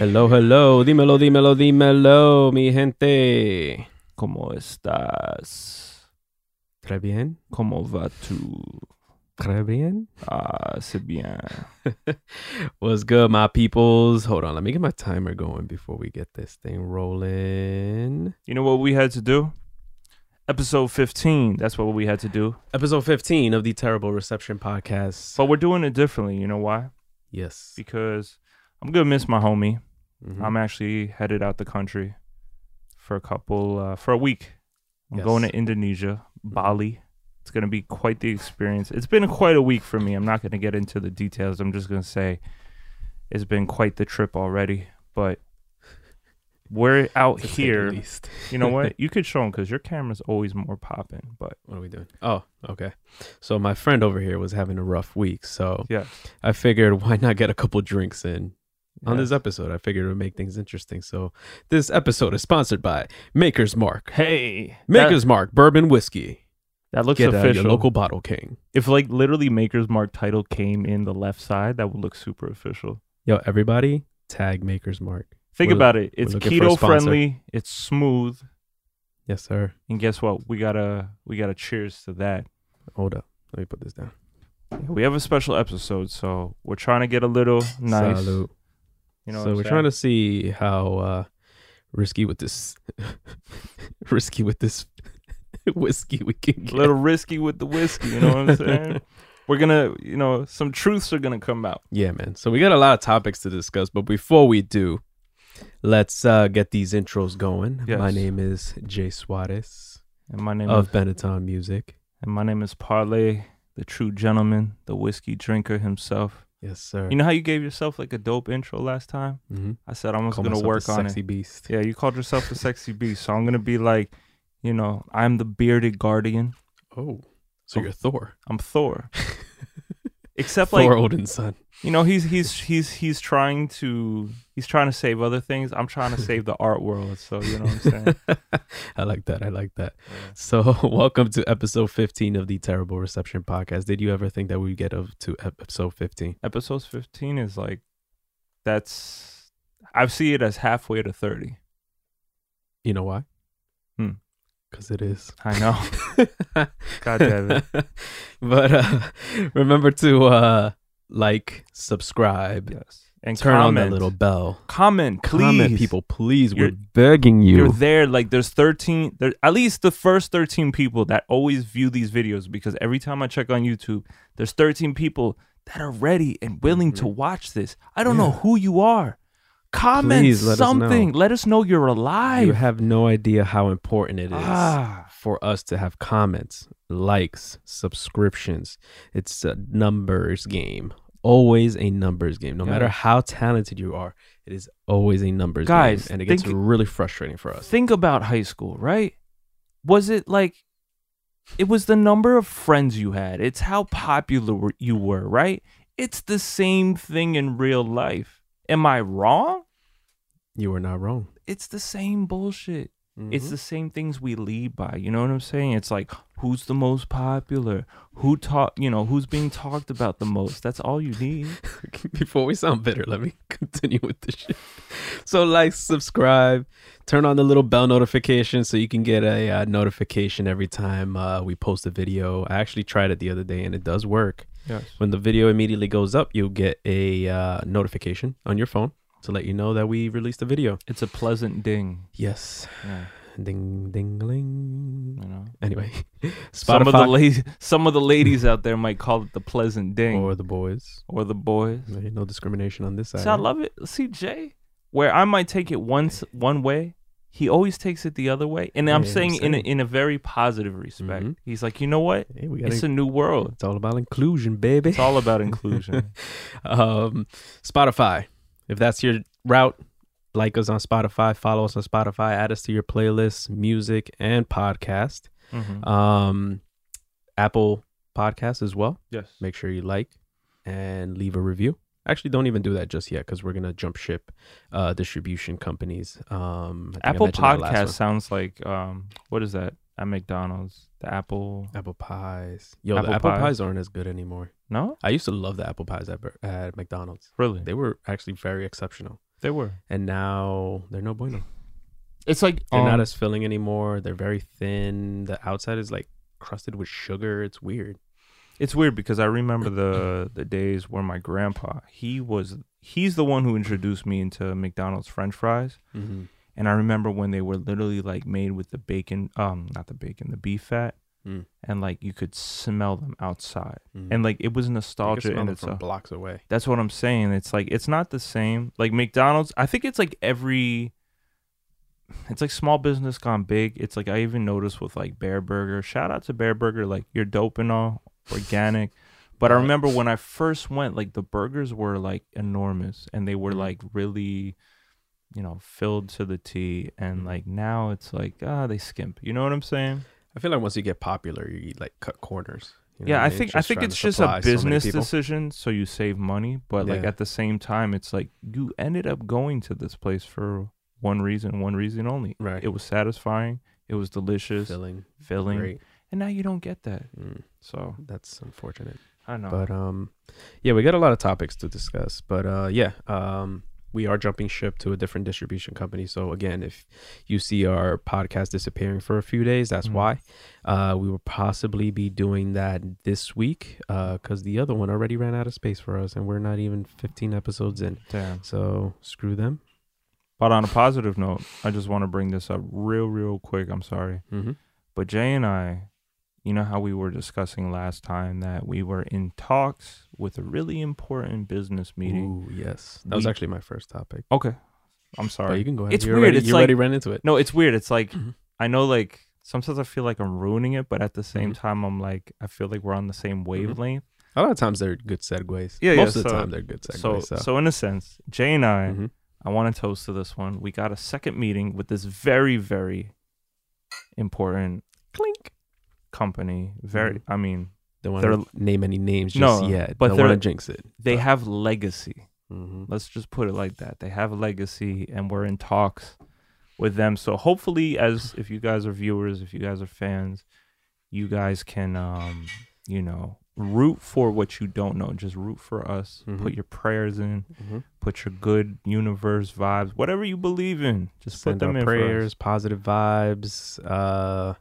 15. Hello, hello, dímelo, dímelo, dímelo, mi gente. ¿Cómo estás? ¿Très bien? ¿Cómo va tú? ¿Très bien? Ah, c'est bien. What's good, my peoples? Hold on, let me get my timer going before we get this thing rolling. You know what we had to do? Episode 15. That's what we had to do. Episode 15 of the Terrible Reception Podcast. But we're doing it differently. You know why? Yes. Because I'm going to miss my homie. Mhm. I'm actually headed out the country for a couple, uh, for a week. I'm Yes. going to Indonesia, Bali. It's going to be quite the experience. It's been quite a week for me. I'm not going to get into the details. I'm just going to say it's been quite the trip already. But we're out To say the here. least. You know what? You could show them because your camera's always more popping. But What are we doing? Oh, okay. So my friend over here was having a rough week, so yeah, I figured why not get a couple drinks in on this episode. I figured it would make things interesting. So this episode is sponsored by Maker's Mark. Hey, Maker's Mark Bourbon Whiskey. that, that looks Get official. your local bottle king. if like literally Maker's Mark title came in the left side, that would look super official. Yo, everybody, tag Maker's Mark. Think We're- about it. It's looking for a keto friendly. It's smooth. Yes, sir. And guess what? We gotta we gotta cheers to that. Hold up. Let me put this down. We have a special episode, so we're trying to get a little nice. Salute. You know, so we're trying to see how uh, risky with this, risky with this whiskey we can get. a little risky with the whiskey. You know what I'm saying? we're gonna, you know, some truths are gonna come out. Yeah, man. So we got a lot of topics to discuss, but before we do, let's uh, get these intros going. Yes. My name is Jay Suarez And my name of is Benetton Music. and my name is Parlay, the true gentleman, the whiskey drinker himself. Yes, sir. You know how you gave yourself like a dope intro last time? mm-hmm. I said I was gonna work on sexy it. beast. Yeah, you called yourself the sexy beast, so I'm gonna be like, you know, I'm the bearded guardian. Oh, so Oh. you're Thor. I'm Thor. Except Thor like Odin's son. you know, he's he's he's he's trying to he's trying to save other things. I'm trying to save the art world. So you know what I'm saying? I like that. I like that. So, welcome to episode 15 of the Terrible Reception Podcast. Did you ever think that we'd get up to episode 15? Episode 15 is like that's I see it as halfway to 30. You know why? Because it is. I know. God damn it. but uh, remember to uh, like, subscribe, Yes. And turn on comment. that little bell. comment, please. Comment, people, please. We're You're- begging you. You're there. Like there's 13. There at least the first 13 people that always view these videos because every time I check on YouTube, there's 13 people that are ready and willing to watch this. I don't know Mm-hmm. Who you are. Comment Please let us something. Let us know you're alive. you have no idea how important it is. ah, for us to have comments, likes, subscriptions. It's a numbers game. Always a numbers game. No matter how talented you are, it is always a numbers Guys, game. And it gets think- really frustrating for us. think about high school, right? Was it like it was the number of friends you had? It's how popular you were, right? It's the same thing in real life. Am I wrong? You are not wrong. It's the same bullshit. It's Mhm. the same things we lead by. You know what I'm saying? It's like who's the most popular? Who talk? You know who's being talked about the most? That's all you need. Before we sound bitter, let me continue with this shit. So, like, subscribe, turn on the little bell notification so you can get a uh, notification every time uh, we post a video. I actually tried it the other day and it does work. Yes. When the video immediately goes up, you'll get a uh, notification on your phone to let you know that we released a video. It's a pleasant ding. Yes. Yeah. Ding, ding, ling. You know. Anyway, Some of the Spotify la- some of the ladies out there might call it the pleasant ding, or the boys. Or the boys. No discrimination on this side. See, I love it. See, Jay, where I might take it once one way, he always takes it the other way, and I'm Yeah, I'm saying in a, in a very positive respect. Mhm. He's like, you know what? Hey, It's a new world. it's all about inclusion, baby. It's all about inclusion. um, Spotify. If that's your route, like us on Spotify, follow us on Spotify, add us to your playlist, music and podcast. Mhm. Um, Apple Podcast as well. yes. Make sure you like and leave a review. Actually, don't even do that just yet because we're gonna jump ship uh, distribution companies. Um, I think I Apple mentioned that last Podcast sounds like um, what is that at McDonald's? The Apple. Apple pies. Yo, Apple the apple pies. pies aren't as good anymore. No, I used to love the apple pies at, Bur- at McDonald's. really, They were actually very exceptional. they were. And now they're no bueno. It's like They're not um, as filling anymore. They're very thin. The outside is like crusted with sugar. It's weird. It's weird because I remember the the days where my grandpa he was he's the one who introduced me into McDonald's French fries, Mm-hmm. and I remember when they were literally like made with the bacon, um, not the bacon, the beef fat, Mm. and like you could smell them outside, Mm-hmm. and like it was nostalgia in itself. blocks away. That's what I'm saying. It's like it's not the same. Like McDonald's, I think it's like every. It's like small business gone big. It's like I even noticed with like Bareburger. Shout out to Bareburger. Like you're dope and all, organic. But I remember when I first went, like the burgers were like enormous and they were Mhm. like really, you know, filled to the T. And Mhm. like now it's like ah they skimp. You know what I'm saying? I feel like once you get popular, you like cut corners. You know yeah, I mean? think I think it's just a business people. decision, so you save money. But like at the same time, it's like you ended up going to this place for one reason, one reason only. Right. It was satisfying. It was delicious, filling, filling, great. and now you don't get that. Mm, So that's unfortunate. I know. But um, yeah, we got a lot of topics to discuss. But uh, yeah, um, we are jumping ship to a different distribution company. So again, if you see our podcast disappearing for a few days, that's Mhm. why. Uh, we will possibly be doing that this week because the other one already ran out of space for us, and we're not even 15 episodes in. Damn. So screw them. But on a positive note, I just want to bring this up real, real quick. I'm sorry. Mm-hmm. But Jay and I, you know how we were discussing last time that we were in talks with a really important business meeting. Ooh, yes, that was actually my first topic. Okay. I'm But sorry. you can go ahead. It's you weird, Already, it's you like- already ran into it. No, it's weird. It's like Mhm. I know like sometimes I feel like I'm ruining it, but at the same Mhm. time I'm like I feel like we're on the same wavelength. A lot of times they're good segues. Yeah, yeah, Most of the time they're good segues. So, So, so in a sense, Jay and I, Mhm. I want to toast to this one. We got a second meeting with this very, very important clink. Company. Very, Mhm. I mean, Don't want to name any names No, yet. but Don't want to they're- jinx it. they have legacy. hmm Let's just put it like that. They have a legacy, and we're in talks with them. So hopefully, as if you guys are viewers, if you guys are fans, you guys can, um, you know, root for what you don't know. Just root for us. Mhm. Put your prayers in. hmm Put your good universe vibes, whatever you believe in. Just Send put them out in for us. prayers, positive vibes, uh,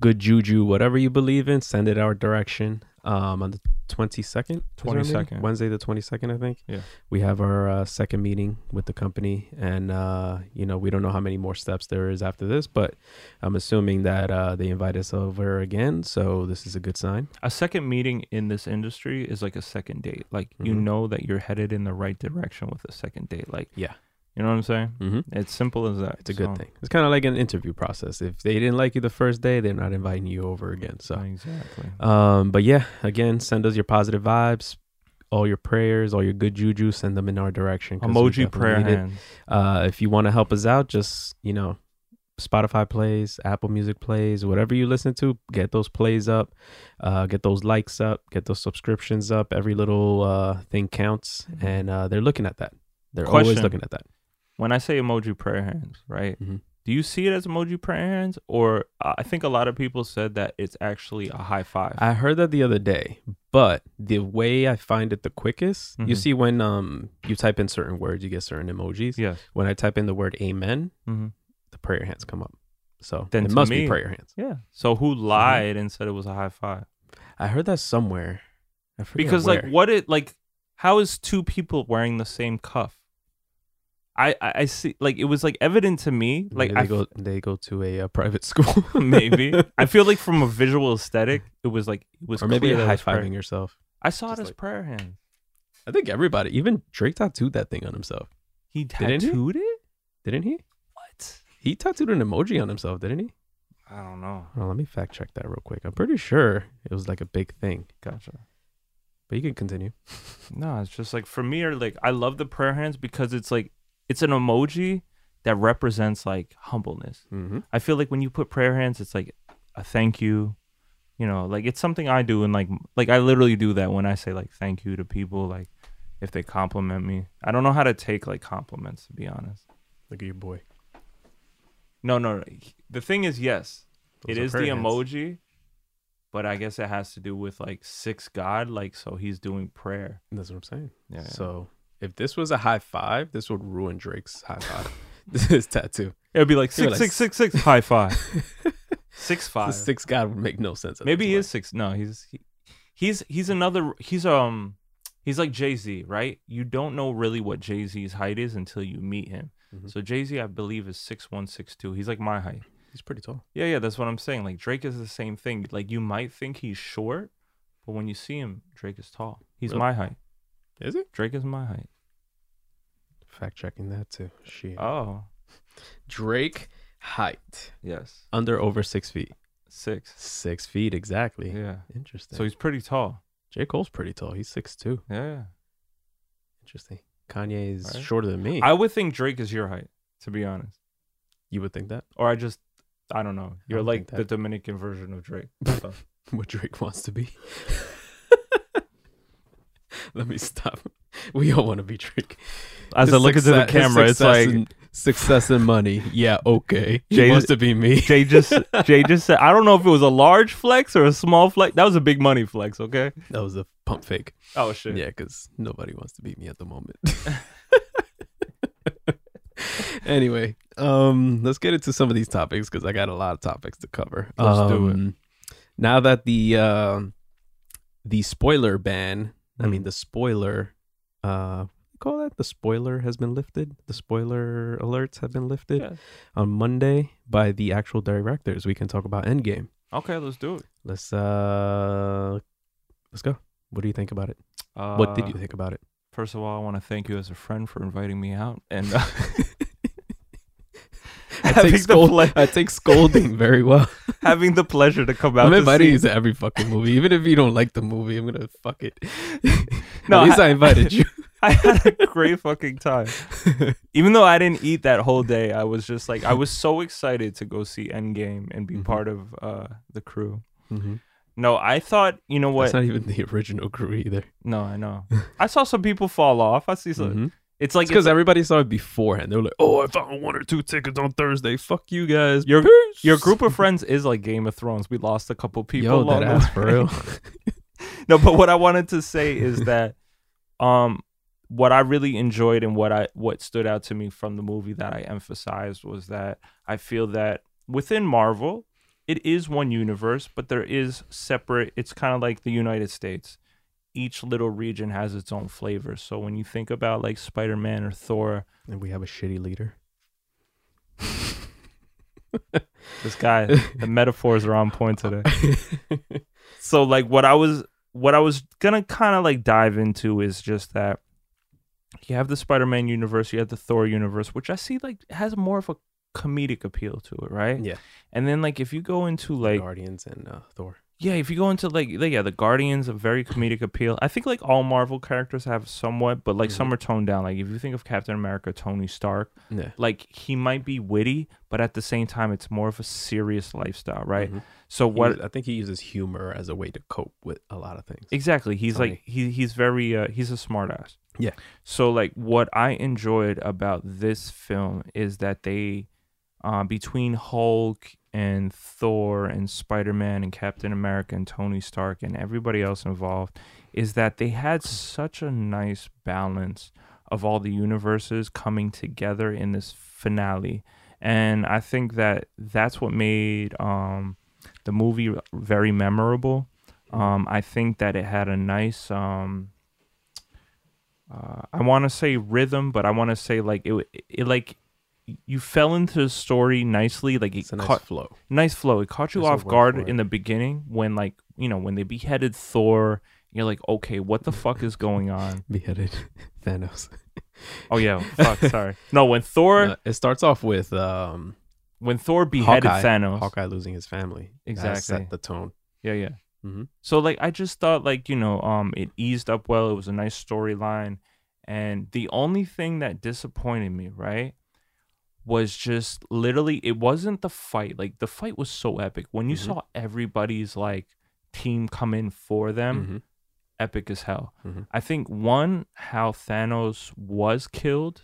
good juju, whatever you believe in. Send it our direction. Um, on the twenty second, 22nd. Wednesday the twenty second, I think. Yeah. we have our uh, second meeting with the company, and uh, you know we don't know how many more steps there is after this, but I'm assuming that uh, they invite us over again, so this is a good sign. A second meeting in this industry is like a second date. Like you Mhm. know that you're headed in the right direction with a second date. Like Yeah. You know what I'm saying? Mm-hmm. It's simple as that. It's a good thing. It's kind of like an interview process. If they didn't like you the first day, they're not inviting you over again. So, exactly. um, but yeah, again, send us your positive vibes, all your prayers, all your good juju. Send them in our direction. Emoji prayer hands. Uh, if you want to help us out, just you know, Spotify plays, Apple Music plays, whatever you listen to, get those plays up, uh, get those likes up, get those subscriptions up. Every little uh, thing counts, Mhm. and uh, they're looking at that. They're always looking at that. When I say emoji prayer hands, right? Mhm. Do you see it as emoji prayer hands, or uh, I think a lot of people said that it's actually a high five. I heard that the other day, but the way I find it the quickest, you Mhm. see when um you type in certain words, you get certain emojis. yes. When I type in the word amen, hmm the prayer hands come up. So Then it must me- be prayer hands. Yeah. So who lied and said it was a high five? I heard that somewhere. Because like what it like how is two people wearing the same cuff? I I, I see like it was like evident to me like Maybe I they go they go to a, uh private school maybe I feel like from a visual aesthetic it was like it was or maybe you're high fiving yourself. I saw it as like- prayer hands. I think everybody, even Drake tattooed that thing on himself, He Didn't he? tattooed it? didn't he? What? He tattooed an emoji on himself, didn't he? I don't know. Well, let me fact check that real quick. I'm pretty sure it was like a big thing, Gotcha. but you can continue. No, it's just like for me, or like I love the prayer hands because it's like it's an emoji that represents like humbleness. Mm-hmm. I feel like when you put prayer hands, it's like a thank you. You know, like it's something I do, and like like I literally do that when I say like thank you to people, like if they compliment me. I don't know how to take like compliments, to be honest. Look at your boy. No, no, no. The thing is, yes, Those it is the hands. emoji, but I guess it has to do with like six God, like so he's doing prayer. That's what I'm saying. Yeah. So if this was a high five, this would ruin Drake's high five. this tattoo. It'd be like You're like- six, six, six, high five, six The six God would make no sense. Maybe he is six. No, he's he, he's he's another. He's um he's like Jay Z, right? You don't know really what Jay Z's height is until you meet him. Mhm. So Jay Z, I believe, is six one, six two. He's like my height. He's pretty tall. Yeah, yeah, that's what I'm saying. Like Drake is the same thing. Like you might think he's short, but when you see him, Drake is tall. He's Really? my height. Is it? Drake is my height. Fact checking that too. Shit. Oh, Drake height yes, under over six feet. six. Six feet exactly. Yeah. Interesting. So he's pretty tall. J Cole's pretty tall. He's six two. Yeah. Interesting. Kanye is Right. shorter than me. I would think Drake is your height, to be honest. you would think that Or I just, I don't know. You're don't like the. Dominican version of Drake. So. what Drake wants to be. Let me stop. We all want to be Drake. As His I look into the camera, it's success like and- success and money. Yeah, okay. Jay- wants to be me. Jay just Jay just said. I don't know if it was a large flex or a small flex. That was a big money flex. Okay. That was a pump fake. Oh shit. Yeah, because nobody wants to beat me at the moment. anyway, um, let's get into some of these topics because I got a lot of topics to cover. Let's do it. Um, Now that the um the spoiler ban, I mean Mm. the spoiler, uh, what do you call that the spoiler has been lifted. The spoiler alerts have been lifted Yeah. on Monday by the actual directors. We can talk about Endgame. Okay, let's do it. Let's uh, let's go. What do you think about it? Uh, what did you think about it? First of all, I want to thank you as a friend for inviting me out and uh, I take, scold- ple- I take scolding very well. having the pleasure to come out. I'm to inviting see- you to every fucking movie, even if you don't like the movie. I'm gonna fuck it. No, At least I- I, invited you. I had a great fucking time. Even though I didn't eat that whole day, I was just like, I was so excited to go see Endgame and be Mhm. part of uh, the crew. Mhm. No, I thought, you know what? That's not even the original crew either. no, I know. I saw some people fall off. I see some. Mhm. It's like because everybody saw it beforehand. They were like, "Oh, I found one or two tickets on Thursday. Fuck you guys." Your- Peace." your group of friends is like Game of Thrones. We lost a couple people. Yo, that ass for real. no, but what I wanted to say is that um what I really enjoyed and what I what stood out to me from the movie that I emphasized was that I feel that within Marvel it is one universe, but there is separate it's kind of like the United States. Each little region has its own flavor. So when you think about like Spider-Man or Thor, and we have a shitty leader. this guy, the metaphors are on point today. so like what I was what I was gonna kind of like dive into is just that you have the Spider-Man universe, you have the Thor universe, which I see like has more of a comedic appeal to it, right? Yeah. And then like if you go into like Guardians and uh, Thor. Yeah, if you go into like the- yeah, the Guardians, a very comedic appeal. I think like all Marvel characters have somewhat, but like some are toned down. Like if you think of Captain America, Tony Stark, Yeah. like he might be witty, but at the same time, it's more of a serious lifestyle, right? Mhm. So what was- I think he uses humor as a way to cope with a lot of things. Exactly. He's Funny. like he he's very uh, he's a smartass. Yeah. So like what I enjoyed about this film is that they uh, between Hulk and Thor and Spider-Man and Captain America and Tony Stark and everybody else involved is that they had such a nice balance of all the universes coming together in this finale. And I think that that's what made um, the movie very memorable. Um, I think that it had a nice, um, uh, I want to say rhythm, but I want to say like it, it, like you fell into the story nicely. Like it nice caught flow. nice flow. It caught you There's off guard in the beginning when like you know when they beheaded Thor. You're like, okay, what the fuck is going on? Beheaded Thanos. Oh yeah, fuck, sorry. No, when Thor Uh, it starts off with um, when Thor beheaded Hawkeye, Thanos. Hawkeye losing his family. That Exactly. set the tone. Yeah, yeah. Mhm. So like I just thought like, you know, um it eased up well. It was a nice storyline. And the only thing that disappointed me, right, was just literally it wasn't the fight. Like the fight was so epic. When you Mhm. saw everybody's like team come in for them, Mhm. epic as hell. Mhm. I think one, how Thanos was killed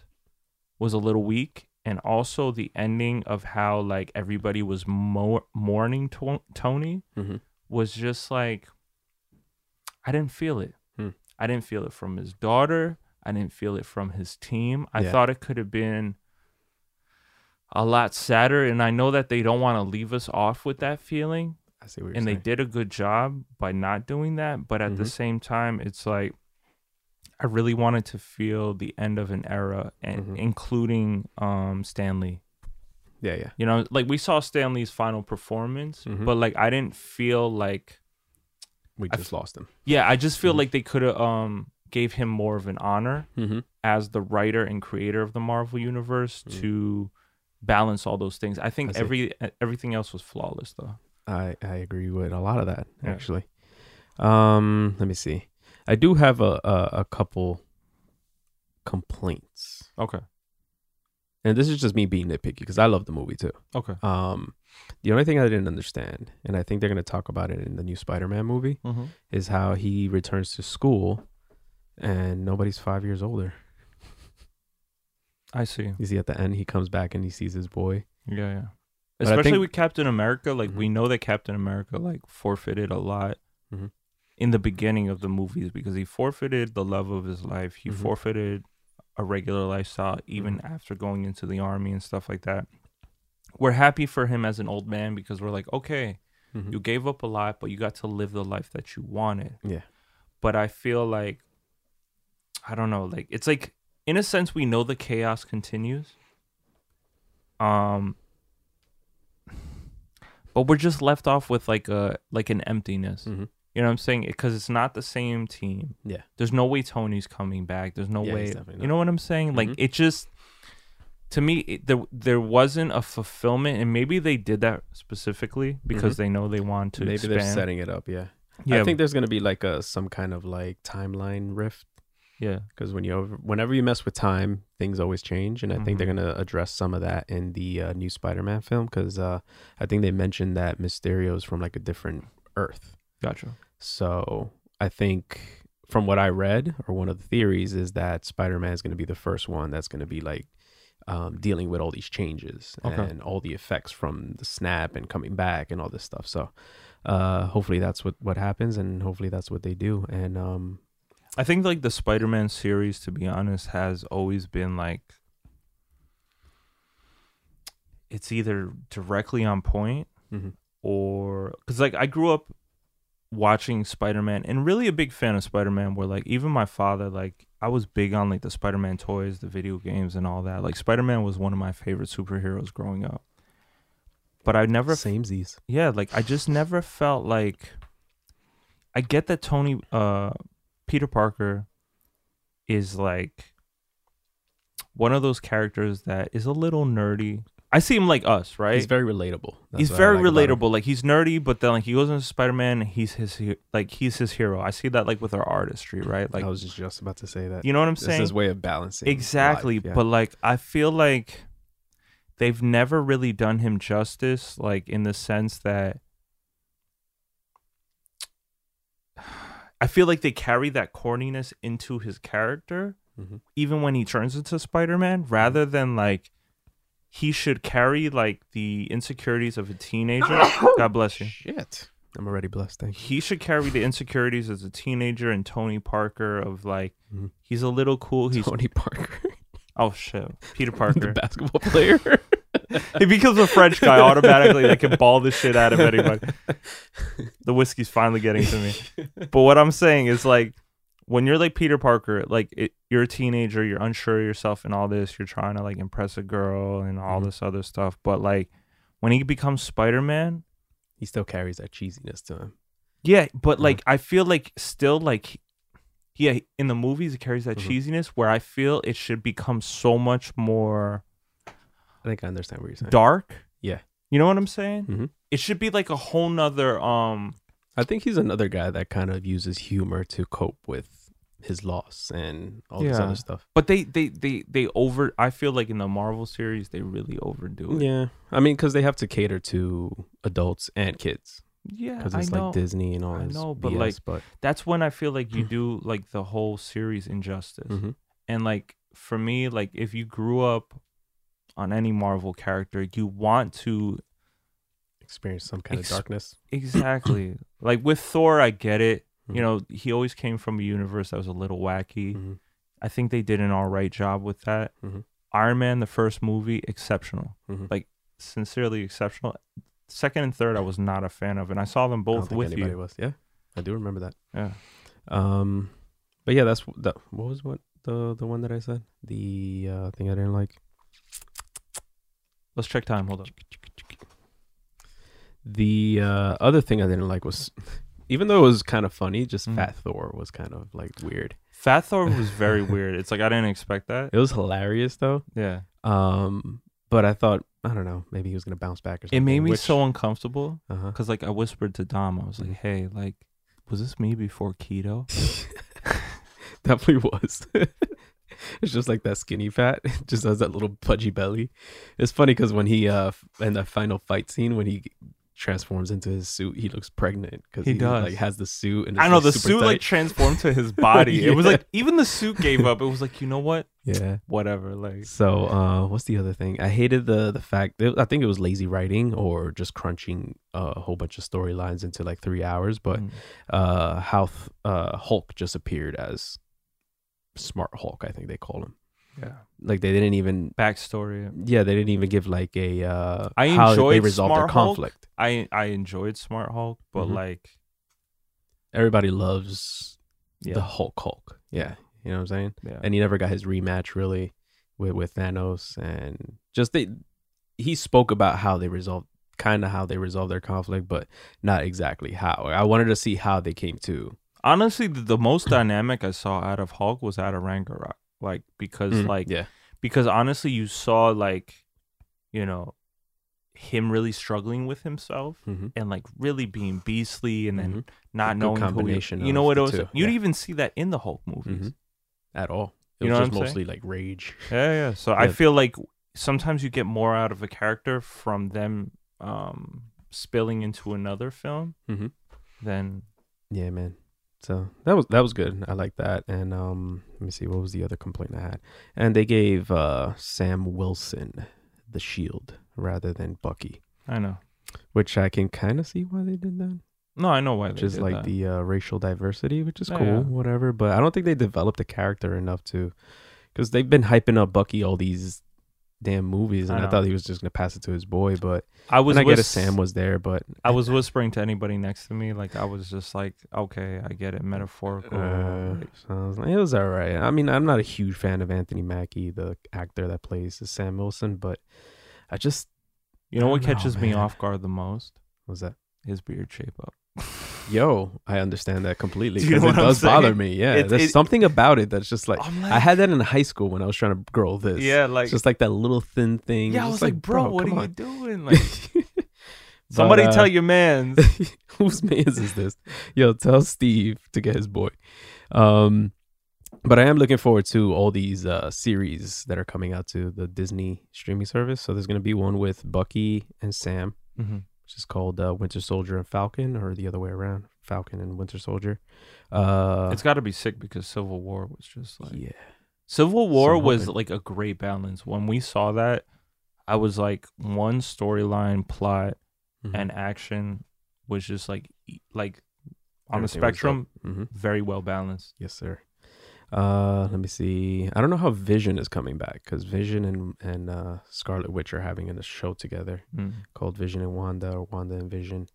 was a little weak. And also the ending of how like everybody was mo- mourning to- Tony Mhm. was just like I didn't feel it. Hmm. I didn't feel it from his daughter. I didn't feel it from his team. I Yeah. thought it could have been a lot sadder and I know that they don't want to leave us off with that feeling I see what you're and they did a good job by not doing that but at the Mhm. same time it's like i really wanted to feel the end of an era and Mhm. including um Stan Lee yeah, yeah. you know like we saw Stan Lee's final performance Mhm. but like i didn't feel like We just lost him. yeah i just feel Mhm. like they could have um gave him more of an honor Mm-hmm. as the writer and creator of the marvel universe Mhm. to balance all those things i think I every everything else was flawless though I I agree with a lot of that Yeah. actually. Um, let me see. I do have a a, a couple complaints, okay and this is just me being nitpicky because I love the movie too. okay Um, the only thing I didn't understand, and I think they're gonna talk about it in the new Spider-Man movie, mm-hmm. is how he returns to school, and nobody's five years older. I see You see, at the end, he comes back and he sees his boy. Yeah, yeah. But Especially think- with Captain America, like we Mhm. know that Captain America like forfeited a lot Mhm. in the beginning of the movies because he forfeited the love of his life. He Mhm. forfeited a regular lifestyle even Mm-hmm. after going into the army and stuff like that. We're happy for him as an old man because we're like, okay, Mhm. you gave up a lot, but you got to live the life that you wanted. Yeah. But I feel like I don't know, like it's like in a sense we know the chaos continues. Um but we're just left off with like a like an emptiness. Mhm. You know what I'm saying? Because it's not the same team. Yeah. There's no way Tony's coming back. There's no Yeah, way. You know what I'm saying? Like Mhm. it just to me it, there there wasn't a fulfillment and maybe they did that specifically because they know they want to Mm-hmm. Maybe expand. they're setting it up. Yeah. yeah, I think there's gonna be like a some kind of like timeline rift yeah. because when you over, whenever you mess with time, things always change, and I think they're Mhm. gonna address some of that in the uh, new Spider-Man film because uh, I think they mentioned that Mysterio's from like a different Earth. Gotcha. So I think from what I read, or one of the theories is that Spider-Man is gonna be the first one that's gonna be like. Um, dealing with all these changes Okay. and all the effects from the snap and coming back and all this stuff. So, uh, hopefully that's what what happens, and hopefully that's what they do. And um, I think like the Spider-Man series, to be honest, has always been like it's either directly on point Mhm. or because like I grew up watching Spider-Man and really a big fan of Spider-Man. Where like even my father, like I was big on like the Spider-Man toys, the video games, and all that. Like Spider-Man was one of my favorite superheroes growing up. But I never samesies. yeah like i just never felt like i get that tony uh peter parker is like one of those characters that is a little nerdy i see him like us right He's very relatable. That's he's very like relatable like he's nerdy but then like he goes into spider-man and he's his like he's his hero i see that like with our artistry right like I was just, about to say that. you know what i'm this saying is way of balancing. exactly life, yeah. but like i feel like they've never really done him justice like in the sense that i feel like they carry that corniness into his character Mhm. even when he turns into spider-man rather than like he should carry like the insecurities of a teenager god bless you Shit. I'm already blessed. Thank you. he should carry the insecurities as a teenager and tony parker of like Mhm. he's a little cool he's Tony Parker, oh shit peter Parker, the basketball player. he becomes a French guy automatically that can ball the shit out of anybody. The whiskey's finally getting to me. But what I'm saying is like when you're like Peter Parker, like it, you're a teenager, you're unsure of yourself and all this, you're trying to like impress a girl and all Mhm. this other stuff. But like when he becomes Spider Man, he still carries that cheesiness to him. yeah, but Mhm. like I feel like still like yeah, in the movies it carries that Mhm. cheesiness where I feel it should become so much more I think I understand what you're saying. dark. Yeah. You know what I'm saying? Mhm. It should be like a whole nother um I think he's another guy that kind of uses humor to cope with his loss and all this Yeah. other stuff. but they they they they over I feel like in the Marvel series they really overdo it. Yeah, I mean, because they have to cater to adults and kids Yeah, because I it's know. like Disney and all I this. know, but, BS, like, but That's when I feel like you do like the whole series injustice. Mhm. And like for me like if you grew up on any Marvel character, you want to experience some kind Ex- of darkness. Exactly. like with Thor, I get it. Mhm. You know, he always came from a universe that was a little wacky. Mhm. I think they did an all right job with that. Mhm. Iron Man, the first movie, exceptional. Mhm. Like sincerely exceptional. Second and third, I was not a fan of, and I saw them both with anybody you. was. Yeah, I do remember that. Yeah. Um, but yeah, that's that. What was what the the one that I said? The uh, thing I didn't like. Let's check time. Hold on. The uh, other thing I didn't like was, even though it was kind of funny, just Mm. Fat Thor was kind of like weird. Fat Thor was very weird. It's like I didn't expect that. It was hilarious though. Yeah. Um, but I thought I don't know, maybe he was gonna bounce back or something. It made me which- so uncomfortable Uh-huh. because like I whispered to Dom, I was like, Mhm. "Hey, like, was this me before keto?" Definitely was. it's just like that skinny fat. It just has that little pudgy belly. It's funny because when he uh in the final fight scene when he transforms into his suit, he looks pregnant because He he, does. like has the suit and I know like, the suit like tight. transformed to his body. It was like even the suit gave up. It was like you know what, yeah. whatever. Like So uh, what's the other thing? I hated the the fact that I think it was lazy writing or just crunching uh, a whole bunch of storylines into like three hours. But mm, uh, how th- uh, Hulk just appeared as Smart Hulk, I think they call him. yeah, Like they didn't even backstory. yeah they didn't even give like a uh, I how they enjoyed resolved their Smart Hulk. conflict. I I enjoyed Smart Hulk, but Mhm. like Everybody loves yeah, the Hulk Hulk. Yeah, you know what I'm saying. yeah. and he never got his rematch really with with Thanos and just they he spoke about how they resolved kind of how they resolved their conflict but not exactly how I wanted to see how they came to Honestly, the, the most dynamic I saw out of Hulk was out of Ragnarok. Like because Mm, like yeah. because honestly, you saw like you know him really struggling with himself hmm and like really being beastly and then not good knowing who he, combination you know what it was? you'd yeah. even see that in the hulk movies. Mhm. at all. It You was know just mostly like rage. Yeah yeah so i feel like sometimes you get more out of a character from them um spilling into another film Mhm. than yeah man so that was that was good. I like that. And um let me see. What was the other complaint I had? And they gave uh Sam Wilson the shield rather than Bucky. I know. Which I can kind of see why they did that. No i know why which is like that. the uh, racial diversity, which is Yeah, cool, yeah. whatever. But I don't think they developed the character enough to, because they've been hyping up Bucky all these damn movies, and I I, thought he was just gonna pass it to his boy. But i was I get it, Sam was there, but i was whispering to anybody next to me like i was just like okay i get it metaphorical uh, so was like, it was all right. I mean, I'm not a huge fan of Anthony Mackie, the actor that plays Sam Wilson, but I just you know what don't know, catches me off guard the most was that. his beard shape up Yo, I understand that completely Do you know because it does bother me. Yeah, It- there's it- something about it that's just like I'm I had that in high school when I was trying to grow this. yeah like It's just like that little thin thing. yeah i was like, bro, what are come you doing like somebody uh, tell your man. whose man's is this? Yo, tell Steve to get his boy. Um, but I am looking forward to all these uh series that are coming out to the Disney streaming service. So there's gonna be one with Bucky and Sam, Mhm. Which is called uh, Winter Soldier and Falcon, or the other way around, Falcon and Winter Soldier. Uh, it's got to be sick because Civil War was just like yeah, Civil War I'm was hoping. like a great balance. When we saw that, I was like one storyline, plot, Mhm. and action was just like like on the Everything was spectrum. Mhm. very well balanced. Yes, sir. Uh, let me see. I don't know how Vision is coming back because Vision and and uh, Scarlet Witch are having a show together Mm. called Vision and Wanda or Wanda and Vision.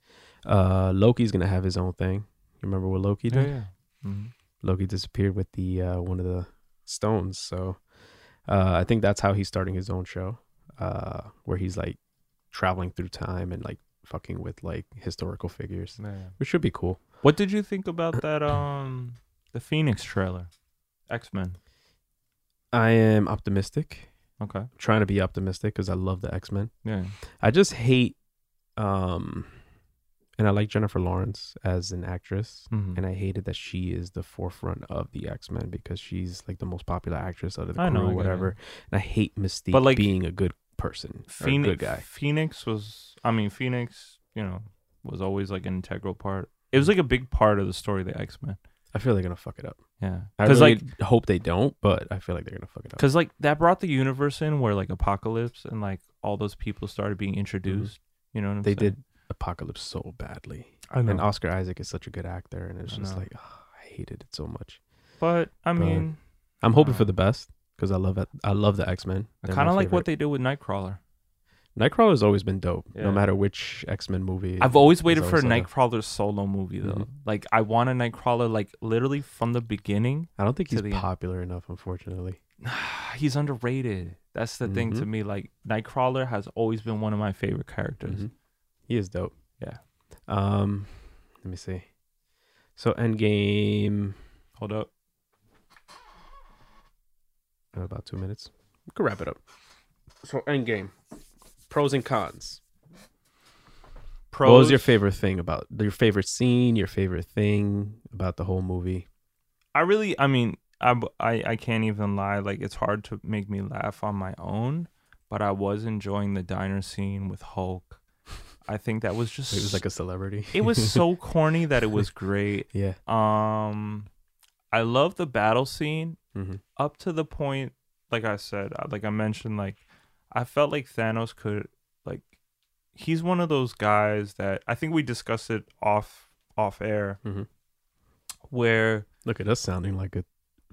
Uh, Loki's gonna have his own thing. You remember what Loki Yeah, did? yeah. Mhm. Loki disappeared with the uh, one of the stones. So uh, I think that's how he's starting his own show, uh, where he's like traveling through time and like fucking with like historical figures, yeah. which should be cool. What did you think about that? Um, the Phoenix trailer, X Men. I am optimistic. Okay. trying to be optimistic because I love the X Men. Yeah. I just hate, um, and I like Jennifer Lawrence as an actress, Mhm. and I hated that she is the forefront of the X Men because she's like the most popular actress out of the I crew, know, or whatever. And I hate Mystique But, like, being a good person, Phoenix, good guy. Phoenix was. I mean, Phoenix. You know, was always like an integral part. It was like a big part of the story of the X Men. I feel they're gonna fuck it up. Yeah. I Because really like hope they don't, but I feel like they're gonna fuck it up. Because like that brought the universe in where like Apocalypse and like all those people started being introduced. You know what I'm Mm-hmm. They saying? did Apocalypse so badly. I know. And Oscar Isaac is such a good actor, and it's I just know. like oh, I hated it so much. but I But mean, I'm hoping Uh, for the best because I love it. I love the X Men. I kind of like what they did with Nightcrawler. Nightcrawler's always been dope, Yeah. no matter which X Men movie. I've always waited for a like Nightcrawler solo movie though. Mhm. Like I want a Nightcrawler like literally from the beginning. I don't think he's end. popular enough, unfortunately. He's underrated. That's the thing to Mhm. me. Like Nightcrawler has always been one of my favorite characters. Mhm. He is dope. Yeah. Um, let me see. So Endgame, Hold up. about two minutes. We could wrap it up. So Endgame, pros and cons. Pros. What was your favorite thing about your favorite scene? Your favorite thing about the whole movie? I really, I mean, I, I, I can't even lie. Like, it's hard to make me laugh on my own, but I was enjoying the diner scene with Hulk. I think that was just. It was like a celebrity. it was so corny that it was great. yeah. Um, I love the battle scene hmm up to the point, like I said, uh, like I mentioned, like I felt like Thanos could, like, he's one of those guys that I think we discussed it off off air, hmm where Look at us sounding like a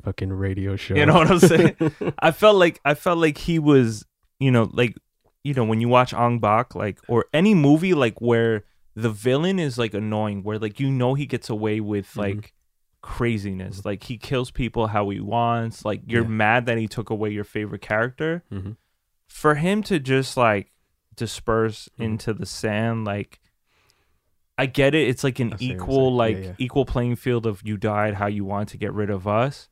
fucking radio show. You know what I'm saying? I felt like I felt like he was, you know, like you know when you watch Ong Bak, like or any movie like where the villain is like annoying, where like you know he gets away with Mhm. like craziness, like he kills people how he wants, like you're Yeah. mad that he took away your favorite character. Mhm. For him to just like disperse Mhm. into the sand, like. I get it. It's like an I see what you're equal, saying. Yeah, like yeah. equal playing field of you died how you want to get rid of us.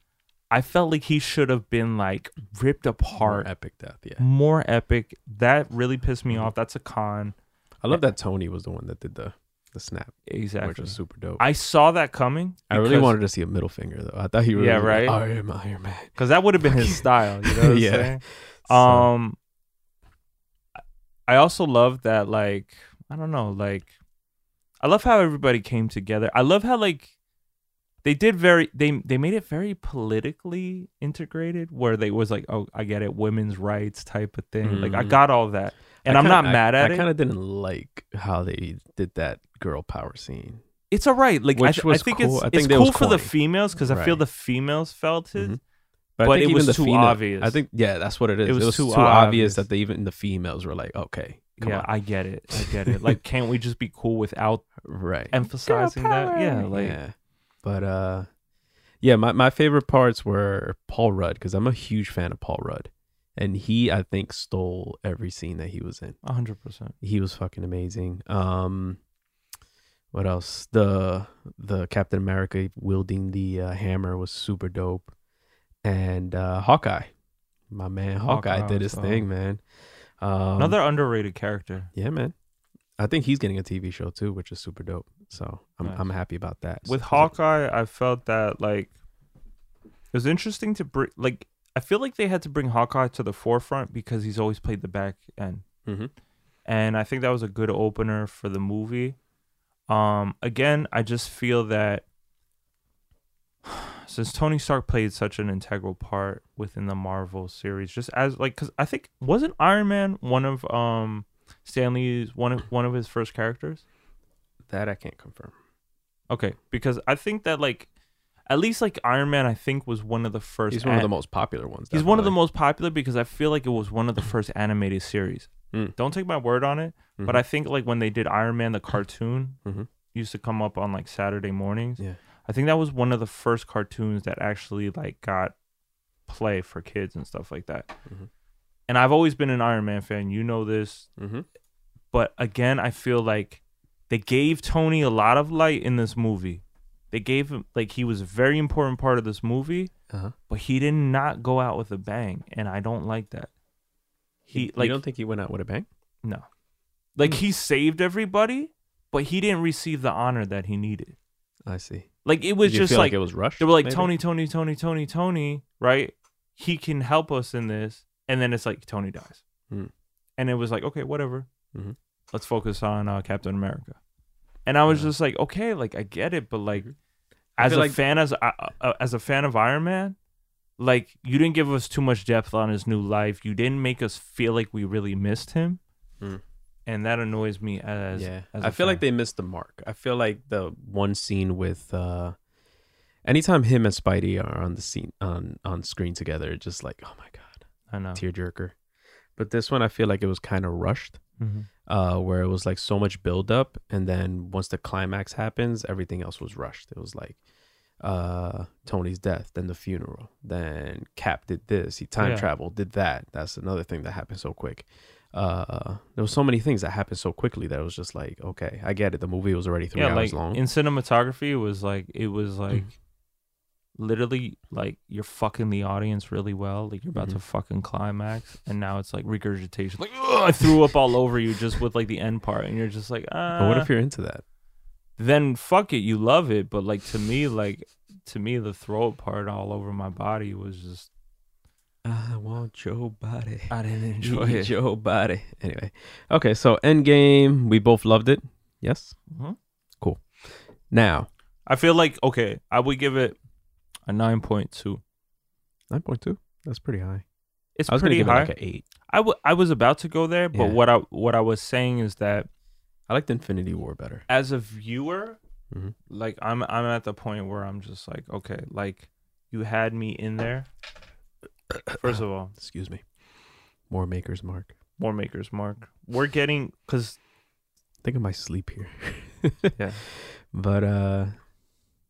I felt like he should have been like ripped More apart, epic death. Yeah. more epic. That really pissed me Mhm. off. That's a con. I love that Tony was the one that did the the snap, Exactly. which was super dope. I saw that coming. I really wanted to see a middle finger though. I thought he really Yeah, like, right? I am Iron Man. because that would have been his style. You know what I'm Yeah. saying? So, Um, I also love that. Like, I don't know. Like, I love how everybody came together. I love how like they did very they they made it very politically integrated, where they was like, oh, I get it, women's rights type of thing. Like, I Mhm. got all that, and I I'm kinda- not mad at I, it. I kind of didn't like how they did that girl power scene. it's all right. Like, I, th- was I think cool. it's I think that cool for the females because I feel the females felt it. Mhm. But I think it even was the too female- obvious. I think yeah, that's what it is. It was too too, obvious. obvious that they, even the females were like, okay, come yeah, on, I get it. I get it. Like, can't we just be cool without right, emphasizing that? Yeah, like yeah. But uh, yeah, my my favorite parts were Paul Rudd because I'm a huge fan of Paul Rudd, and he I think stole every scene that he was in. hundred percent. He was fucking amazing. Um, what else? The the Captain America wielding the uh, hammer was super dope, and uh, Hawkeye, my man Hawkeye, Hawkeye did his was thing, man. Um, Another underrated character. yeah, man. I think he's getting a TV show too, which is super dope. So I'm Nice. I'm happy about that. With So- Hawkeye, I felt that like it was interesting to bring. Like, I feel like they had to bring Hawkeye to the forefront because he's always played the back end, Mhm. and I think that was a good opener for the movie. Um, again, I just feel that since Tony Stark played such an integral part within the Marvel series, just as like, because I think wasn't Iron Man one of um Stan Lee's one of one of his first characters. that I can't confirm. Okay, because I think that like at least like Iron Man, I think was one of the first. He's one of the most popular ones. He's one of the most popular because I feel like it was one of the first animated series. Mm. Don't take my word on it, but Mhm. I think like when they did Iron Man the cartoon Mhm. used to come up on like Saturday mornings. Yeah. I think that was one of the first cartoons that actually like got play for kids and stuff like that. Mhm. And I've always been an Iron Man fan. You know this. Mhm. But again, I feel like they gave Tony a lot of light in this movie. They gave him like he was a very important part of this movie, Uh-huh. but he did not go out with a bang, and I don't like that. He You like don't think he went out with a bang? no, like Hmm. he saved everybody, but he didn't receive the honor that he needed. I see. Like it was Did you just feel like, it was rushed. they were like maybe? Tony, Tony, Tony, Tony, Tony, right? He can help us in this, and then it's like Tony dies, Hmm. and it was like okay, whatever. Mhm. Let's focus on uh, Captain America, and I was Yeah. just like, okay, like I get it, but like I as a feel like- fan, as uh, uh, as a fan of Iron Man, like you didn't give us too much depth on his new life. You didn't make us feel like we really missed him, Hmm. And that annoys me as yeah. As I feel like they missed the mark. I feel like the one scene with uh anytime him and Spidey are on the scene on on screen together, it's just like, oh my god, I know. tearjerker. But this one I feel like it was kind of rushed. Mhm. Uh, where it was like so much build up, and then once the climax happens, everything else was rushed. It was like uh Tony's death, then the funeral, then Cap did this, he time Yeah. traveled, did that. That's another thing that happened so quick. Uh, there was so many things that happened so quickly that it was just like, okay, I get it. The movie was already three Yeah, hours like long. in cinematography, it was like it was like Mm. literally like you're fucking the audience really well. Like you're about to Mhm. fucking climax, and now it's like regurgitation. Like "Ugh, I threw up all over you just with like the end part, and you're just like, ah. but what if you're into that? then fuck it, you love it. But like to me, like to me, the throw up part all over my body was just I want your body. I didn't enjoy Need it. your body. Anyway, okay, so Endgame, we both loved it. Yes. Mhm. Cool. Now, I feel like okay, I would give it a nine point two. nine point two. That's pretty high. It's I was pretty gonna high. it like an eight. I w- I was about to go there, but Yeah. what I what I was saying is that I liked Infinity War better. as a viewer, Mhm. like I'm I'm at the point where I'm just like, okay, like you had me in there. First of all, Excuse me. More Maker's Mark. more makers mark. We're getting because I think I might sleep here. Yeah. But uh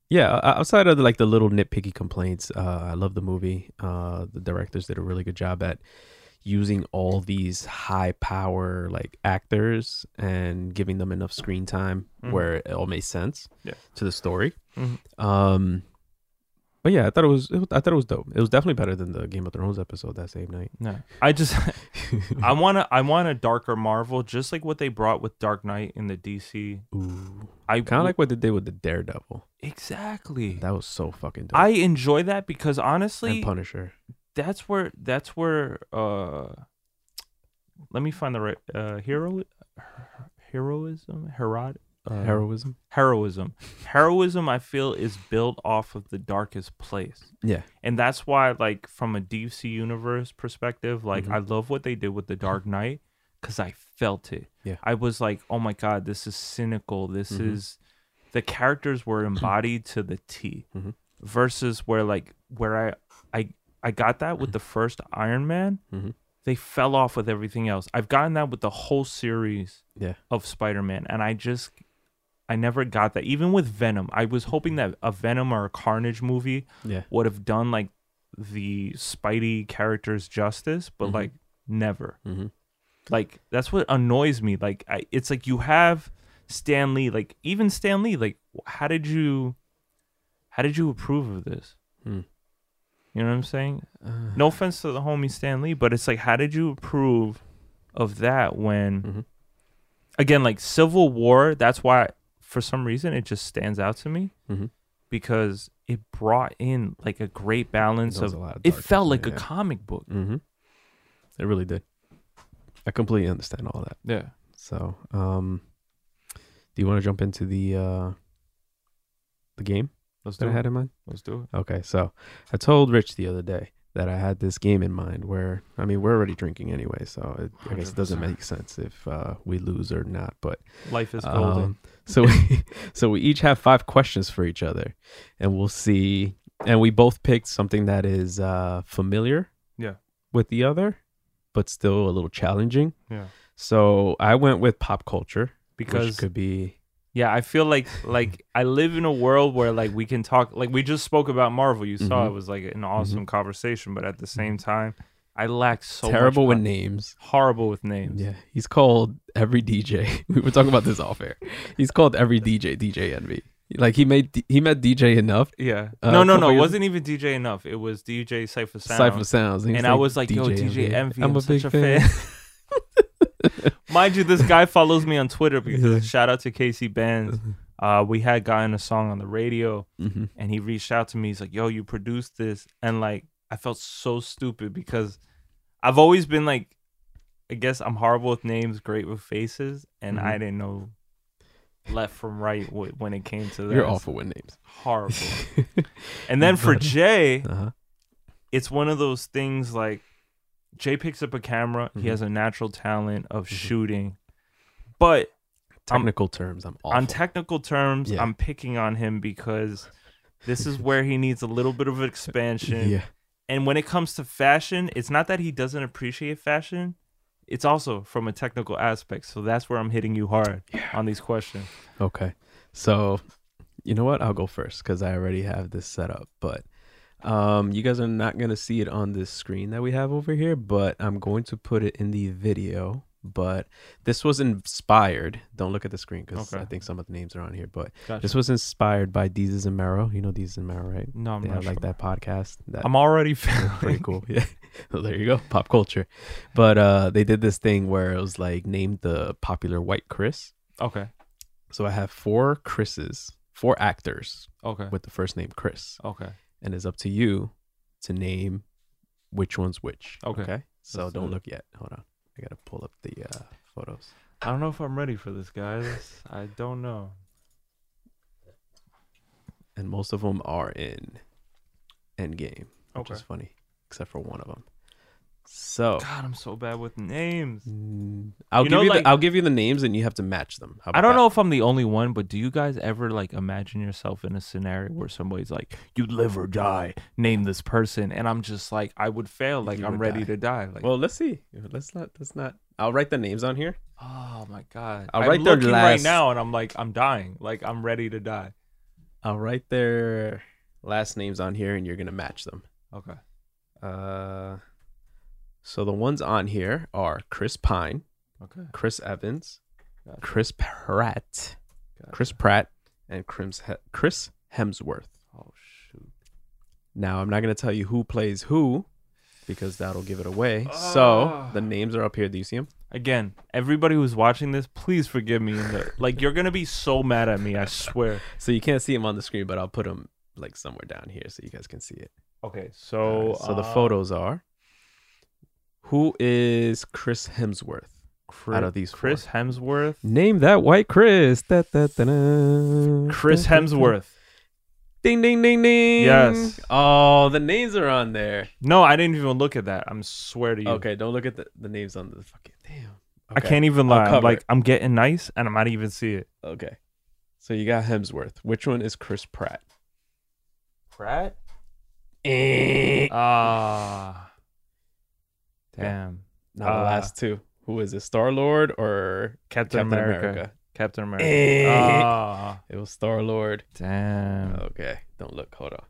yeah, outside of the, like the little nitpicky complaints, uh I love the movie. Uh the directors did a really good job at using all these high power like actors and giving them enough screen time Mhm. where it all made sense Yeah. to the story. Mhm. Um but yeah, I thought it was, it was I thought it was dope. It was definitely better than the Game of Thrones episode that same night. no, I just I want to I want a darker Marvel, just like what they brought with Dark Knight in the DC. Ooh. I Kind of like what they did with the Daredevil. exactly. That was so fucking dope. I enjoy that because honestly, and Punisher. that's where that's where uh let me find the right uh hero heroism herod uh, Heroism. heroism heroism i feel is built off of the darkest place Yeah. and that's why like from a dc universe perspective like Mhm. i love what they did with the dark knight because i felt it Yeah. i was like oh my god this is cynical this Mhm. is the characters were embodied to the t Mhm. versus where like where i i i got that with the first iron man Mhm. they fell off with everything else i've gotten that with the whole series Yeah. of spider-man and i just i never got that even with venom i was hoping that a venom or a carnage movie Yeah. would have done like the spidey characters justice but Mhm. like never Mm-hmm. like that's what annoys me like I, it's like you have stan lee like even stan lee like how did you how did you approve of this Hmm. you know what i'm saying no offense to the homie stan lee but it's like how did you approve of that when Mhm. again like civil war that's why for some reason it just stands out to me Mhm. because it brought in like a great balance of a lot of it felt like it, a comic book Mm-hmm. It really did. I completely understand all that. yeah So, um, do you want to jump into the uh, the game let's that do I had in mind? let's do it Okay, so I told Rich the other day that I had this game in mind where I mean we're already drinking anyway, so it, I guess it doesn't make sense if uh, we lose or not. But life is golden Um, so we, so we each have five questions for each other, and we'll see. And we both picked something that is uh, familiar, Yeah. with the other, but still a little challenging. yeah So I went with pop culture, because could be Yeah, I feel like like I live in a world where like we can talk like we just spoke about Marvel. You saw Mhm. it was like an awesome conversation, but at the same time, I lack so much terrible with con- names. horrible with names. Yeah, he's called every DJ. we were talking about this off air. He's called every DJ DJ Envy. Like he made he met DJ enough. Yeah. Uh, no, no, couple no. It years- wasn't even DJ enough. It was DJ Cipha Sound. Cipha Sounds, and I was like, yo, DJ Envy. I'm, such big a fan. Mind you, this guy follows me on Twitter because shout out to Casey Bands. Uh, we had gotten a song on the radio hmm and he reached out to me. He's like, "Yo, you produced this," and like I felt so stupid because I've always been like, I guess I'm horrible with names, great with faces, and Mhm. I didn't know left from right w- when it came to that. You're awful with names. horrible. and then for Jay, Uh-huh. it's one of those things like Jay picks up a camera. He Mhm. has a natural talent of Mhm. shooting But I'm- Technical terms, I'm awful. on technical terms, Yeah. I'm picking on him because this is where he needs a little bit of expansion. yeah. And when it comes to fashion, it's not that he doesn't appreciate fashion. It's also from a technical aspect. So that's where I'm hitting you hard on these questions. Okay. So, you know what? I'll go first because I already have this set up. But um, you guys are not going to see it on this screen that we have over here, but I'm going to put it in the video. But this was inspired. Don't look at the screen because Okay. I think some of the names are on here. But Gotcha. this was inspired by Desus and Mero. You know Desus and Mero, right? no, I'm they not have like that podcast. That I'm already pretty cool. Yeah. so there you go. Pop culture. But uh, they did this thing where it was like named the popular white Chris. Okay. So I have four Chris's, four actors Okay. with the first name Chris, Okay. And it's up to you to name which one's which. Okay. So Let's don't it. look yet. Hold on. I gotta pull up the uh, photos. I don't know if I'm ready for this, guys. I don't know. And most of them are in Endgame, which Okay. is funny, except for one of them. So God, I'm so bad with names. mm, I'll You give know, you like- the, I'll give you the names, and you have to match them. How I about don't that? know if I'm the only one, but do you guys ever like imagine yourself in a scenario where somebody's like, "You live or die, name this person," and I'm just like, I would fail. Like You I'm would ready die. to die. Like, Well, let's see. Let's not. Let's not. I'll write the names on here. oh my god, I'll I'm write their looking right last- now, and I'm like, I'm dying. Like I'm ready to die. I'll write their last names on here, and you're gonna match them. Okay. Uh, so the ones on here are Chris Pine, Okay. Chris Evans, Gotcha. Chris Pratt, Gotcha. Chris Pratt, and Chris Chris Hemsworth. Oh shoot. Now I'm not gonna tell you who plays who because that'll give it away. So Ah. the names are up here. Do you see them? Again, everybody who's watching this, please forgive me. The, like you're gonna be so mad at me. I swear. So you can't see them on the screen, but I'll put them like somewhere down here so you guys can see it. Okay. So so the uh, photos are. Who is Chris Hemsworth? Chris, out of these four. Chris Hemsworth. Name that white Chris. Da, da, da. Chris. Hemsworth. Ding ding ding ding. Yes. Oh, the names are on there. No, I didn't even look at that. I'm swear to you. Okay, don't look at the, the names on the fucking damn. I can't even lie. I'm like it. I'm getting nice and I might even see it. Okay. So you got Hemsworth. Which one is Chris Pratt? Pratt? Eh. Ah. Damn. Now the Uh, last two. Who is it? Star Lord or Captain, Captain America. America? Captain America. Eh. Ah. It was Star Lord. Damn. Okay. Don't look. Hold on.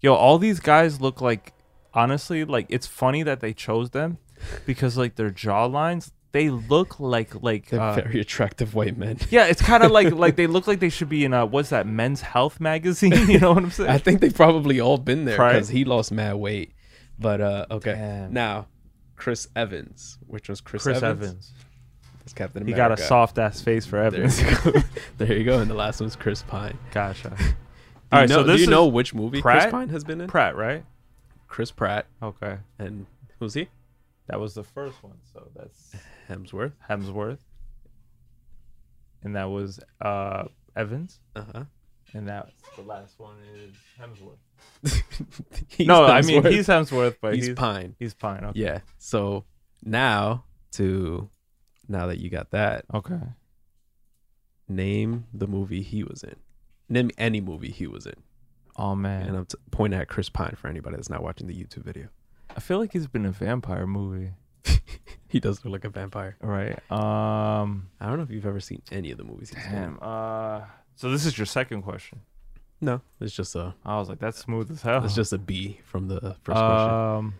Yo, all these guys look like honestly, like it's funny that they chose them because like their jawlines, they look like like uh, very attractive white men. yeah, it's kind of like like they look like they should be in a what's that Men's Health magazine? You know what I'm saying? I think they've probably all been there because he lost mad weight. But uh okay. Damn. Now, Chris Evans. Which was Chris, Chris Evans? Evans. That's Captain America. He got a soft ass face for There Evans. you go. there you go. And the last one's Chris Pine. Gotcha. All right, know, so do you know which movie Chris Pine has been in? Pratt, right? Chris Pratt Okay, and who's he? that was the first one. So that's Hemsworth. Hemsworth, and that was uh Evans, Uh huh. And that the last one is Hemsworth. He's no, I mean he's Hemsworth, but he's he's Pine. he's fine. Okay. Yeah. So now to now that you got that, Okay. name the movie he was in. Name any movie he was in. Oh man, And I'm t- pointing at Chris Pine for anybody that's not watching the YouTube video. I feel like he's been a vampire movie, He does look like a vampire. right? Um, I don't know if you've ever seen any of the movies he's been damn. Uh, so this is your second question. No, it's just a I was like, that's smooth as hell. it's just a B from the first um,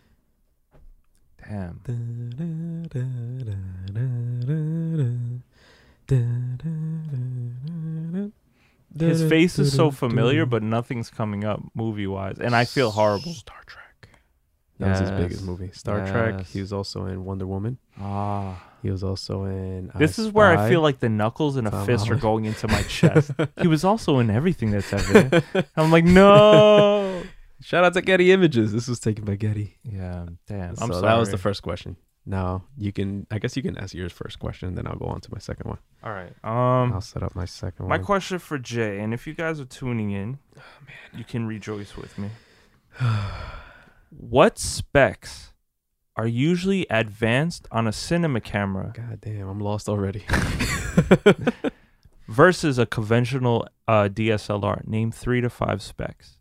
damn. question. His face is so familiar, but nothing's coming up movie wise, and I feel horrible. Star Trek. That was his biggest movie. Star Trek. Yes. He was also in Wonder Woman. Ah, He was also in. I this is where I feel like the knuckles and a Tom fist are going into my chest. he was also in everything that's ever. I'm like, no. Shout out to Getty Images. This was taken by Getty. Yeah, damn. so I'm sorry. that was the first question. Now you can. I guess you can ask yours first question, then I'll go on to my second one. All right. Um, I'll set up my second my one. My question for Jay, and if you guys are tuning in, Oh, man. you can rejoice with me. what specs are usually advanced on a cinema camera God damn, I'm lost already. versus a conventional uh, DSLR. Name three to five specs.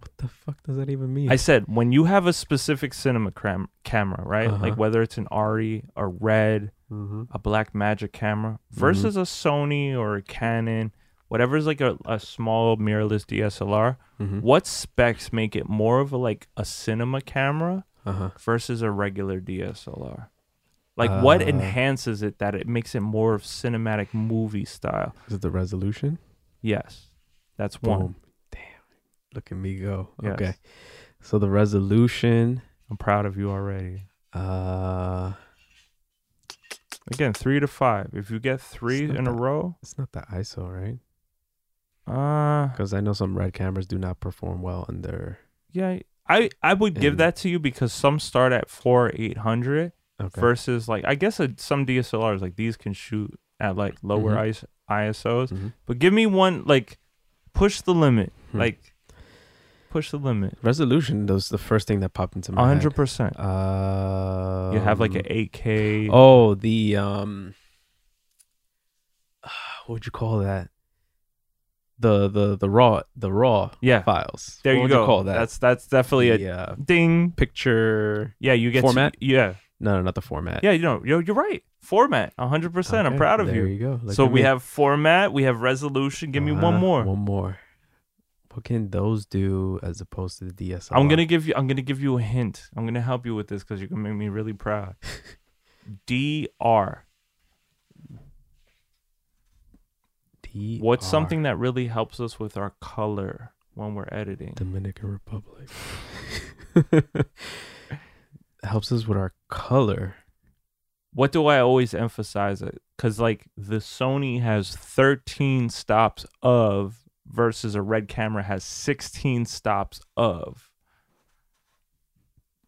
what the fuck does that even mean? I said when you have a specific cinema cram- camera, right? Uh-huh. Like whether it's an Arri, a Red, mm-hmm. a Blackmagic camera versus a Sony or a Canon, whatever's like a, a small mirrorless DSLR. Mm-hmm. What specs make it more of a like a cinema camera Uh-huh. versus a regular DSLR? Like what Uh, enhances it that it makes it more of cinematic movie style? Is it the resolution? Yes, that's one. Damn. Look at me go. Yes. Okay. So the resolution, I'm proud of you already. uh Again, three to five. If you get three in a row, it's not the ISO, right? uh, Because I know some red cameras do not perform well under yeah, I I would give And- that to you because some start at four eight hundred okay. versus like I guess uh some DSLRs like these can shoot at like lower Mhm. IS- ISOs. Mhm. But give me one like push the limit, Hmm. like push the limit. resolution was the first thing that popped into my A hundred head. percent. Uh You have like an eight K. Oh, the um what would you call that? The the the raw the raw Yeah. files. There What you go. call that? That's that's definitely a uh, ding. picture Yeah, you get to- format? yeah, No, no, not the format. yeah. You know, you're, you're right. Format, a hundred percent. I'm proud of there you. There you go. Look so we me. have format, we have resolution. Give me one Uh-huh, more. One more. What can those do as opposed to the DSLR? I'm gonna give you. I'm gonna give you a hint. I'm gonna help you with this because you're gonna make me really proud. DR. What's something that really helps us with our color when we're editing? Dominican Republic helps us with our color. What do I always emphasize uh, it? Because like the Sony has 13 stops of versus a red camera has 16 stops of.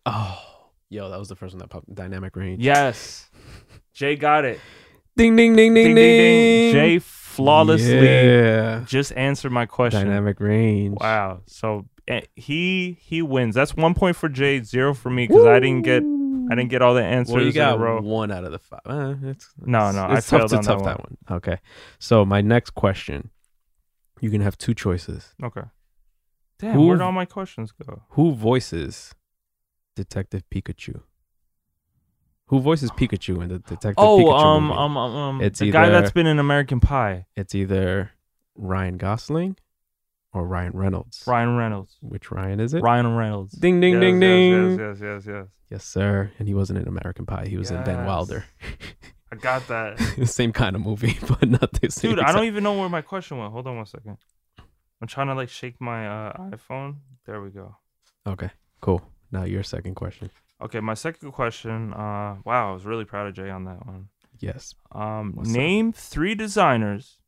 Oh, yo, that was the first one that popped. Dynamic range. Yes, Jay got it. Ding ding ding ding Ding, ding. ding, ding. Jay flawlessly Yeah. just answered my question. Dynamic range. Wow. So eh, he he wins. That's one point for Jay, zero for me because I didn't get I didn't get all the answers Well, you in got a row. one out of the five. Uh, it's, No, it's- no, I it's tough to on tough that that one. Okay, so my next question, you can have two choices. Okay. Damn, Who- where'd all my questions go? Who voices Detective Pikachu? Who voices Pikachu in the Detective Oh, Pikachu um, movie? um, um, um, It's the guy either- that's been in American Pie, It's either Ryan Gosling or Ryan Reynolds. Ryan Reynolds. Which Ryan is it? Ryan Reynolds. Ding ding Yes, ding ding. Yes, yes, yes, yes. Yes, sir. And he wasn't in American Pie. He was in Van Yes. Wilder. I got that. same kind of movie, but not the same. Dude, I don't even know where my question went. Hold on one second. I'm trying to like shake my uh, iPhone. There we go. Okay, cool. Now your second question. Okay, my second question. Uh, wow, I was really proud of Jay on that one. Yes. Um, What's up? name three designers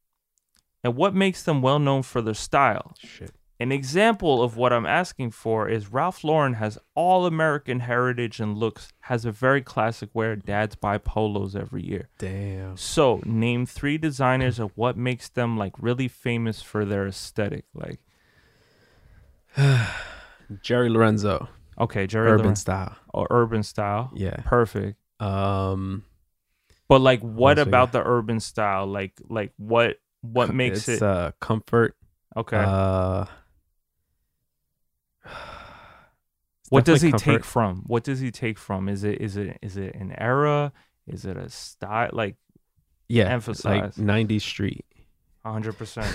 and what makes them well known for their style. Shit. An example of what I'm asking for is Ralph Lauren has all American heritage and looks, has a very classic wear. Dads buy polos every year. Damn. So, name three designers of what makes them like really famous for their aesthetic. Like, Jerry Lorenzo, okay, Jerry urban style. or urban style. Yeah. Perfect. Um. But like, what about the urban style? Like, like what what makes it's, it uh comfort. okay? Uh. what does he definitely take from? What does he take from? Is it is it is it an era? Is it a style? Like Yeah. emphasize. Like '90s street. Hundred percent.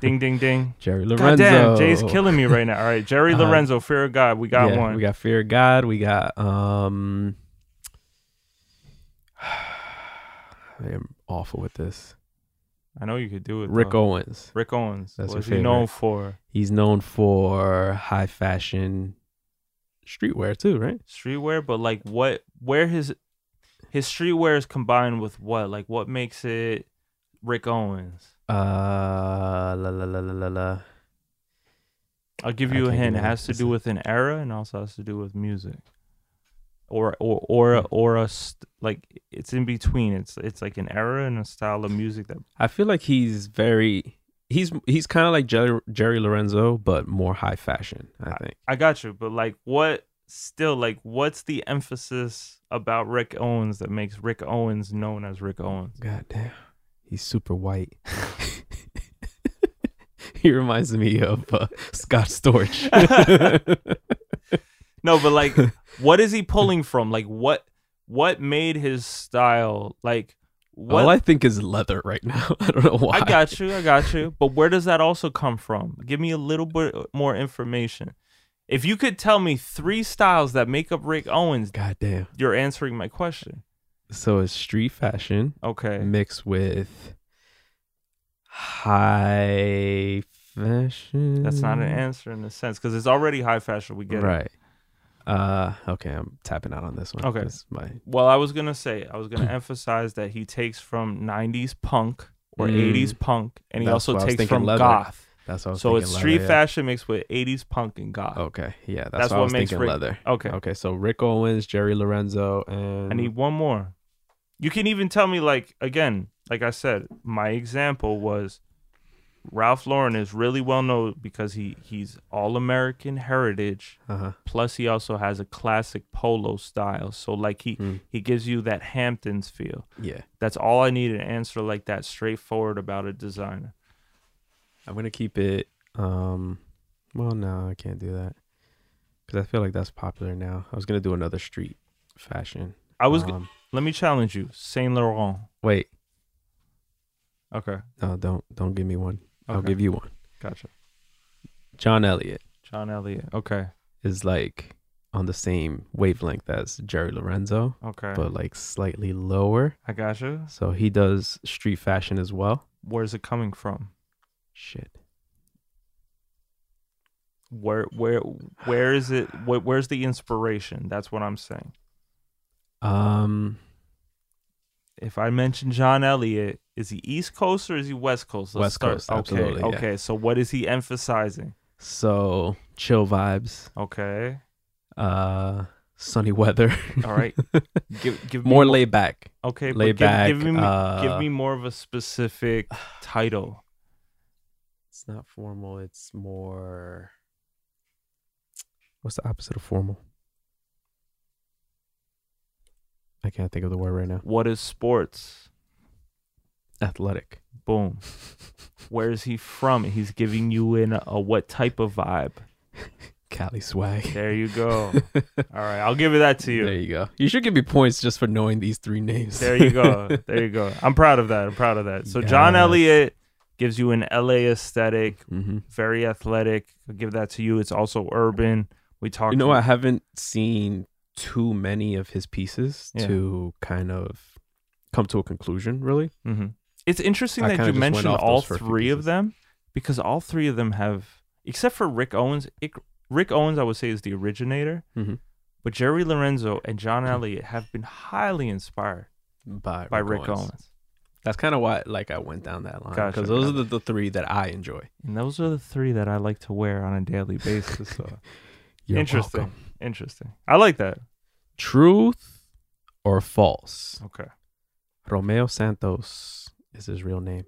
Ding ding ding. Jerry Lorenzo. God damn, Jay's killing me right now. All right, Jerry Uh, Lorenzo, Fear of God. We got Yeah, one. We got Fear of God. We got um. I am awful with this. I know you could do it. Rick though. Owens. Rick Owens. That's your he known for? He's known for high fashion streetwear too, right? Streetwear, but like what? Where his his streetwear is combined with what? Like what makes it Rick Owens? Uh, la la la la la la. I'll give you a hint. It has to do with an era and also has to do with music. Or or or a, Hmm. or a st- like it's in between. It's it's like an era and a style of music that I feel like he's very he's he's kind of like Jerry, Jerry Lorenzo, but more high fashion. I think. I got you. But like what still, like, what's the emphasis about Rick Owens that makes Rick Owens known as Rick Owens? God damn. He's super white. he reminds me of uh, Scott Storch. No, but like, what is he pulling from? Like, what what made his style like? What All I think is leather right now. I don't know why. I got you, I got you. But where does that also come from? Give me a little bit more information. If you could tell me three styles that make up Rick Owens, goddamn, you're answering my question. So it's street fashion Okay. mixed with high fashion. That's not an answer in a sense because it's already high fashion. We get it. right. Uh, okay, I'm tapping out on this one. Okay. My Well, I was gonna say I was gonna emphasize that he takes from '90s punk or Mm. '80s punk, and he That's also what I was takes from leather. goth. that's what I was So it's leather, street yeah. fashion mixed with '80s punk and goth. Okay, yeah, that's, That's what, I what was makes thinking Rick- leather. Okay. Okay, so Rick Owens, Jerry Lorenzo, and I need one more. You can even tell me, like, again, like I said, my example was Ralph Lauren is really well known because he he's all American heritage. uh-huh. Plus, he also has a classic polo style. So, like, he Mm. he gives you that Hamptons feel. yeah. That's all I need an answer like that, straightforward about a designer. I'm gonna keep it. Um, well, no, I can't do that because I feel like that's popular now. I was gonna do another street fashion. I was. g Um, let me challenge you, Saint Laurent. wait, Okay, no, don't don't give me one. I'll Okay. give you one. gotcha. John Elliott John Elliott. Okay, is like on the same wavelength as Jerry Lorenzo, okay, but like slightly lower. I gotcha. So he does street fashion as well. Where's it coming from? Shit. where where where is it where, where's the inspiration that's what i'm saying Um, if i mention john elliott is he east coast or is he west coast West Coast, okay yeah. okay so what is he emphasizing so chill vibes. okay Uh, sunny weather. all right give give me More laid back. okay laid give, back, give me uh, give me more of a specific title It's not formal. It's more. What's the opposite of formal? I can't think of the word right now. what is sports Athletic. boom where is he from he's giving you in a, a what type of vibe Cali swag. there you go all right i'll give it that to you There you go. You should give me points just for knowing these three names. There you go. There you go. I'm proud of that. I'm proud of that. So John Yes. Elliott gives you an LA aesthetic, hmm very athletic. I'll give that to you. It's also urban. We talked. You know, I haven't seen too many of his pieces Yeah. to kind of come to a conclusion, really. hmm It's interesting I that you mentioned all those first few three of them because all three of them have, except for Rick Owens. It, Rick Owens, I would say, is the originator, Mhm. but Jerry Lorenzo and John Elliott have been highly inspired By, by Rick Owens. That's kind of why, like, I went down that line Gotcha, because those gotcha. are the, the three that I enjoy. And those are the three that I like to wear on a daily basis. So interesting. welcome. Interesting. I like that. Truth or false? Okay. Romeo Santos is his real name.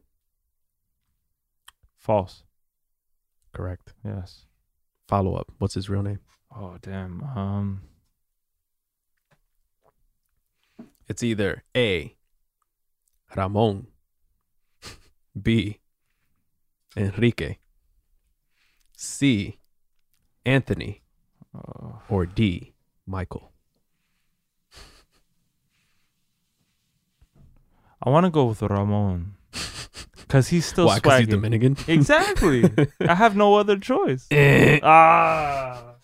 False. Correct. Yes. Follow up. What's his real name? Oh damn. Um. It's either A. Ramon, B. Enrique, C. Anthony, uh, or D. Michael. I want to go with Ramon, cause he's still Why? Because he's swaggy. Dominican. Exactly. I have no other choice. Eh. ah.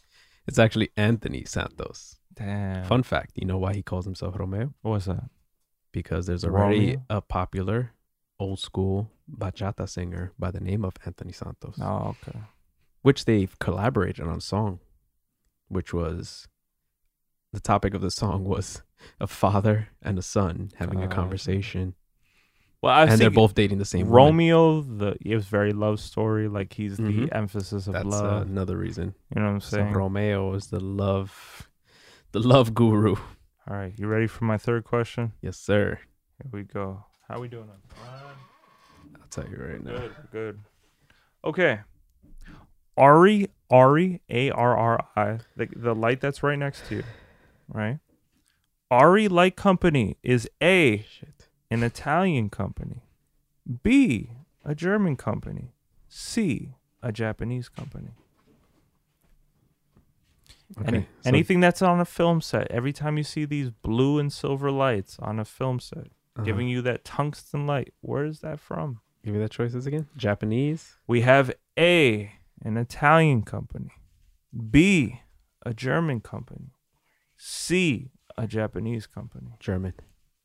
it's actually Anthony Santos. Damn. Fun fact: You know why he calls himself Romeo? What's that? Because there's already Romeo? a popular old school bachata singer by the name of Anthony Santos. Oh, okay. which they've collaborated on a song, which was the topic of the song was a father and a son having a conversation, Well, I and they're think both dating the same woman. Romeo. The it was very love story. Like he's Mhm. the emphasis of That's uh, love. another reason. you know what I'm So saying? Romeo is the love, the love guru. All right. You ready for my third question? Yes, sir. Here we go. How we doing? on time? I'll tell you right now. Good, good. Okay. Arri, Arri, A R R I, the, the light that's right next to you, right? Arri Light Company is A, Shit. an Italian company, B, a German company, C, a Japanese company. Any, Okay, so- anything that's on a film set, every time you see these blue and silver lights on a film set, uh-huh. giving you that tungsten light, where is that from? Give me the choices again. Japanese. We have A, an Italian company, B, a German company, C, a Japanese company. German.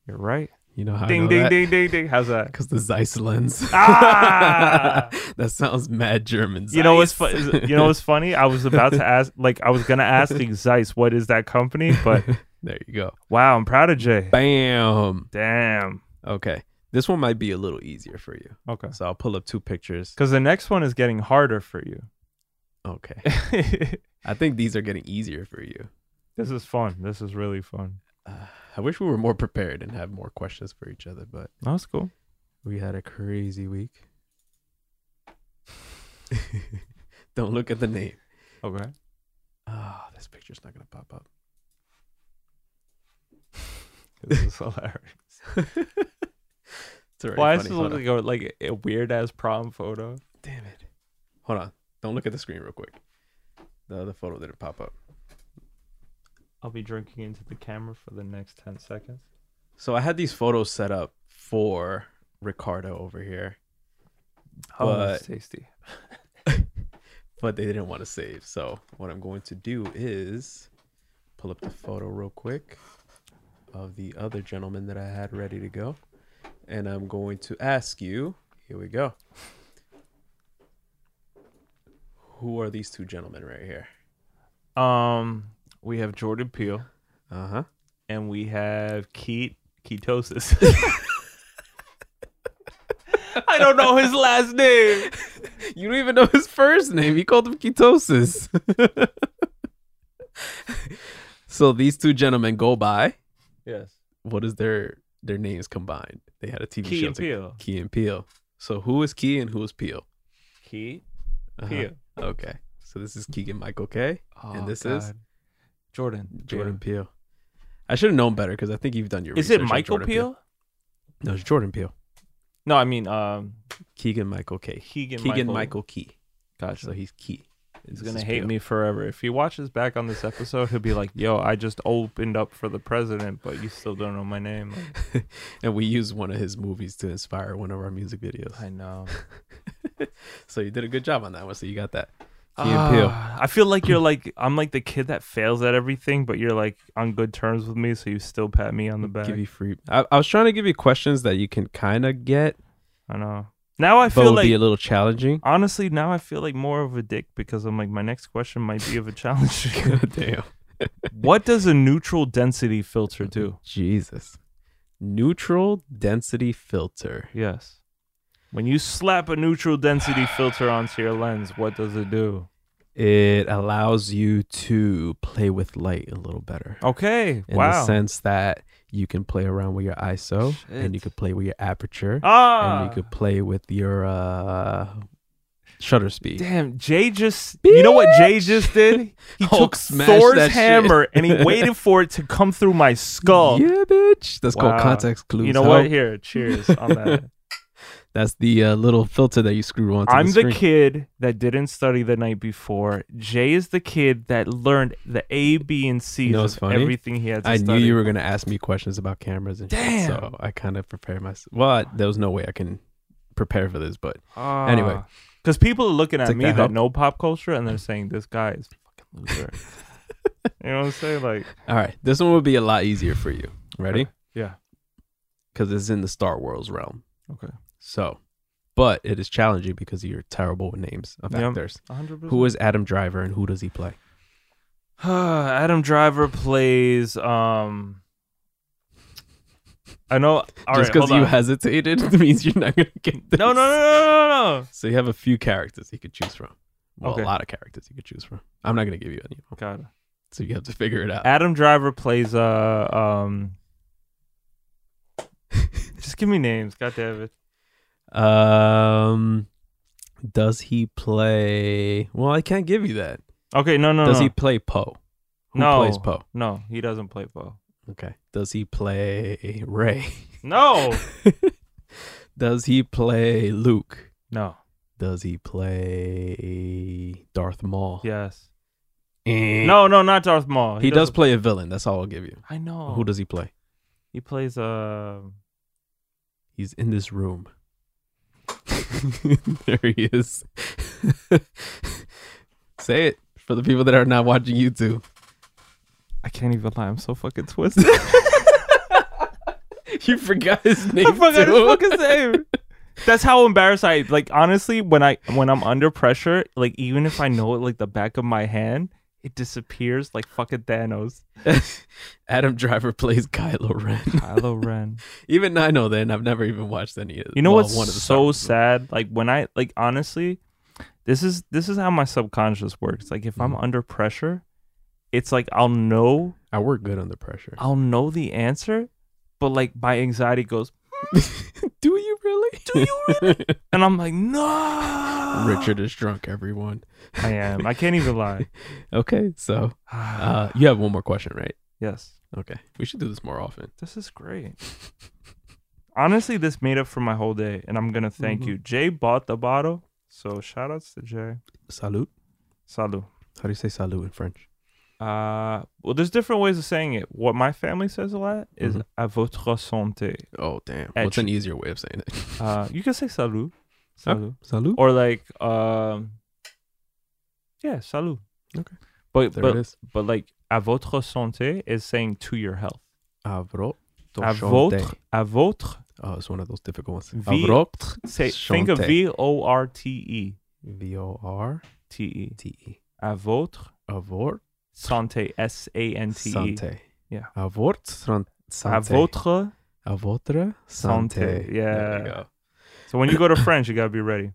You're right. You know how I ding, know ding, that? ding, ding, ding. How's that? Because the Zeiss lens. Ah! that sounds mad German. You know what's Zeiss. fu- you know what's funny? I was about to ask, like, I was gonna ask the Zeiss, what is that company? But there you go. wow, I'm proud of Jay. Bam. Damn. Okay. This one might be a little easier for you. Okay. So I'll pull up two pictures. Because the next one is getting harder for you. Okay. I think these are getting easier for you. this is fun. This is really fun. Uh, I wish we were more prepared and have more questions for each other, but That's cool. we had a crazy week. Don't look at the name. Okay. Ah, this picture's not gonna pop up. This is hilarious. It's Why funny. does it look like a, like a weird ass prom photo? Damn it. Hold on. Don't look at the screen real quick. The other photo didn't pop up. I'll be drinking into the camera for the next 10 seconds. So I had these photos set up for Ricardo over here, Oh, that's tasty. but they didn't want to save. So what I'm going to do is pull up the photo real quick of the other gentleman that I had ready to go. And I'm going to ask you, here we go. Who are these two gentlemen right here? Um, we have Jordan Peele Uh-huh. and we have Keat ketosis. I don't know his last name. You don't even know his first name. You called him ketosis. so these two gentlemen go by. Yes. What is their their names combined? They had a TV Key show. and together. Peele. Key and Peele. So who is Key and who is Peele? Keat Uh-huh. Peele. Okay. So this is Keegan Michael Key. And this is? Jordan. Jordan Peele. I should have known better because I think you've done your. Research. Is it research on Michael Jordan Peele? No, it's Jordan Peele. No, I mean um Keegan Michael Key. Keegan, Keegan Michael. Michael Key. Gotcha. So he's Key. He's gonna hate me forever. If he watches back on this episode, he'll be like, "Yo, I just opened up for the president, but you still don't know my name." Like, and we use one of his movies to inspire one of our music videos. I know. So you did a good job on that one. So you got that. Key and Peele. Ah, I feel like you're like I'm like the kid that fails at everything, but you're like on good terms with me, so you still pat me on the back. Give you free. I, I was trying to give you questions that you can kind of get, I know. Now I feel would like be a little challenging. honestly, now I feel like more of a dick because I'm like my next question might be of a challenge. God damn. what does a neutral density filter do? Jesus. Neutral density filter. Yes. When you slap a neutral density filter onto your lens, what does it do? It allows you to play with light a little better. Okay. In wow. the sense that you can play around with your ISO and you could play with your aperture ah. and you could play with your uh shutter speed. Damn, Jay just you know what Jay just did? He took Thor's shit. hammer and he waited for it to come through my skull. Yeah, bitch. That's called Wow. context clues. you know How- what? Here, cheers on that. That's the uh, little filter that you screw onto I'm the the kid that didn't study the night before. Jay is the kid that learned the A, B, and C you know of funny? everything he had to I study. knew you were gonna ask me questions about cameras and shit, so I kind of prepared myself. Well, there was no way I can prepare for this, but Ah. Anyway. because people are looking at Take me that that know pop culture and they're saying this guy is fucking loser. you know what I'm saying? Like, all right, this one would be a lot easier for you. Ready? yeah. Because it's in the Star Wars realm. Okay. So, but it is challenging because you're terrible with names of Yep. actors. 100%. Who is Adam Driver and who does he play? Adam Driver plays um I know all Just because hold you on. hesitated means you're not gonna get this. No, no, no, no, no, no. So you have a few characters you could choose from. Well, Okay. a lot of characters you could choose from. I'm not gonna give you any, of them, Got it. so you have to figure it out. Adam Driver plays uh um Just give me names, god damn it. Um, Does he play? Well, I can't give you that. Okay, no, no, Does no. he play Poe? Who no, plays Poe? No, he doesn't play Poe. Okay. Does he play Rey? No, Does he play Luke? no. Does he play Darth Maul? Yes. Eh. No, no, not Darth Maul. He, does doesn't- play a villain. That's all I'll give you. I know. Who does he play? he plays? Uh, He's in this room. there he is. Say it for the people that are not watching YouTube. I can't even lie. I'm so fucking twisted. You forgot his name. I forgot his fucking name. That's how embarrassed I like. Honestly, when I when I'm under pressure, like even if I know it like the back of my hand, it disappears like fucking Thanos. Adam Driver plays Kylo Ren. Kylo Ren. even I know that, I've never even watched any of. You know well, what's one of the so sad? Like when I like honestly, this is this is how my subconscious works. Like if I'm Mhm. under pressure, it's like I'll know. I work good under pressure. I'll know the answer, but like my anxiety goes, Do? Do you really? and I'm like, no. Richard is drunk. Everyone. I am. I can't even lie. Okay, so uh, you have one more question, right? yes. Okay, we should do this more often. This is great. Honestly, this made up for my whole day, and I'm gonna thank Mhm. you. Jay bought the bottle, so shout outs to Jay. Salut. Salut. How do you say salut in French? Uh, well, there's different ways of saying it. What my family says a lot is Mhm. "à votre santé." Oh damn! At What's an easier way of saying it? Uh, you can say "salut," salut, Salut. or like, um, yeah, "salut." Okay. But There but is. but like "à votre santé" is saying to your health. À, Avro. À votre, à votre. Oh, it's one of those difficult ones. V- Avrotre. Say think of Santé. V O R T E V O R T E. T E. À votre Avort. Santé S A N T E. Santé. Yeah. Avort. Santé. À votre À votre Santé. santé. Yeah. There you go. So when you go to French, you gotta be ready.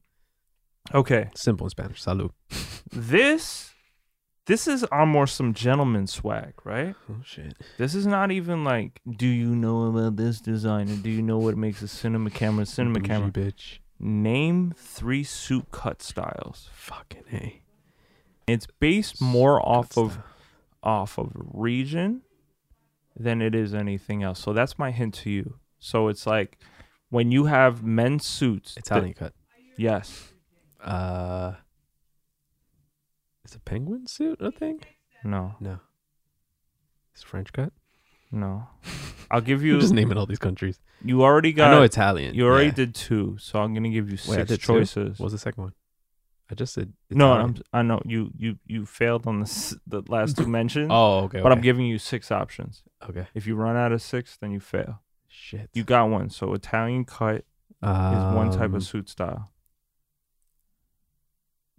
Okay, Simple in Spanish. Salud. this this is on more some gentleman swag, right? Oh shit. This is not even like, do you know about this designer? Do you know what makes a cinema camera a cinema Bougie camera? bitch. Name three suit cut styles. Fucking hey. It's based more off of off of region than it is anything else. So that's my hint to you. So it's like when you have men's suits. that- Italian cut. yes. Uh, it's a penguin suit. I think. No. No. It's French cut. No. I'll give You you. just naming all these countries. You already got. I know Italian. You already yeah. did two, so I'm gonna give you Wait, six two? choices. What was the second one? I just said No, I'm, I know you you you failed on the s- the last two mentions. Oh, okay. but I'm giving you six options. okay. If you run out of six, then you fail. Shit. You got one. So Italian cut is one type Um, of suit style.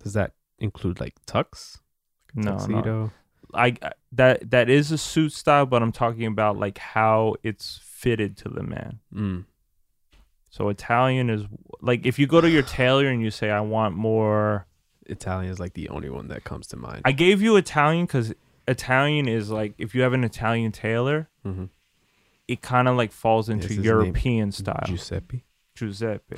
Does that include like tux? No, no. Tuxedo? I that that is a suit style, but I'm talking about like how it's fitted to the man. Mm. So Italian is like if you go to your tailor and you say I want more. Italian is like the only one that comes to mind. I gave you Italian because Italian is like if you have an Italian tailor, mm-hmm. it kind of like falls into name? European style. Giuseppe. Giuseppe.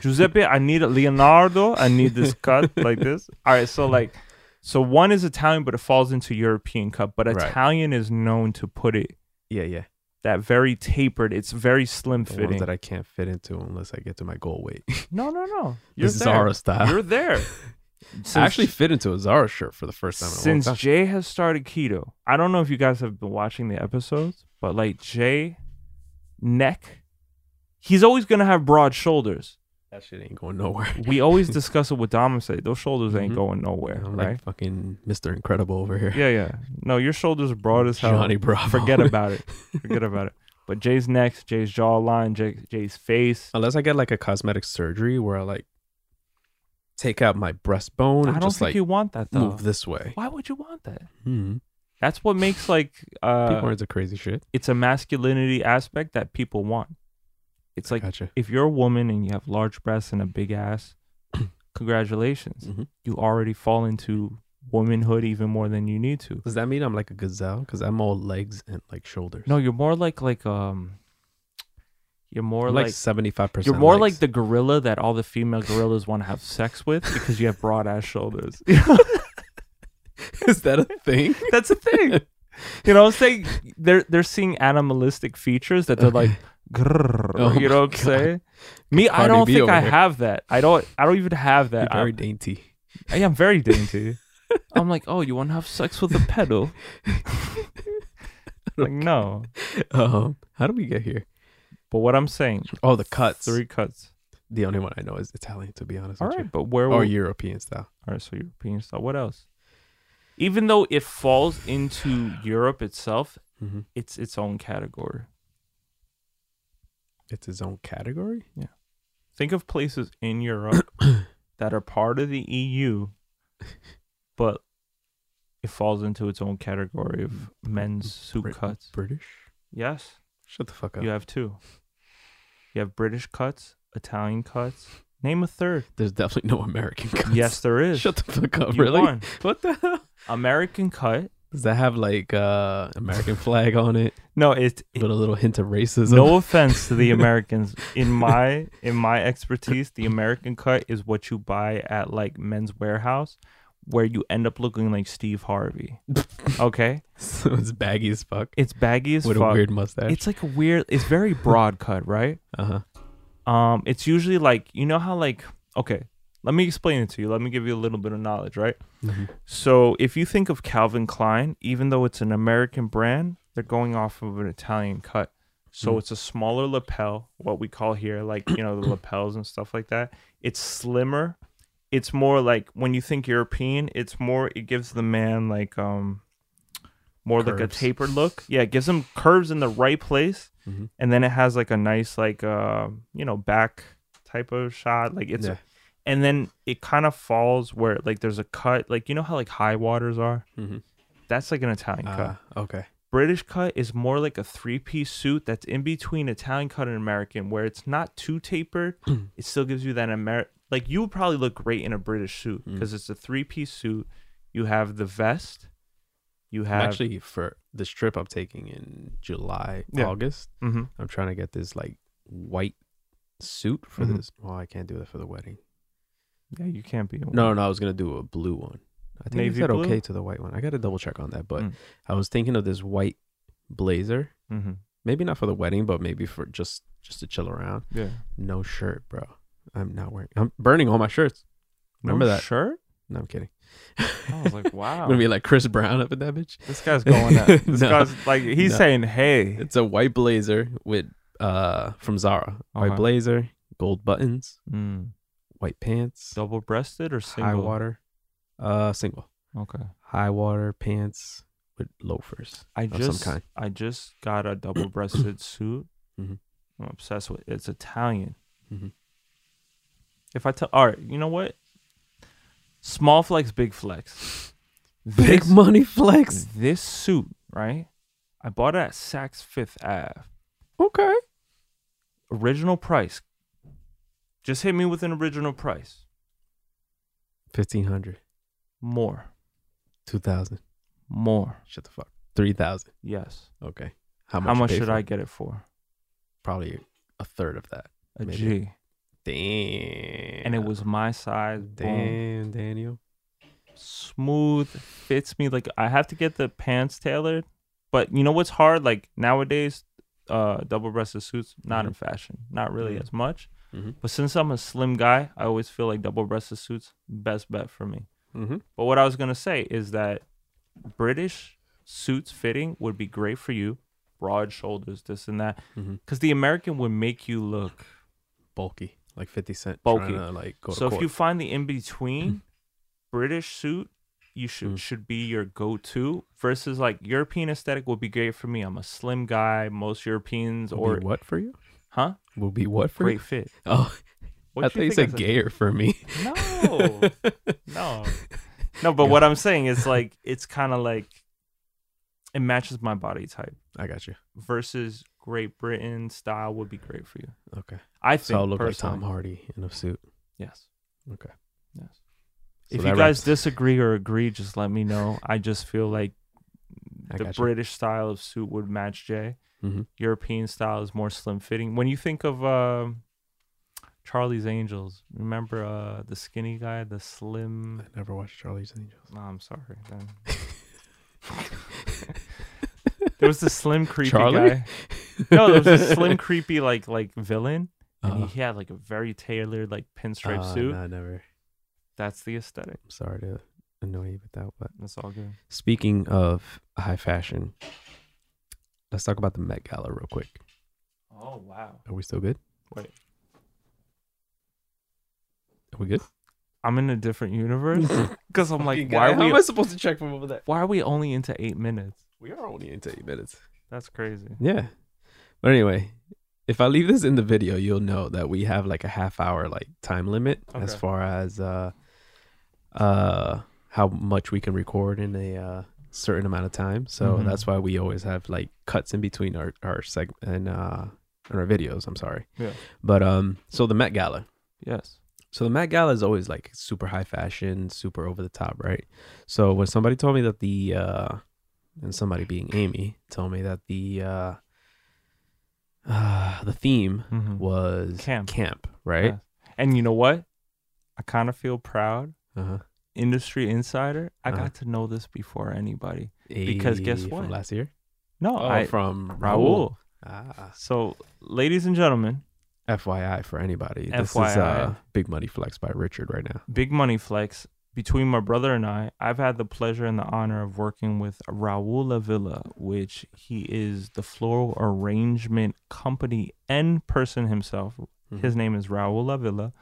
Giuseppe, I need a Leonardo. I need this cut like this. All right, so like, so one is Italian, but it falls into European cut. But Right. Italian is known to put it Yeah, yeah. That very tapered. It's very slim The fitting. that I can't fit into unless I get to my goal weight. no, no, no. You're this there. Zara style. You're there. Since, I actually fit into a Zara shirt for the first time. in a long since time. Jay has started keto, I don't know if you guys have been watching the episodes, but like Jay, neck, he's always gonna have broad shoulders. That shit ain't going nowhere. We always discuss it with Dom and say those shoulders ain't Mhm. going nowhere, I'm right? like fucking Mr. Incredible over here. Yeah, yeah. No, your shoulders are broad as hell. Johnny Bravo. Forget about it. Forget about it. But Jay's neck, Jay's jawline, Jay, Jay's face. Unless I get like a cosmetic surgery where I like take out my breastbone I don't just think like you want that though. move this way. Why would you want that? hmm That's what makes like People uh are into crazy shit. it's a masculinity aspect that people want. It's like gotcha. if you're a woman and you have large breasts and a big ass, congratulations. Mhm. You already fall into womanhood even more than you need to. Does that mean I'm like a gazelle? Because I'm all legs and like shoulders. No, you're more like like um You're more like like seventy five percent. you're more like the gorilla that all the female gorillas want to have sex with because you have broad ass shoulders. Is that a thing? That's a thing. You know, what I'm saying they're they're seeing animalistic features that they're like, grrr, Oh you know what I'm God. saying? Me, I don't B think I here. have that. I don't. I don't even have You're that. very I'm, dainty. I am very dainty. I'm like, oh, you want to have sex with a pedo? like, no. Um, how do we get here? But what I'm saying, Oh, the cuts. three cuts. The only one I know is Italian, to be honest. All with right, you. but where? Or will- European style. All right, so European style. What else? Even though it falls into Europe itself, hmm it's its own category. It's its own category. Yeah. Think of places in Europe that are part of the EU, but it falls into its own category of men's suit Brit- cuts. British. Yes, Shut the fuck up. you have two. You have British cuts, Italian cuts. Name a third. There's definitely no American cuts. Yes, there is. Shut the fuck up. You really? won. What the hell? American cut. Does that have like uh American flag on it No, it's with a little hint of racism? no offense to the Americans. In my in my expertise, the American cut is what you buy at like Men's Wearhouse, where you end up looking like Steve Harvey. Okay, so it's baggy as fuck it's baggy as with fuck. a weird mustache. It's like a weird. It's very broad cut, right? uh huh. Um, it's usually like you know how like okay. Let me explain it to you. Let me give you a little bit of knowledge, right? Mm-hmm. So if you think of Calvin Klein, even though it's an American brand, they're going off of an Italian cut. So Mm. it's a smaller lapel, what we call here, like you know the lapels and stuff like that. It's slimmer. It's more like when you think European, it's more. It gives the man like um, more like a tapered look. Yeah, it gives him curves in the right place, Mhm. and then it has like a nice like uh you know back type of shot. Like it's yeah. And then it kind of falls where like there's a cut like you know how like high waters are Mm-hmm. that's like an italian cut Uh, okay. british cut is more like a three-piece suit that's in between italian cut and american where it's not too tapered it still gives you that Amer- like you would probably look great in a british suit Mm. because it's a three-piece suit you have the vest you I'm have actually for this trip I'm taking in July, Yeah. August. Mhm. I'm trying to get this like white suit for Mhm. this. Well, I can't do that for the wedding. Yeah you can't be No, no, I was gonna do a blue one. I think Navy I said blue? okay to the white one. I got to double check on that, but Mm. I was thinking of this white blazer. mm-hmm. Maybe not for the wedding, but maybe for just just to chill around. yeah No shirt, bro. I'm not wearing. I'm burning all my shirts. Remember no that? shirt No, I'm kidding. i was like wow I'm gonna be like Chris Brown up in that bitch. this guy's going at this No. guy's like he's No. saying hey It's a white blazer with uh from Zara. White Uh-huh. blazer, gold buttons, mm. White pants, double breasted or single high water. Uh single. okay High water pants with loafers. I just. I just got a double breasted suit. Mhm. I'm obsessed with. It's Italian. Mhm. If I tell, all right, you know what? Small flex, big flex. Big This, money flex. this suit, right? I bought it at Saks Fifth Ave. Okay. Original price. Just hit me with an original price. Fifteen hundred. More, Two thousand. more. Shut the fuck. Three thousand. Yes. Okay. How much? How much should I get it for? Probably a third of that. A Maybe. G. Damn. And it was my size. Boom. Damn, Daniel. smooth fits me like i have to get the pants tailored but you know what's hard like nowadays uh double breasted suits not in fashion not really Mhm. as much Mhm. but since i'm a slim guy i always feel like double breasted suits best bet for me Mm-hmm. but what i was gonna say is that british suits fitting would be great for you broad shoulders this and that because the american would make you look Bulky, like Fifty Cent. Bulky. To, like so if you find the in between British suit, you should Mm. should be your go to versus like European aesthetic would be great for me. I'm a slim guy. Most Europeans Will or what for you? Huh? Will be what for Great you? fit. Oh, What I thought you said gayer for me. No, no, no. But what I'm saying is like it's kind of like it matches my body type I got you. versus Great Britain style would be great for you. Okay. I think So I'll look like. Tom Hardy in a suit. Yes. Okay. Yes. So if you guys wraps- disagree or agree, just let me know. I just feel like I the gotcha. British style of suit would match Jay. hmm European style is more slim fitting. When you think of um, Charlie's Angels, remember uh, the skinny guy, the slim. I never watched Charlie's Angels. No, I'm sorry. Then. there was the slim creepy Charlie? guy. No, there was a slim creepy like like villain, and Uh-huh. he had like a very tailored like pinstripe Uh, suit. No, I never. That's the aesthetic. I'm sorry to annoy you with that, but That's all good. speaking of high fashion, let's talk about the Met Gala real quick. Oh wow. Are we still good? Wait. Are we good? I'm in a different universe because I'm like, why are How we? am I supposed to check from over there? Why are we only into eight minutes? We are only into eight minutes. That's crazy. Yeah. But anyway, if I leave this in the video, you'll know that we have like a half hour like time limit as far as uh uh how much we can record in a uh certain amount of time. So Mhm. that's why we always have like cuts in between our our segment and uh and our videos, I'm sorry. Yeah. But um so the Met Gala. Yes. So the Met Gala is always like super high fashion, super over the top, right? So when somebody told me that the uh and somebody being Amy told me that the uh uh the theme Mhm. was Camp. camp, right? Yes. And you know what? I kind of feel proud. Uh-huh. Industry insider. I Uh-huh. got to know this before anybody. Because guess Eh, what? From last year? No, Oh, I from Raul. Ah. So, ladies and gentlemen, FYI for anybody. This is FYI. uh Big Money Flex by Richard right now. big money flex between my brother and I. I've had the pleasure and the honor of working with Raul Avila, which he is the floral arrangement company and person himself. Mhm. His name is Raul Avila.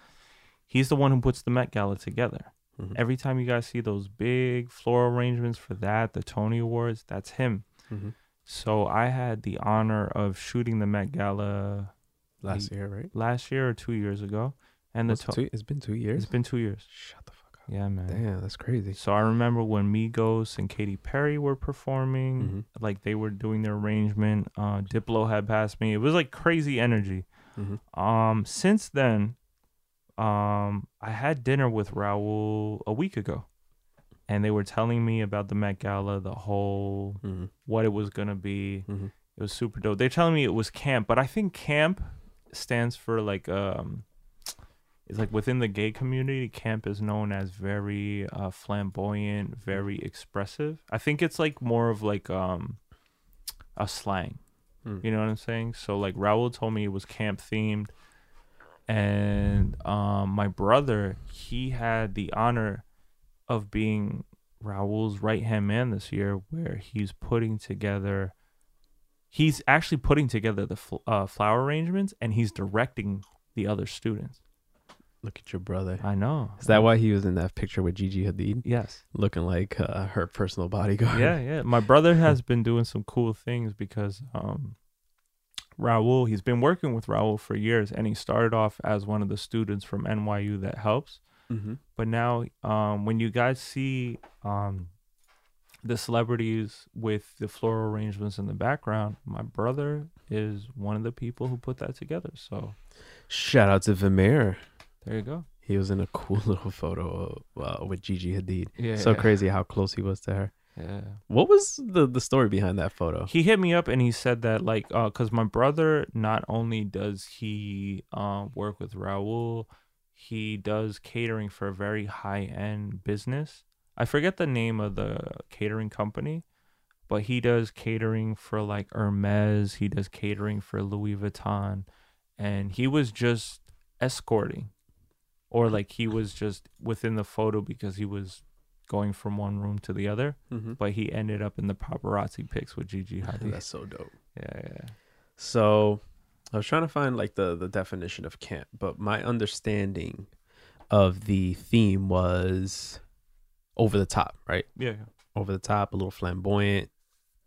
He's the one who puts the Met Gala together. Mhm. Every time you guys see those big floral arrangements for that, the Tony Awards, that's him. Mhm. So I had the honor of shooting the Met Gala Last year, right? last year or two years ago, and the to- two, it's been two years. it's been two years. Shut the fuck up. Yeah, man. Damn, that's crazy. So I remember when Migos and Katy Perry were performing, Mhm. like they were doing their arrangement. Uh, Diplo had passed me. It was like crazy energy. Mhm. Um, since then, um, I had dinner with Raul a week ago, and they were telling me about the Met Gala, the whole Mhm. what it was gonna be. Mhm. It was super dope. They're telling me it was camp, but I think camp stands for like um it's like within the gay community, camp is known as very uh flamboyant, very expressive. I think it's like more of like um a slang. Mm. You know what I'm saying? So like Raul told me it was camp themed and um my brother, he had the honor of being Raul's right hand man this year where he's putting together he's actually putting together the fl- uh, flower arrangements and he's directing the other students. Look at your brother. I know. Is that why he was in that picture with Gigi Hadid, Yes. looking like uh, her personal bodyguard? Yeah, yeah. My brother has been doing some cool things because um Raul, he's been working with Raul for years and he started off as one of the students from NYU that helps. Mm-hmm. But now um when you guys see um the celebrities with the floral arrangements in the background, my brother is one of the people who put that together. So Shout out to Vermeer. there you go. He was in a cool little photo uh, with Gigi Hadid. Yeah. So crazy how close he was to her. Yeah. What was the the story behind that photo? He hit me up and he said that like uh cuz my brother not only does he um work with Raul, he does catering for a very high-end business. I forget the name of the catering company, but he does catering for like Hermes, he does catering for Louis Vuitton, and he was just escorting or like he was just within the photo because he was going from one room to the other Mm-hmm. but he ended up in the paparazzi pics with Gigi Hadid. That's so dope. yeah, yeah. So I was trying to find like the the definition of camp, but my understanding of the theme was over the top, right? Yeah, Over the top, a little flamboyant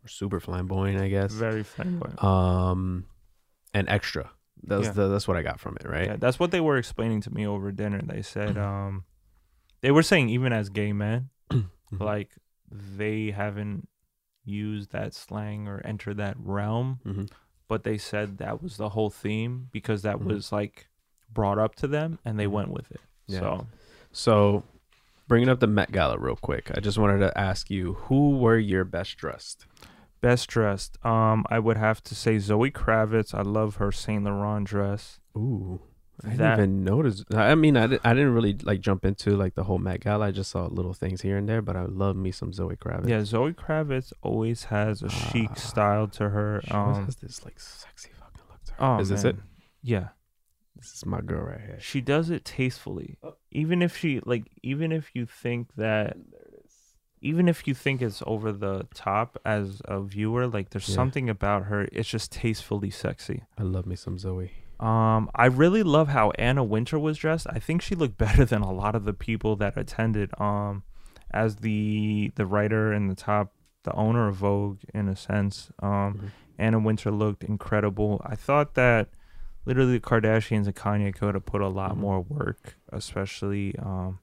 or super flamboyant, I guess. very flamboyant. Um, and extra. That's Yeah. the that's what I got from it, right? Yeah, that's what they were explaining to me over dinner. They said, um, they were saying even as gay men. Like they haven't used that slang or entered that realm, Mhm. but they said that was the whole theme because that Mhm. was like brought up to them and they Mhm. went with it. Yeah. So So bringing up the Met Gala real quick. I just wanted to ask you who were your best dressed. Best dressed. Um, I would have to say Zoe Kravitz. I love her Saint Laurent dress. Ooh, I didn't That- even notice. I mean, I, I didn't really like jump into like the whole Met Gala. I just saw little things here and there, but I love me some Zoe Kravitz. Yeah, Zoe Kravitz always has a Ah. chic style to her. she Um, has this like sexy fucking look to her. oh, Is this it? man. Yeah, This is my girl right here. she does it tastefully. Oh. Even if she like, even if you think that, even if you think it's over the top as a viewer, like there's Yeah. something about her. It's just tastefully sexy. I love me some Zoe. Um, I really love how Anna Wintour was dressed. I think she looked better than a lot of the people that attended. Um, as the the writer and the top, the owner of Vogue, in a sense. Um, Mhm. Anna Wintour looked incredible. I thought that literally the Kardashians and Kanye could have put a lot Mhm. more work, especially um,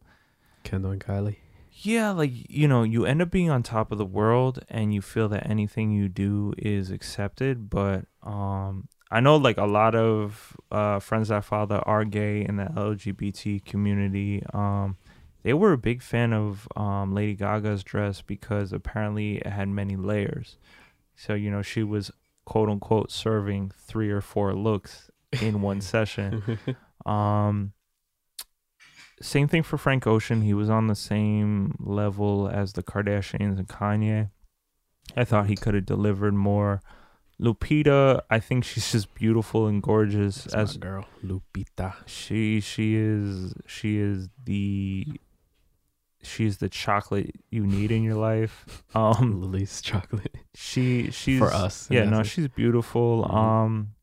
Kendall and Kylie. yeah, like you know, you end up being on top of the world and you feel that anything you do is accepted, but um I know like a lot of uh friends that I follow that are gay in the LGBT community, um they were a big fan of um Lady Gaga's dress because apparently it had many layers. So, you know, she was quote unquote serving three or four looks in one session. Um, same thing for Frank Ocean. He was on the same level as the Kardashians and Kanye. I thought he could have delivered more. Lupita, I think she's just beautiful and gorgeous That's as girl, Lupita. she she is she is the she's the chocolate you need in your life. Um Lily's chocolate she she's for us. Yeah, no, she's beautiful. Mhm. Um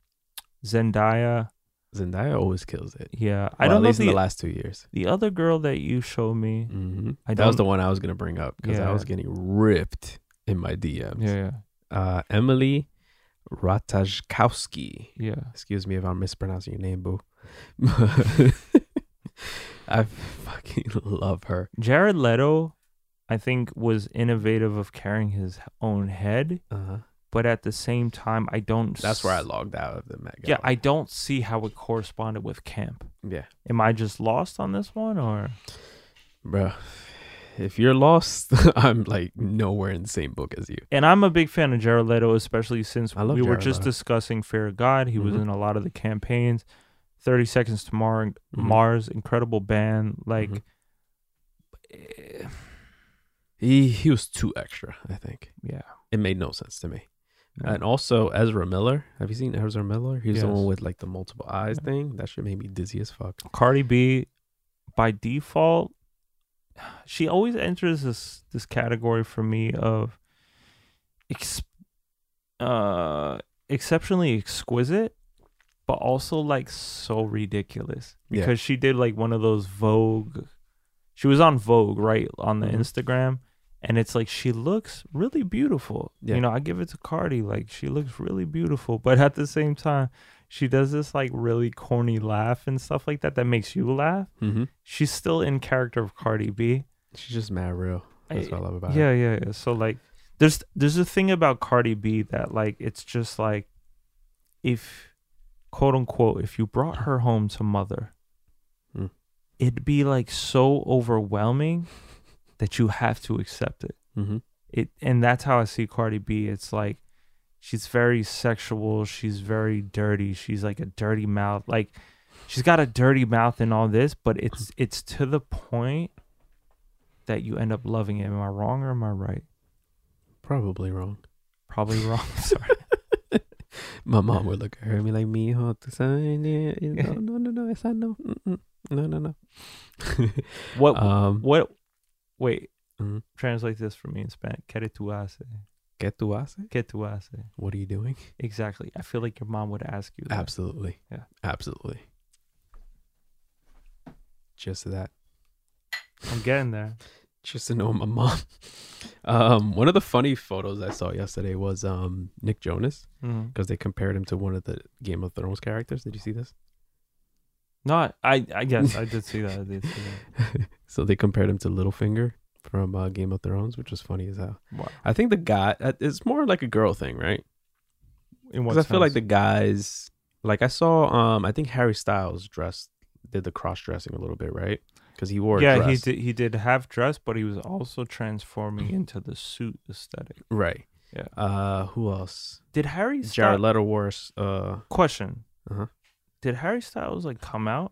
Zendaya, Zendaya always kills it. yeah. I don't at know least in the the last two years. The other girl that you showed me, hmm I That was the one I was gonna bring up because I was getting ripped in my DMs. yeah, Uh, Emily Ratajkowski. yeah, Excuse me if I'm mispronouncing your name, boo. I fucking love her. Jared Leto, I think was innovative of carrying his own head, Uh-huh. but at the same time, I don't. That's where I logged out of the Met Yeah, I don't see how it corresponded with camp. yeah, Am I just lost on this one, or bro. If you're lost, I'm like nowhere in the same book as you. and I'm a big fan of Jared Leto, especially since we were just Leto. discussing Fear of God. He was Mhm. in a lot of the campaigns. Thirty Seconds to Mars, Mhm. Mars, incredible band. Like, Mhm. eh, He he was too extra. I think yeah, it made no sense to me. Yeah. And also Ezra Miller. Have you seen Ezra Miller? He's the one with like the multiple eyes Yeah. thing. That shit made me dizzy as fuck. Cardi B, by default, she always enters this this category for me of ex- uh exceptionally exquisite, but also like so ridiculous Yeah. because she did like one of those Vogue. She was on Vogue, right, on the Mhm. Instagram. And it's like she looks really beautiful. Yeah. You know, I give it to Cardi. Like she looks really beautiful. But at the same time, she does this like really corny laugh and stuff like that that makes you laugh. Mm-hmm. She's still in character of Cardi B. She's just mad real. That's I- what I love about her. Yeah, yeah, yeah. So like there's there's a thing about Cardi B that like it's just like if quote unquote if you brought her home to mother Hmm. it'd be like so overwhelming that you have to accept it. Mm-hmm. It and that's how I see Cardi B. It's like she's very sexual, she's very dirty, she's like a dirty mouth. Like she's got a dirty mouth and all this, but it's it's to the point that you end up loving it. Am I wrong or am I right? Probably wrong. Probably wrong. Sorry. My mom would look at her and be like, "Me, how to sign it? No, no, no, no, esa no, Mm-mm. no, no, no." What um, what wait, Mhm. translate this for me in Spanish. ¿Qué tú haces? ¿Qué tú haces? ¿Qué tú haces? What are you doing? Exactly. I feel like your mom would ask you that. Absolutely. Yeah. Absolutely. Just that. I'm getting there. Just to know my mom. Um, one of the funny photos I saw yesterday was um Nick Jonas because they compared him to one of the Game of Thrones characters. Did you see this? No, I I guess I did see that. I did see that. so they compared him to Littlefinger from uh, Game of Thrones, which was funny as hell. Wow. I think the guy uh, it's more like a girl thing, right? Because I feel like the guys, like I saw, um, I think Harry Styles dressed did the cross dressing a little bit, right? because he wore a yeah, he did. He did half dress, but he was also transforming into the suit aesthetic. Right. Yeah. Uh, who else? Did Harry Jared Leto wore. Uh, Question. Uh-huh. Did Harry Styles like come out,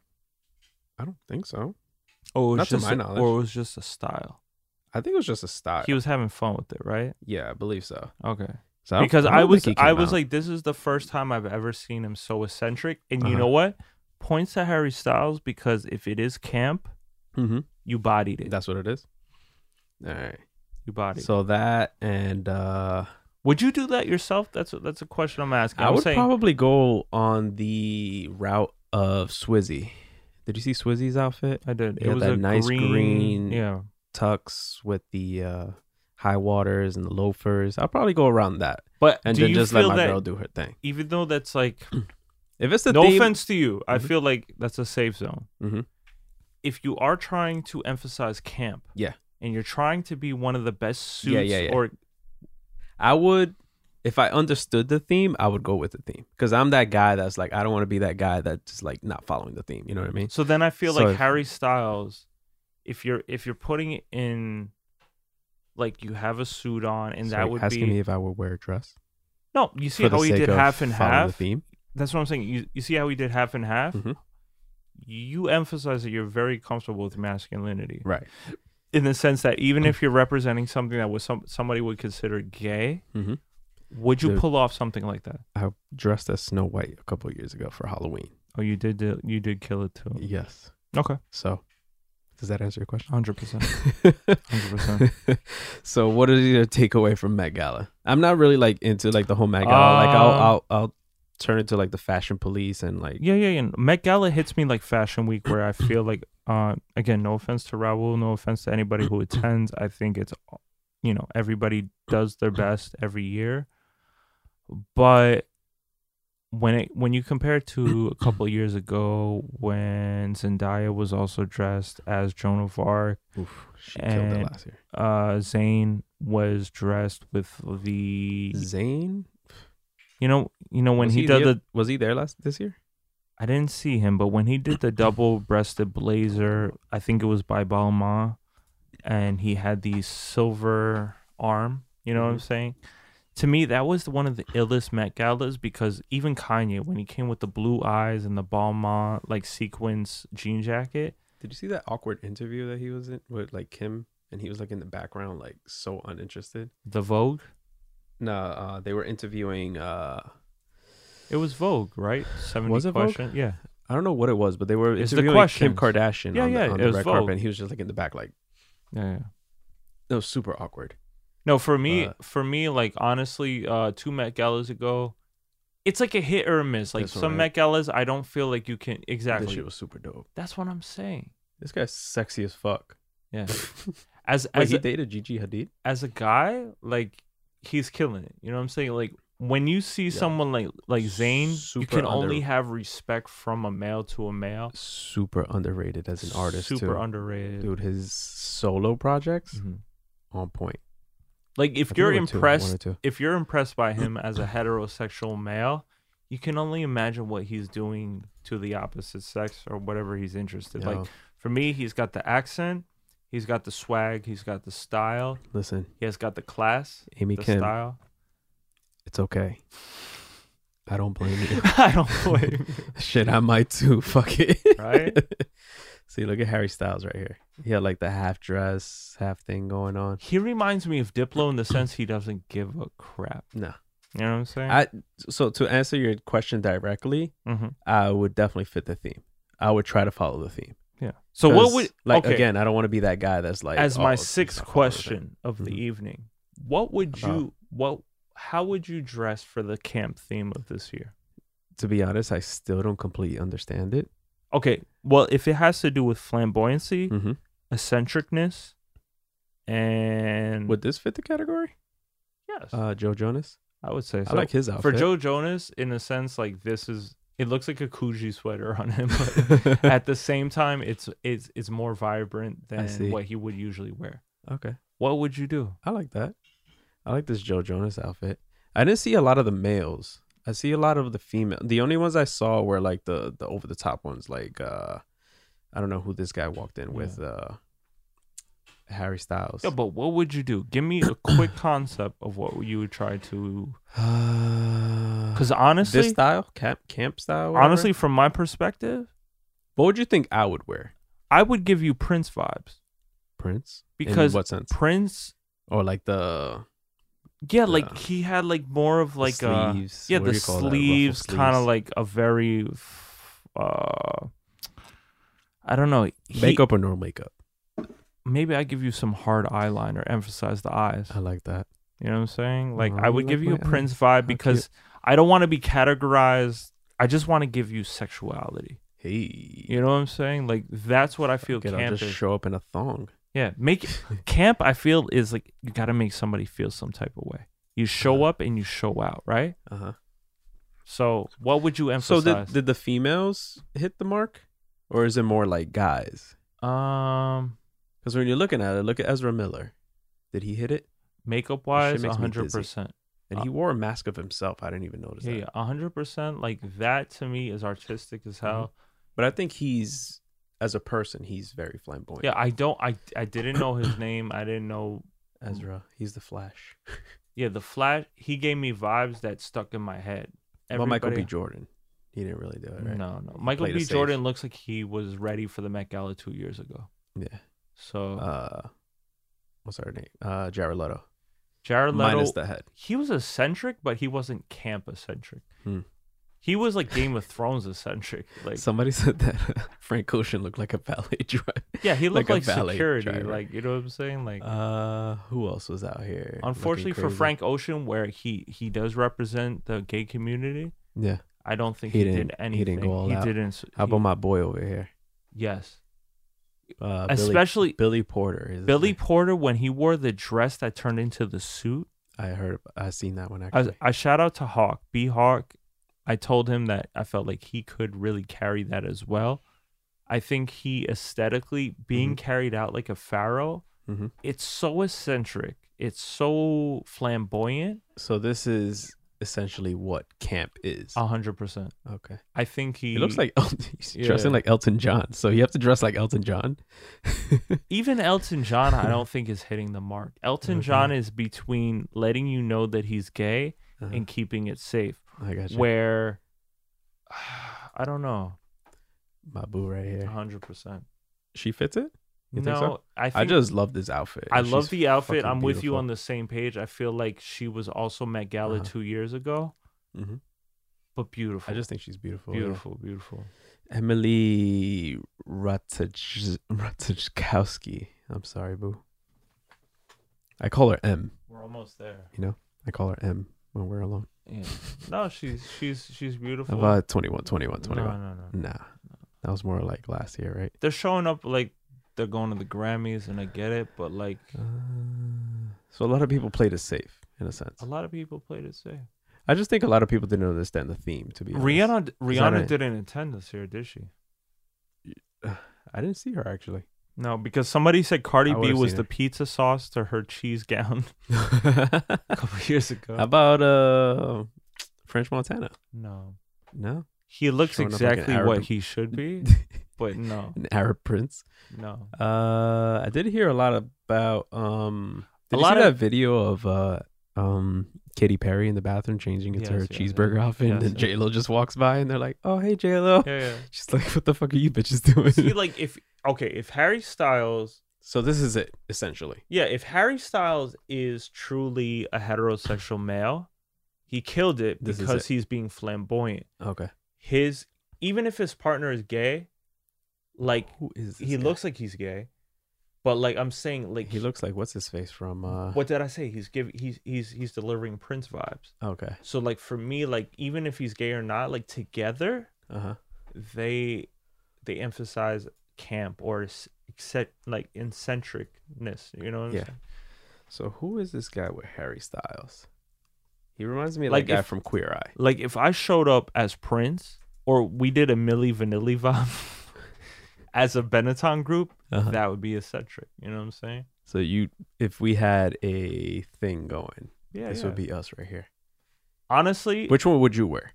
I don't think so. Oh, it was Not to my a- knowledge. or it was just a style? I think it was just a style. He was having fun with it, right? yeah, I believe so. Okay. So because don't I was I was out. like, this is the first time I've ever seen him so eccentric, and you Uh-huh. know what? Points to Harry Styles because if it is camp, Mhm. you bodied it. that's what it is. All right. you bodied. it. So that and uh Would you do that yourself? That's a, that's a question I'm asking. I I'm would saying, probably go on the route of Swizzy. Did you see Swizzy's outfit? I did. Yeah, it was that a nice green, green- Yeah. Tux with the uh high waters and the loafers. I'll probably go around that But and then just let my girl do her thing. even though that's like If it's the no theme, offense to you, I Mhm. feel like that's a safe zone. Mhm. If you are trying to emphasize camp, Yeah. and you're trying to be one of the best suits, Yeah, yeah, yeah. or I would if I understood the theme, I would go with the theme because I'm that guy that's like I don't want to be that guy that's just like not following the theme. You know what I mean? so then I feel So like if- Harry Styles, if you're if you're putting it in, like you have a suit on, and So that would asking be me if I would wear a dress. no. You see how he did half and half. The theme. That's what I'm saying. You you see how he did half and half. Mhm. You emphasize that you're very comfortable with masculinity. Right. in the sense that even if you're representing something that was some somebody would consider gay, hmm would you Dude. pull off something like that? I dressed as Snow White a couple years ago for Halloween. Oh, you did. do- You did kill it too. Yes. Okay, So, does that answer your question? hundred percent, hundred percent. so, what is your takeaway from Met Gala? I'm not really like into like the whole Met Gala. like, I'll Um, I'll I'll turn it to like the fashion police and like Yeah, yeah, yeah. Met Gala hits me like Fashion Week, where I feel like, uh, again, no offense to Raul, no offense to anybody who attends. I think it's, you know, everybody does their best every year, but when it when you compare it to a couple of years ago when Zendaya was also dressed as Joan of Arc, oof, she killed it last year. uh, Zayn was dressed with the, Zayn, you know, you know when was he, did there, the was he there last this year? I didn't see him, but when he did the double breasted blazer, I think it was by Balmain, and he had the silver arm. You know what I'm Mhm. saying? To me, that was one of the illest Met Galas because even Kanye, when he came with the blue eyes and the Balmain like sequins jean jacket, Did you see that awkward interview that he was in with like Kim and he was like in the background like so uninterested? the Vogue, No, uh, they were interviewing. uh it was Vogue, right? Seventy Was it Vogue? yeah. I don't know what it was, but they were It's the interviewing Kim. Kardashian Yeah, on yeah, the, on it the was red Vogue. carpet, and he was just like in the back, like Yeah, yeah. it was super awkward. No, for me, But- for me, like honestly, uh, two Met Galas ago, it's like a hit or a miss. Like This some right? Met Galas, I don't feel like you can This exactly. shit was super dope. That's what I'm saying. This guy's sexy as fuck. Yeah. As Wait, as he a, dated Gigi Hadid? as a guy, like he's killing it. You know what I'm saying? Like when you see someone like like Zayn, you Super can only have respect from a male to a male. Super underrated as an artist super too. underrated. Dude, his solo projects Mhm. on point. Like if you're there were two, one impressed, two. if you're impressed by mm. him as a heterosexual male, you can only imagine what he's doing to the opposite sex or whatever he's interested. Yo, Like for me, he's got the accent, he's got the swag, he's got the style, listen, he has got the class, Amy the Kim, style. it's okay. I don't blame you. I don't blame you, Shit, I might too. Fuck it. right? See, look at Harry Styles right here. He had like the half dress, half thing going on. He reminds me of Diplo in the sense he doesn't give a crap. No. You know what I'm saying? I so to answer your question directly, hmm I would definitely fit the theme. I would try to follow the theme. Yeah. So what would like okay, again? I don't want to be that guy that's like as oh, my sixth not following the thing. question of the Mhm. evening, what would you what how would you dress for the camp theme of this year? To be honest, I still don't completely understand it. Okay, well, if it has to do with flamboyancy, Mm-hmm. eccentricness, and Would this fit the category? yes, Uh, Joe Jonas. I would say so. I like his outfit. for. Joe Jonas, in a sense, like this is it looks like a Coogi sweater on him, but at the same time, it's it's it's more vibrant see. than what he would usually wear. okay, What would you do? I like that. I like this Joe Jonas outfit. I didn't see a lot of the males. I see a lot of the female. The only ones I saw were like the the over the top ones, like uh, I don't know who this guy walked in with. Uh, Harry Styles. Yeah, but what would you do? Give me a quick concept of what you would try to. Because Because honestly, this style, camp camp style. whatever? honestly, from my perspective, what would you think I would wear? I would give you Prince vibes Prince. because in what sense? Prince, Or like the yeah, like he had like more of like uh sleeves. yeah What the do you call that? Ruffle sleeves, kind of like a very, uh, I don't know. He- makeup or no makeup. maybe I give you some hard eyeliner, emphasize the eyes. I like that. You know what I'm saying? Like Oh, I would like give you a. Prince vibe because I don't want to be categorized. I just want to give you sexuality. Hey, You know what I'm saying? Like that's what I feel it, I'll just show up in a thong. Yeah, make camp. I feel is like you got to make somebody feel some type of way. You show Uh-huh. up and you show out, right? Uh huh. So what would you emphasize? So did did the females hit the mark, or is it more like guys? um Because when you're looking at it, look at Ezra Miller. Did he hit it? makeup wise, hundred percent. And Uh, he wore a mask of himself. I didn't even notice Yeah, that. yeah, hundred percent. Like that to me is artistic as hell. But I think he's as a person, he's very flamboyant. Yeah, I don't. I I didn't know his name. I didn't know. Ezra, he's the Flash. Yeah, the Flash. He gave me vibes that stuck in my head. Well, Michael B. Jordan, he didn't really do it, right? No, no. Michael B. safe. Jordan looks like he was ready for the Met Gala two years ago. Yeah. So Uh, what's her name? Uh, Jared Leto. Jared Leto, Minus the head. he was eccentric, but he wasn't camp eccentric. Hmm. He was like Game of Thrones eccentric. Like, Somebody said that Frank Ocean looked like a valet driver. yeah, he looked like like, security. driver. Like, you know what I'm saying? Like, Uh, who else was out here? unfortunately for? Frank Ocean, where he he does represent the gay community, Yeah. I don't think He he, did he didn't go all out. didn't. How he- about my boy over here? yes, Uh, especially Billy Porter. Is Billy. Porter when he wore the dress that turned into the suit. I heard. I seen that one I, actually. I shout out to Hawk, B Hawk. I told him that I felt like he could really carry that as well. I think he aesthetically being Mhm. carried out like a pharaoh. Mhm. It's so eccentric. It's so flamboyant. so this is essentially what camp is. A hundred percent. okay. I think he, He looks like Elton, he's dressing like Elton John. So you have to dress like Elton John. even Elton John. I don't think is hitting the mark. Elton Okay. John is between letting you know that he's gay Uh-huh. and keeping it safe. I got you. Where I don't know. my boo right here. hundred percent. She fits it. You think so? I I just love this outfit. I She's love the outfit. I'm with you on the same page. I feel like she was also Met Gala Uh-huh. two years ago, Mhm. but beautiful. I just think she's beautiful. yeah. beautiful, beautiful. Emily Rataj- Ratajkowski. I'm sorry, boo. I call her M. We're almost there. You know, I call her M when we're alone. Yeah. No, she's she's she's beautiful. about 21, 21, 21? No, no, no. Nah. That was more like last year, right? They're showing up like they're going to the Grammys, and I get it, but like Uh, so a lot of people played it safe, in a sense. a lot of people played it safe. I just think a lot of people didn't understand the theme, to be honest. Rihanna Rihanna didn't attend this year, did she? I didn't see her, actually. No, because somebody said Cardi I B would've was seen the her. pizza sauce to her cheese gown a couple years ago. How about uh, French Montana? No. No? He looks Showing up like an exactly Arab- what he should be, but no, An Arab prince? no. Uh, I did hear a lot about um. A Did you lot see of- that video of uh um Katy Perry in the bathroom changing into her Yes, yes, cheeseburger yes. outfit, and Yes, then yes. J Lo just walks by, and they're like, "Oh, hey J Lo." Yeah, yeah. She's like, "What the fuck are you bitches doing?" See, like if okay, if Harry Styles, so this is it essentially. yeah, if Harry Styles is truly a heterosexual male, he killed it This because it. he's being flamboyant. Okay. His even if his partner is gay, like Who is he guy? looks like he's gay, but like I'm saying, like He looks like what's his face from uh. What did I say? He's giving he's he's he's delivering Prince vibes. Okay. So like for me, like even if he's gay or not, like together Uh huh. they they emphasize camp or except like eccentricness. You know what I'm Yeah. saying? So who is this guy with Harry Styles? He reminds me of Like that guy if- from Queer Eye. Like if I showed up as Prince or we did a Milli Vanilli vibe as a Benetton group, Uh-huh. that would be eccentric. You know what I'm saying? So you, if we had a thing going, Yeah. this yeah. would be us right here. honestly Which one would you wear?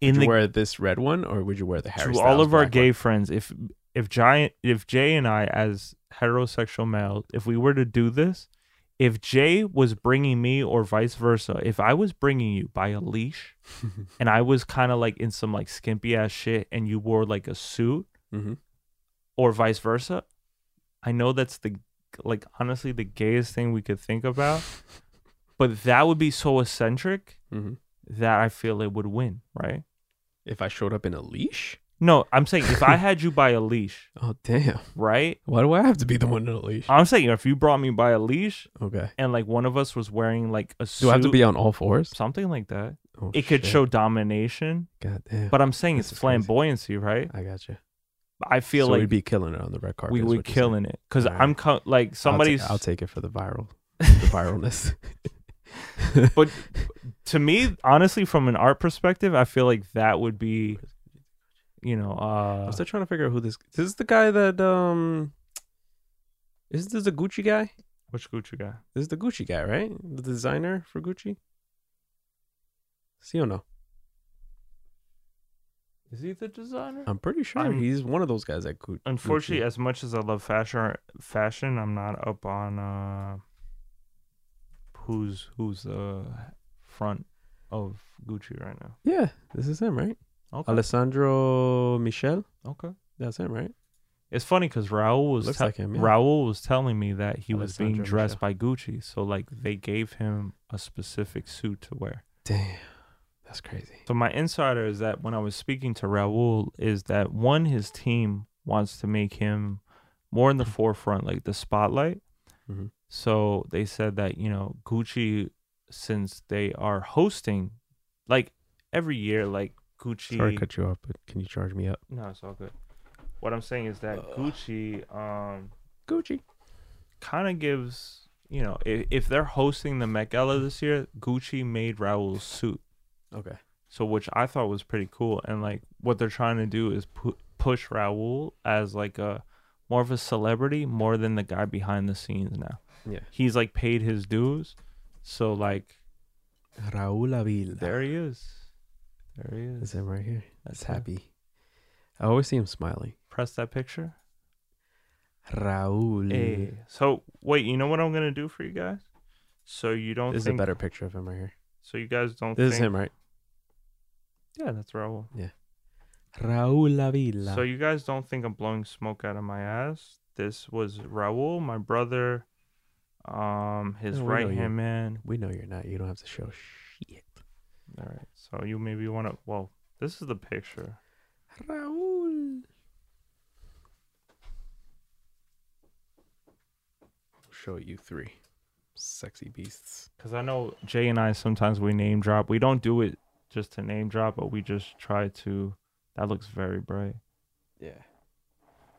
in Would the you wear this red one or would you wear the Harry to Styles all of our gay one? friends if if giant if Jay and I as heterosexual males, if we were to do this, if Jay was bringing me or vice versa, if I was bringing you by a leash and I was kind of like in some like skimpy ass shit and you wore like a suit mm-hmm. Or vice versa, I know that's the like honestly the gayest thing we could think about, but that would be so eccentric Mm-hmm. that I feel it would win, right? If I showed up in a leash? No, I'm saying if I had you by a leash, Oh damn! right? Why do I have to be the one in a leash? I'm saying if you brought me by a leash Okay. and like one of us was wearing like a suit, Do I have to be on all fours? something like that, Oh, it could shit. show domination. God damn. But I'm saying This it's is crazy. flamboyancy, right? I got you. I feel so like we'd be killing it on the red carpet. We would killing it because Alright. I'm co- like somebody's. I'll, ta- I'll take it for the viral, the viralness. but to me, honestly, from an art perspective, I feel like that would be, you know, I'm uh, still trying to figure out who this. This is the guy that um. Is this the Gucci guy? which Gucci guy? This is the Gucci guy, right? The designer for Gucci. See or no? Is he the designer? I'm pretty sure I'm- he's one of those guys at Gucci. Unfortunately, as much as I love fashion, fashion, I'm not up on uh, who's who's the front of Gucci right now. yeah, this is him, right? Okay, Alessandro Michel. okay. That's him, right? It's funny because Raul was Looks te- like him, yeah. Raul was telling me that he was being Alessandro dressed Michel. by Gucci, so like they gave him a specific suit to wear. Damn, that's crazy. So my insider is that when I was speaking to Raul, is that one his team wants to make him more in the forefront, like the spotlight. Mhm. So they said that you know Gucci, since they are hosting, like every year, like Gucci. Sorry to cut you off, but can you charge me up? no, it's all good. What I'm saying is that Ugh. Gucci, um, Gucci. kind of gives you know if, if they're hosting the Met Gala this year, Gucci made Raul's suit. Okay. So which I thought was pretty cool, and like what they're trying to do is pu- push Raul as like a more of a celebrity more than the guy behind the scenes now. Yeah. He's like paid his dues, so like Raúl Avila. there he is, there he is. That's him right here. That's That's him. happy. I always see him smiling. Press that picture. Raúl. Hey, so wait, you know what I'm gonna do for you guys? So you don't This is a better picture of him right here. so you guys don't This think, is him, right? Yeah, that's Raul. Yeah. Raúl Avila. So you guys don't think I'm blowing smoke out of my ass? This was Raul, my brother, um, his No, right hand man. we know you're not. You don't have to show shit. All right, so you maybe want to. Well, this is the picture. Raúl. Show you three sexy beasts. Because I know Jay and I sometimes we name drop. We don't do it just to name drop, but we just try to. That looks very bright. Yeah.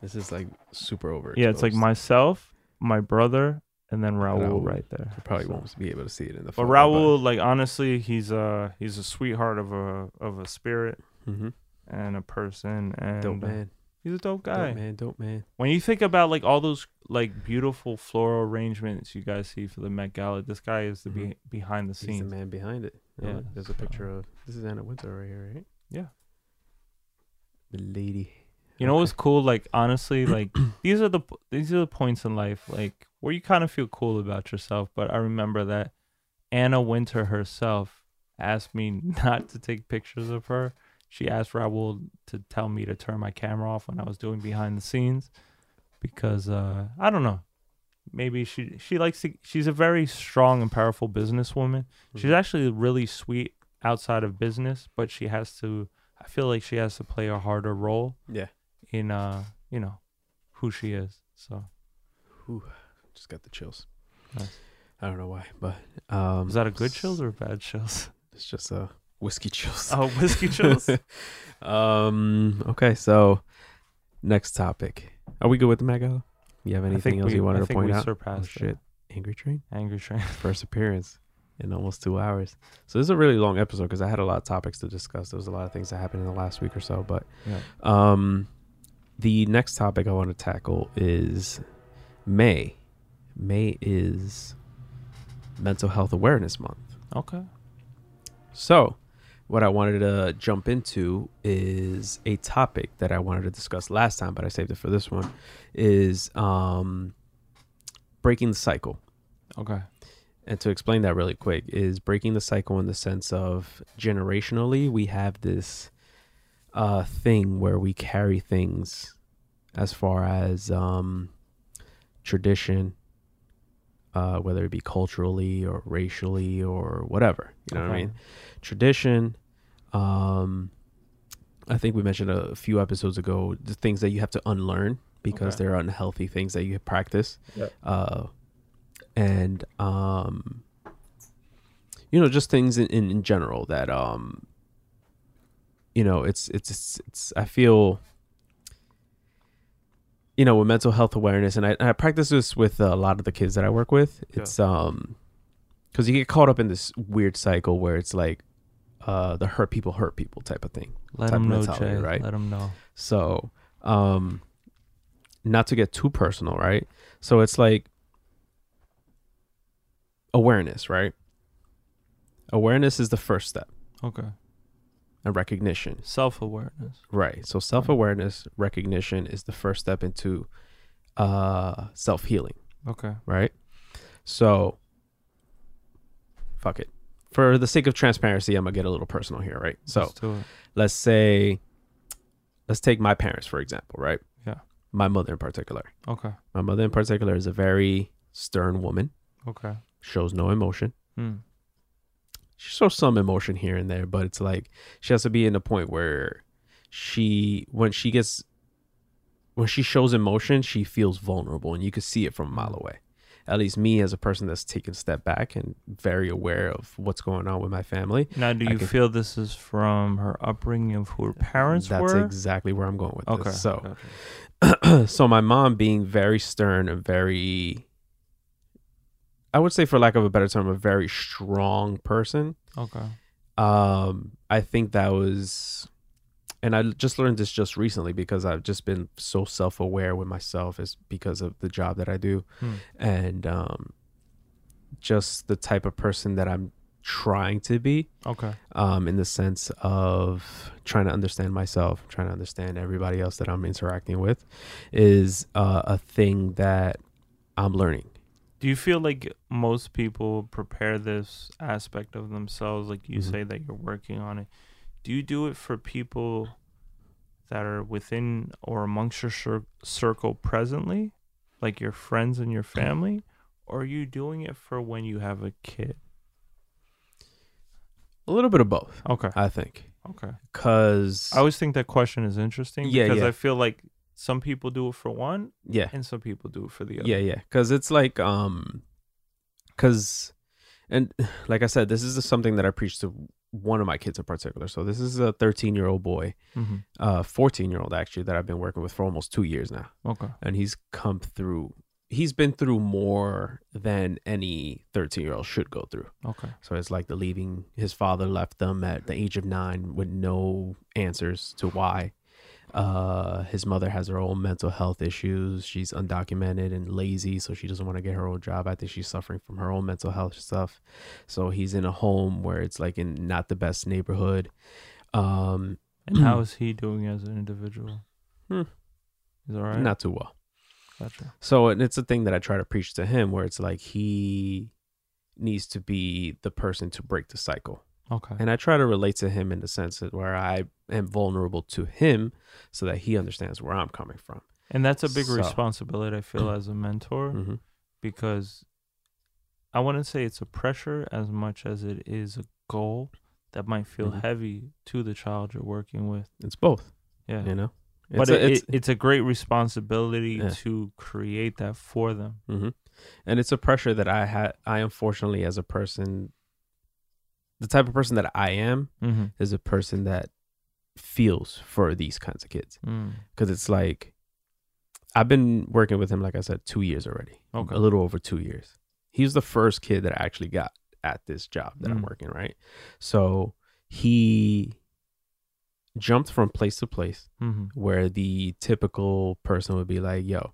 This is like super over. Yeah, it's like myself, my brother, and then Raul, Raul. right there. You probably So- won't be able to see it in the But photo, Raul, like honestly, he's a he's a sweetheart of a of a spirit mm-hmm. and a person, and dope man, he's a dope guy. dope man, dope man. When you think about like all those like beautiful floral arrangements you guys see for the Met Gala, this guy is the be- Mhm. behind the He's the scenes. man behind it. Yeah, Yeah, there's a picture of this is Anna Wintour right here, right? Yeah. The lady. You know Okay. what's cool? Like honestly, like these are the these are the points in life like where you kind of feel cool about yourself. But I remember that Anna Wintour herself asked me not to take pictures of her. She asked Raul to tell me to turn my camera off when I was doing behind the scenes because uh, I don't know. Maybe she she likes to. She's a very strong and powerful businesswoman. She's Mhm. actually really sweet outside of business, but she has to. I feel like she has to play a harder role Yeah. in uh you know who she is so Whew, just got the chills. Nice. I don't know why, but um, is that a good chills or bad chills It's just a whiskey chills. oh whiskey chills um. Okay, so next topic. Are we good with the Met Gala? You have anything else we, you wanted I to point out? Oh surpassed shit! Angry Train angry train first appearance in almost two hours. So this is a really long episode because I had a lot of topics to discuss. There was a lot of things that happened in the last week or so, but yeah Um, the next topic I want to tackle is May. May is Mental Health Awareness Month. okay So, what I wanted to jump into is a topic that I wanted to discuss last time, but I saved it for this one. Is um, breaking the cycle. Okay. And to explain that really quick, is breaking the cycle in the sense of generationally, we have this uh, thing where we carry things as far as um, tradition, uh, whether it be culturally or racially or whatever. You know what I mean? Tradition. Um, I think we mentioned a few episodes ago the things that you have to unlearn because Okay. they're unhealthy things that you practice. Yep. Uh, and um, you know, just things in, in, in general that um, you know, it's it's it's, it's I feel you know with mental health awareness and I, and I practice this with a lot of the kids that I work with. Yeah. It's um because you get caught up in this weird cycle where it's like uh the hurt people hurt people type of thing. Let type them know, mentality, Jay. right? Let them know. So, um, not to get too personal, right? So it's like awareness, right? Awareness is the first step, Okay. And recognition, Self awareness. right? So self awareness, recognition is the first step into uh self healing, Okay. right? So, fuck it. For the sake of transparency, I'm gonna get a little personal here, right? So Let's let's say, let's take my parents for example, right? Yeah. My mother in particular. Okay. My mother in particular is a very stern woman, Okay. shows no emotion. Hmm. She shows some emotion here and there, but it's like she has to be in a point where she when she gets when she shows emotion, she feels vulnerable and you can see it from a mile mm. away. At least me as a person that's taken a step back and very aware of what's going on with my family. Now, do I you can- feel this is from her upbringing of who her parents That's were? exactly where I'm going with okay. this. So gotcha. so my mom being very stern and very I would say for lack of a better term, a very strong person. Okay. Um, I think that was and I just learned this just recently because I've just been so self aware with myself is because of the job that I do Hmm. and um just the type of person that I'm trying to be Okay. um, in the sense of trying to understand myself, trying to understand everybody else that I'm interacting with, is uh, a thing that I'm learning. Do you feel like most people prepare this aspect of themselves, like you Mhm. say that you're working on it? Do you do it for people that are within or amongst your cir- circle presently, like your friends and your family, or are you doing it for when you have a kid? A little bit of both, Okay. I think, Okay. because I always think that question is interesting Yeah, because yeah. I feel like some people do it for one yeah, and some people do it for the other. yeah, yeah, because it's like um, because, and like I said, this is something that I preach to one of my kids in particular. So this is a 13 year old boy, hmm uh, 14 year old actually that I've been working with for almost two years now. Okay. and he's come through he's been through more than any 13 year old should go through Okay. so it's like the leaving his father left them at the age of nine with no answers to why uh his mother has her own mental health issues she's undocumented and lazy so she doesn't want to get her own job i think she's suffering from her own mental health stuff so he's in a home where it's like in not the best neighborhood um And how is he doing as an individual? Hmm. Is all right. not too well Gotcha. So and it's a thing that I try to preach to him where it's like he needs to be the person to break the cycle. Okay. And I try to relate to him in the sense that where I am vulnerable to him so that he understands where I'm coming from. And that's a big So- responsibility I feel as a mentor hmm because I wouldn't say it's a pressure as much as it is a goal that might feel Mhm. heavy to the child you're working with. It's both, Yeah. you know. but It's a- it's, it, it's a great responsibility Yeah. to create that for them. hmm And it's a pressure that I had. I unfortunately, as a person, the type of person that I am Mm-hmm. is a person that feels for these kinds of kids Mm. because it's like I've been working with him, like I said, two years already. Okay. a little over two years. He was the first kid that I actually got at this job that I'm Mm. working, right? So he jumped from place to place Mm-hmm. where the typical person would be like, yo,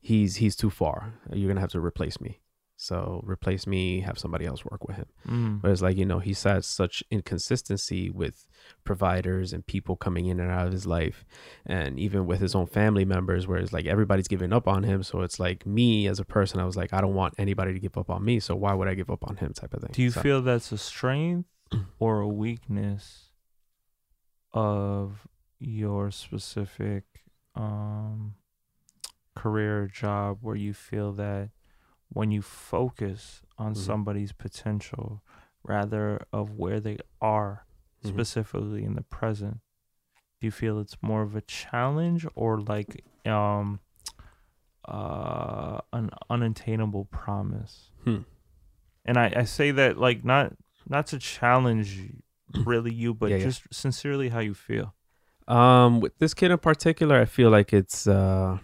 he's he's too far. You're gonna have to replace me. So replace me, have somebody else work with him. Mm. But it's like, you know, he's had such inconsistency with providers and people coming in and out of his life. And even with his own family members, where it's like everybody's giving up on him. So it's like me as a person, I was like, I don't want anybody to give up on me. So why would I give up on him type of thing? Do you So- feel that's a strength or a weakness of your specific um, career job where you feel that when you focus on Mhm. somebody's potential rather of where they are Mhm. specifically in the present do you feel it's more of a challenge or like um uh an unattainable promise Hmm. and I, I say that like not not to challenge really you but Yeah, yeah. just sincerely how you feel Um, with this kid in particular, I feel like it's uh,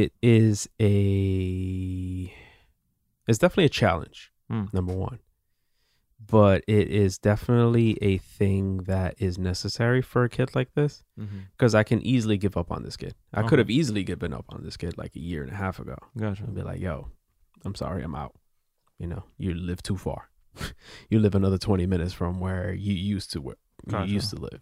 it is a, it's definitely a challenge. Hmm. Number one, but it is definitely a thing that is necessary for a kid like this because I can easily give up on this kid. I Okay. could have easily given up on this kid like a year and a half ago gotcha and be like, "Yo, I'm sorry, I'm out." You know, you live too far. you live another 20 minutes from where you used to where Gotcha. you used to live.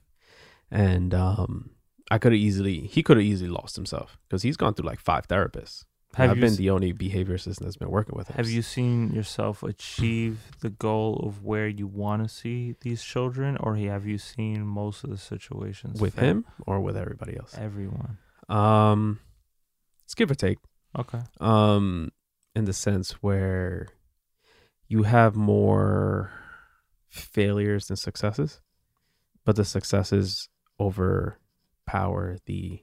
And um I could have easily he could have easily lost himself because he's gone through like five therapists. Have I've you been the only behavior assistant that's been working with him. have you seen yourself achieve the goal of where you want to see these children or have you seen most of the situations with him or with everybody else? everyone Um it's give or take. okay Um in the sense where you have more failures than successes, but the successes overpower the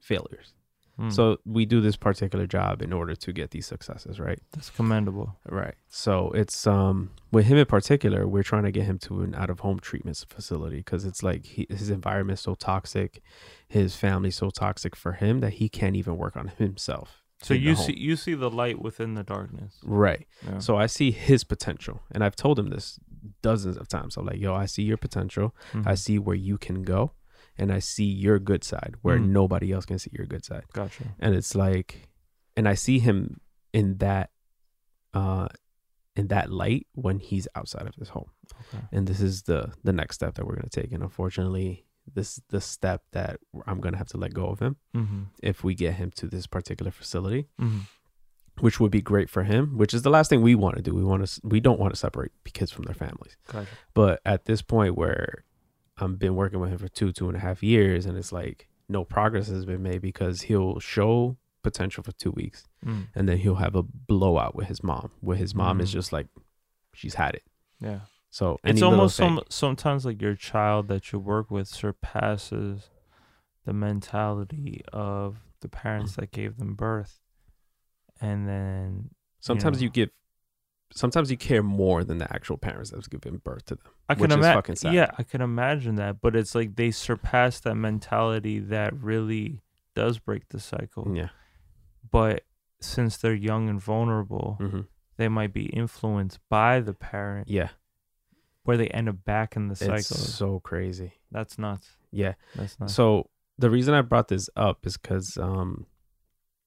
failures. Hmm. So we do this particular job in order to get these successes, right? that's commendable Right. So it's um with him in particular, we're trying to get him to an out of home treatment facility because it's like he, his environment's so toxic, his family's so toxic for him that he can't even work on himself. so you see you see the light within the darkness Right. yeah. So I see his potential, and I've told him this dozens of times. I'm like, yo, I see your potential. I Mhm. see where you can go, and I see your good side where Mm. nobody else can see your good side. gotcha and it's like and i see him in that uh in that light when he's outside of his home okay and this is the the next step that we're going to take and unfortunately this is the step that i'm going to have to let go of him mm-hmm. if we get him to this particular facility Mm-hmm. which would be great for him which is the last thing we want to do we want to we don't want to separate kids from their families gotcha but at this point where i've been working with him for two two and a half years and it's like no progress has been made because he'll show potential for two weeks mm. and then he'll have a blowout with his mom where his mom is Mm. just like she's had it yeah so it's almost some sometimes like your child that you work with surpasses the mentality of the parents that gave them birth and then sometimes know. you give sometimes you care more than the actual parents that's giving birth to them I can imagine. Yeah, I can imagine that, but it's like they surpass that mentality that really does break the cycle. yeah But since they're young and vulnerable, hmm they might be influenced by the parent, yeah where they end up back in the cycle. it's so crazy That's nuts. yeah That's nuts. so the reason i brought this up is because um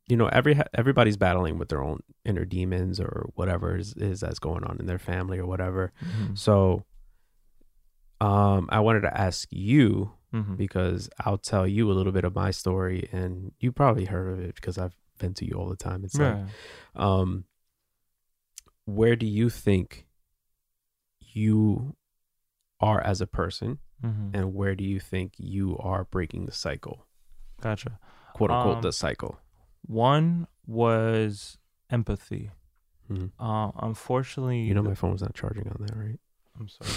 you know every everybody's battling with their own inner demons or whatever is, is that's going on in their family or whatever Mhm. so um i wanted to ask you Mhm. because I'll tell you a little bit of my story and you probably heard of it because I've been to you all the time. It's like, um, where do you think you are as a person Mhm. and where do you think you are breaking the cycle, Gotcha. quote unquote, Um, the cycle? One was empathy. Mhm. Uh, unfortunately, You know, the- my was not charging on that, right? I'm sorry.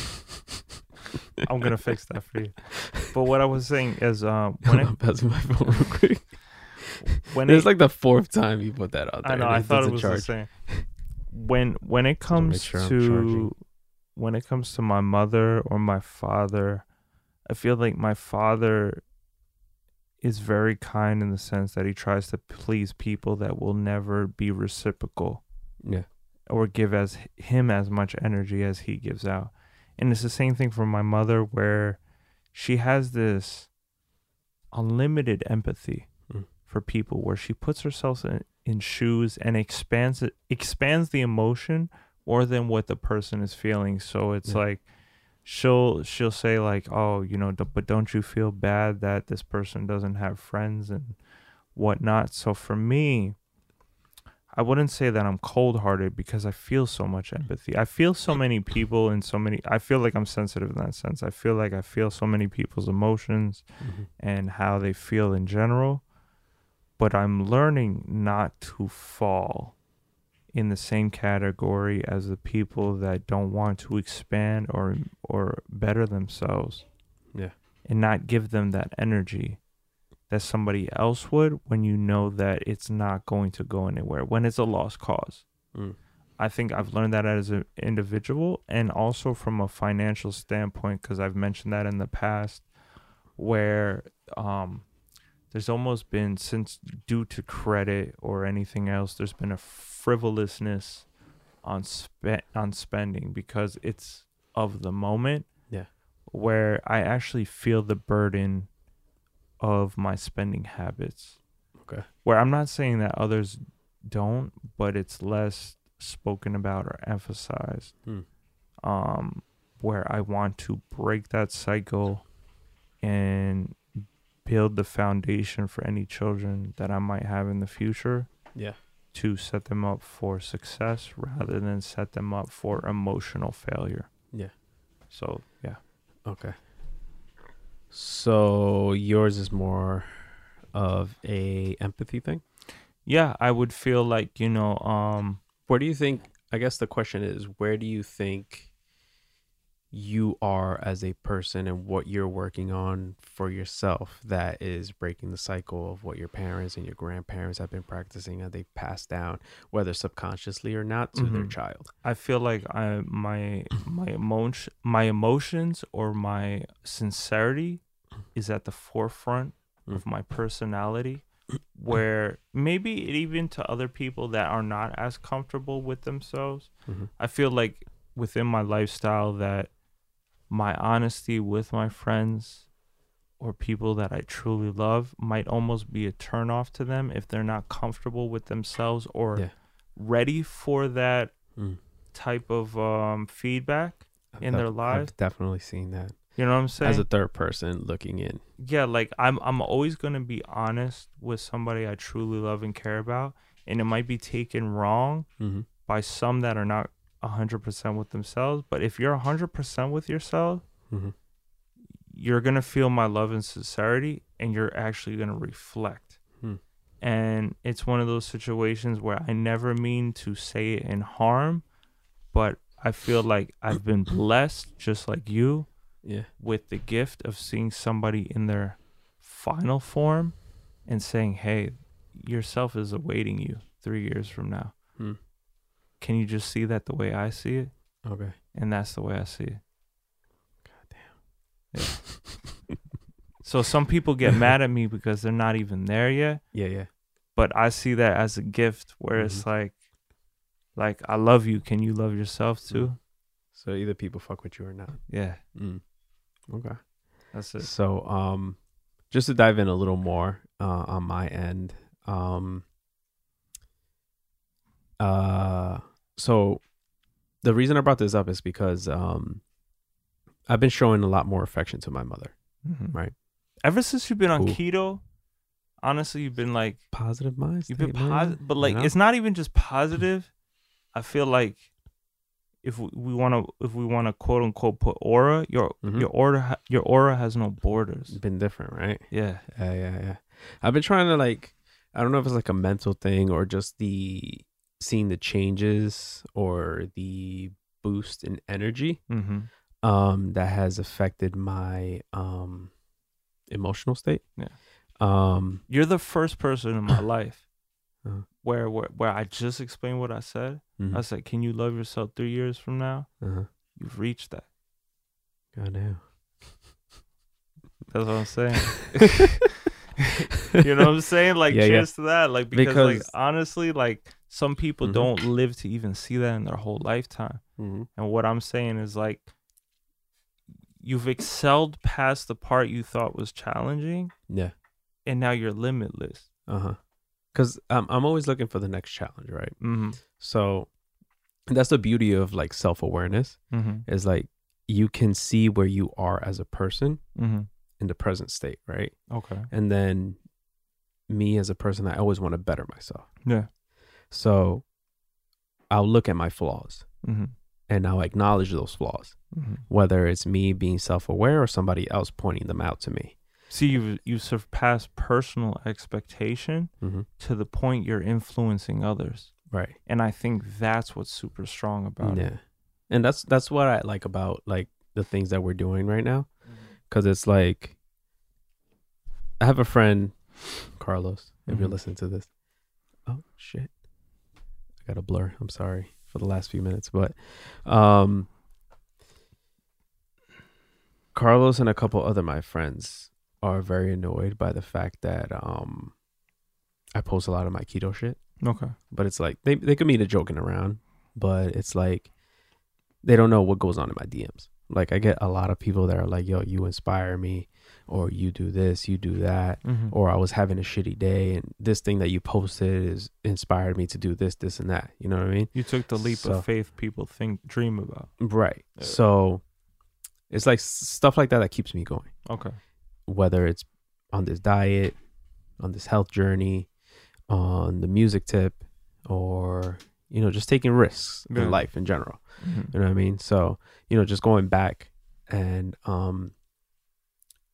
I'm gonna fix that for you. But what I was saying is, uh, when I'm passing my phone real quick. when it's it, like the fourth time you put that out there. I know. I thought it was charge. the same. When when it comes sure to when it comes to my mother or my father, I feel like my father is very kind in the sense that he tries to please people that will never be reciprocal Yeah. or give as him as much energy as he gives out. And it's the same thing for my mother where she has this unlimited empathy Mm. for people where she puts herself in, in shoes and expands it expands the emotion more than what the person is feeling. So it's Yeah. like she'll she'll say like, "Oh, you know, but don't you feel bad that this person doesn't have friends and whatnot?" So for me, I wouldn't say that I'm cold hearted because I feel so much empathy. I feel so many people and so many. I feel like I'm sensitive in that sense. I feel like I feel so many people's emotions Mhm. and how they feel in general. But I'm learning not to fall in the same category as the people that don't want to expand or or better themselves. Yeah. And not give them that energy that somebody else would when you know that it's not going to go anywhere when it's a lost cause. Mm. I think I've learned that as an individual and also from a financial standpoint because I've mentioned that in the past where um there's almost been since due to credit or anything else there's been a frivolousness on spe- on spending because it's of the moment Yeah. where I actually feel the burden of my spending habits Okay. where I'm not saying that others don't but it's less spoken about or emphasized Hmm. um where I want to break that cycle and build the foundation for any children that I might have in the future Yeah. to set them up for success rather than set them up for emotional failure. Yeah. So, yeah. Okay. So yours is more of a empathy thing. Yeah, I would feel like, you know, um Where do you think? I guess the question is, where do you think you are as a person and what you're working on for yourself that is breaking the cycle of what your parents and your grandparents have been practicing and they passed down, whether subconsciously or not, to their Mhm. child? I feel like I my my emotion my emotions or my sincerity is at the forefront of my personality where maybe it even to other people that are not as comfortable with themselves Mhm. I feel like within my lifestyle that my honesty with my friends or people that I truly love might almost be a turnoff to them if they're not comfortable with themselves or Yeah. ready for that Mm. type of um, feedback. I've In their lives? I've definitely seen that You know what I'm saying? as a third person looking in. yeah, like I'm I'm always gonna be honest with somebody I truly love and care about, and it might be taken wrong Mm-hmm. by some that are not hundred percent with themselves. But if you're hundred percent with yourself, Mm-hmm. you're gonna feel my love and sincerity, and you're actually gonna reflect. Hmm. And it's one of those situations where I never mean to say it in harm, but I feel like I've been blessed, just like you, Yeah. with the gift of seeing somebody in their final form and saying, "Hey, yourself is awaiting you three years from now." Hmm. Can you just see that the way I see it? Okay. And that's the way I see it. God damn. So some people get mad at me because they're not even there yet, Yeah. Yeah. but I see that as a gift where it's Mm-hmm. like like I love you, can you love yourself too? Mm. So either people fuck with you or not. Yeah, Mm. Okay. that's it. So, um, just to dive in a little more uh, on my end, um, uh, so the reason I brought this up is because um, I've been showing a lot more affection to my mother. Mhm. Right. Ever since you've been on Cool. keto, honestly, you've been like Positive minds. You've been positive, but you like know? it's not even just positive. I feel like if we, want to, if we want to quote unquote put aura, your Mhm. your aura, your aura has no borders. It's been different, right? Yeah, Yeah, yeah, yeah. I've been trying to like I don't know if it's like a mental thing or just the seeing the changes or the boost in energy mm-hmm. um that has affected my um emotional state. Yeah. Um you're the first person in my life Uh-huh. where, where where I just explained what I said. mhm, I said, "Can you love yourself three years from now?" uh-huh. You've reached that. Goddamn. That's what I'm saying. you know what I'm saying? Like, Yeah, yeah. cheers to that. Like, because, like Because- honestly, like some people Mhm. don't live to even see that in their whole lifetime. Mhm. And what I'm saying is like you've excelled past the part you thought was challenging Yeah. and now you're limitless. Uh-huh. because I'm I'm always looking for the next challenge, right? Mm-hmm. So that's the beauty of like self awareness Mm-hmm. is like you can see where you are as a person Mm-hmm. in the present state, right? Okay. And then me as a person, I always want to better myself. Yeah. So I'll look at my flaws Mm-hmm. and I'll acknowledge those flaws, Mm-hmm. whether it's me being self aware or somebody else pointing them out to me. See, you've you surpassed personal expectation Mm-hmm. to the point you're influencing others, Right. and I think that's what's super strong about it. yeah. it. And that's that's what I like about like the things that we're doing right now, because it's like I have a friend, Carlos. If you're Mhm. listening to this, oh shit, got a blur. I'm sorry for the last few minutes, but um, Carlos and a couple other my friends are very annoyed by the fact that um, I post a lot of my keto shit Okay. but it's like they they could mean it joking around, but it's like they don't know what goes on in my DMs. Like I get a lot of people that are like, "Yo, you inspire me," or "You do this, you do that," Mm-hmm. or "I was having a shitty day and this thing that you posted is inspired me to do this, this, and that." You know what I mean? You took the leap So- of faith people think dream about. Right. Yeah. So it's like stuff like that that keeps me going. Okay. whether it's on this diet, on this health journey, on the music tip, or you know, just taking risks Yeah. in life in general. Mhm. You know what I mean? So, you know, just going back and um,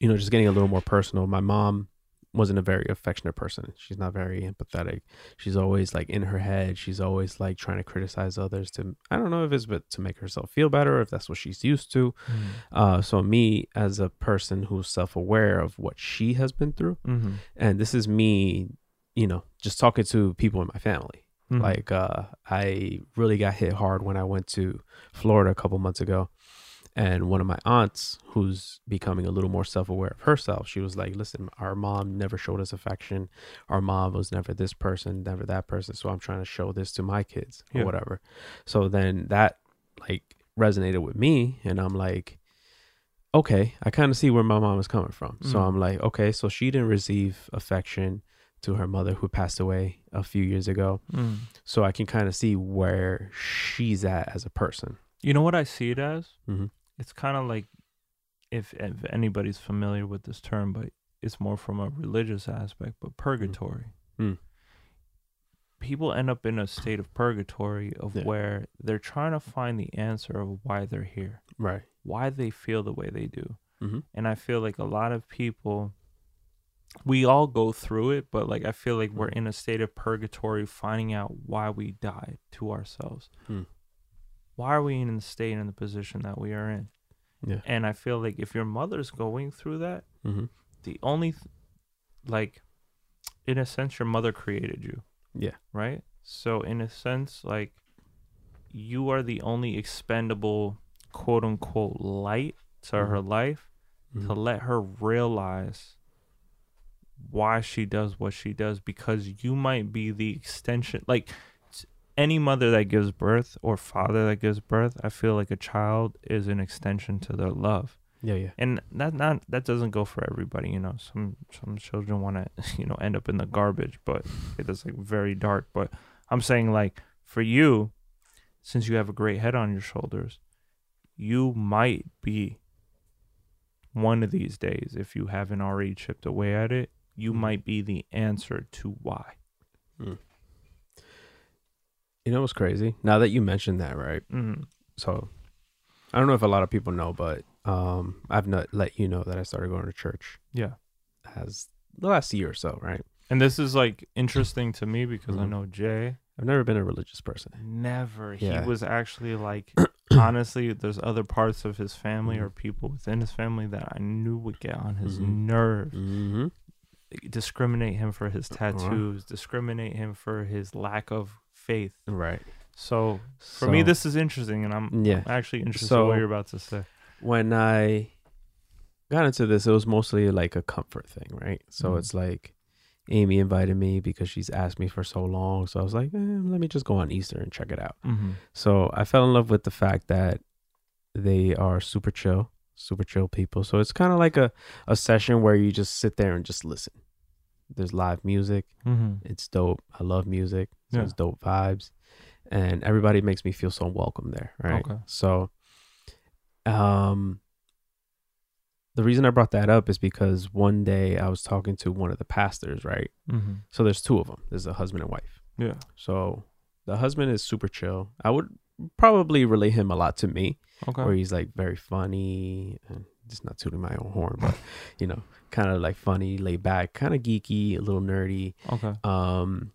you know, just getting a little more personal. My mom wasn't a very affectionate person. She's not very empathetic. She's always like in her head. She's always like trying to criticize others to I don't know if it's but to make herself feel better, if that's what she's used to. Mhm. Uh, so me as a person who's self-aware of what she has been through, Mhm. and this is me, you know, just talking to people in my family. Mhm. Like, uh, I really got hit hard when I went to Florida a couple months ago, and one of my aunts, who's becoming a little more self-aware of herself, she was like, "Listen, our mom never showed us affection. Our mom was never this person, never that person. So I'm trying to show this to my kids or Yeah. whatever." So then that like resonated with me, and I'm like okay, I kind of see where my mom is coming from. So Mm. I'm like, okay, so she didn't receive affection to her mother who passed away a few years ago. Mhm. So I can kind of see where she's at as a person. You know what I see it as? Mhm. It's kind of like if, if anybody's familiar with this term, but it's more from a religious aspect, but purgatory. Mm. People end up in a state of purgatory of Yeah. where they're trying to find the answer of why they're here, Right. why they feel the way they do. Mhm. And I feel like a lot of people, we all go through it, but like I feel like we're in a state of purgatory, finding out why we died to ourselves. Hmm. Why are we in the state and the position that we are in? Yeah. And I feel like if your mother's going through that, Mm-hmm. the only, th- like, in a sense, your mother created you, Yeah. right? So in a sense, like, you are the only expendable, quote unquote, light to her life Mm-hmm. to let her realize why she does what she does because you might be the extension like any mother that gives birth or father that gives birth i feel like a child is an extension to their love Yeah. Yeah. and that not that doesn't go for everybody you know some some children want to you know end up in the garbage but it is like very dark but i'm saying like for you since you have a great head on your shoulders you might be one of these days if you haven't already chipped away at it you Mhm. might be the answer to why You know what's crazy? Now that you mentioned that, right? mm So I don't know if a lot of people know, but um, I've not let you know that I started going to church yeah as the last year or so, right? and this is like interesting to me because i Mhm. know jay I've never been a religious person. Never. Yeah. He was actually like honestly, there's other parts of his family Mhm. or people within his family that I knew would get on his Mhm. nerves. Mm-hmm. Discriminate him for his Uh-huh. tattoos, discriminate him for his lack of faith. Right. So for me this is interesting and I'm yeah. actually interested So- in what you're about to say. when I got into this, it was mostly like a comfort thing, right? So Mhm. it's like Amy invited me because she's asked me for so long. So I was like, eh, let me just go on Easter and check it out. Mm-hmm. So I fell in love with the fact that they are super chill, super chill people. So it's kind of like a, a session where you just sit there and just listen. There's live music. Mm-hmm. It's dope. I love music. So Yeah. it's dope vibes. And everybody makes me feel so welcome there. Right. Okay. So um the reason I brought that up is because one day I was talking to one of the pastors, right? Mm-hmm. So there's two of them. There's a husband and wife. Yeah. So the husband is super chill. I would probably relate him a lot to me, Okay. where he's like very funny and just not tooting my own horn, but you know, kind of like funny, laid back, kind of geeky, a little nerdy. Okay. Um,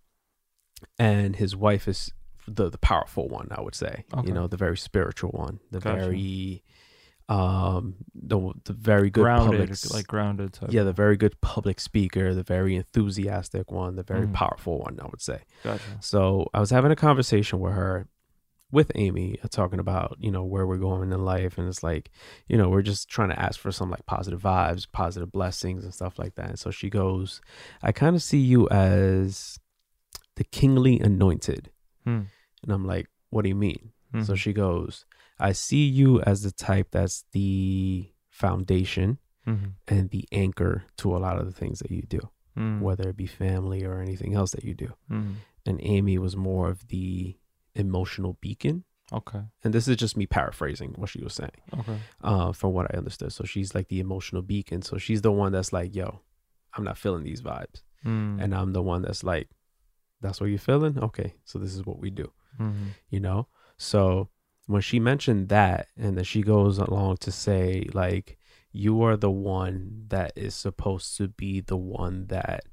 and his wife is the the powerful one, I would say. Okay. You know, the very spiritual one, the Gotcha. very um the the very good grounded, public like grounded type. yeah, the very good public speaker, the very enthusiastic one, the very Mhm. powerful one, I would say. Gotcha. So I was having a conversation with her, with Amy, uh, talking about you know where we're going in life, and it's like you know we're just trying to ask for some like positive vibes, positive blessings, and stuff like that. And so she goes, "I kind of see you as the kingly anointed," Hmm. and I'm like, "What do you mean?" So Mhm. she goes, "I see you as the type that's the foundation." Mhm. And the anchor to a lot of the things that you do, Mm. whether it be family or anything else that you do Mm. and Amy was more of the emotional beacon. Okay. And this is just me paraphrasing what she was saying, Okay. uh, from what I understood. So she's like the emotional beacon. So she's the one that's like, yo, I'm not feeling these vibes. Mm. And I'm the one that's like, that's what you're feeling? Okay. So this is what we do, Mhm. you know? So when she mentioned that, and then she goes along to say, like, you are the one that is supposed to be the one that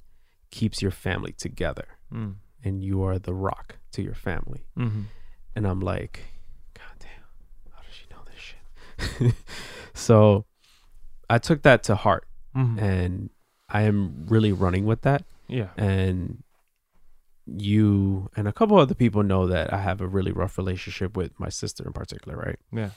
keeps your family together. Mm. And you are the rock to your family. Mhm. And I'm like, God damn, how does she know this shit? so I took that to heart Mhm. and I am really running with that. Yeah. And you and a couple other people know that I have a really rough relationship with my sister in particular, right? Yeah.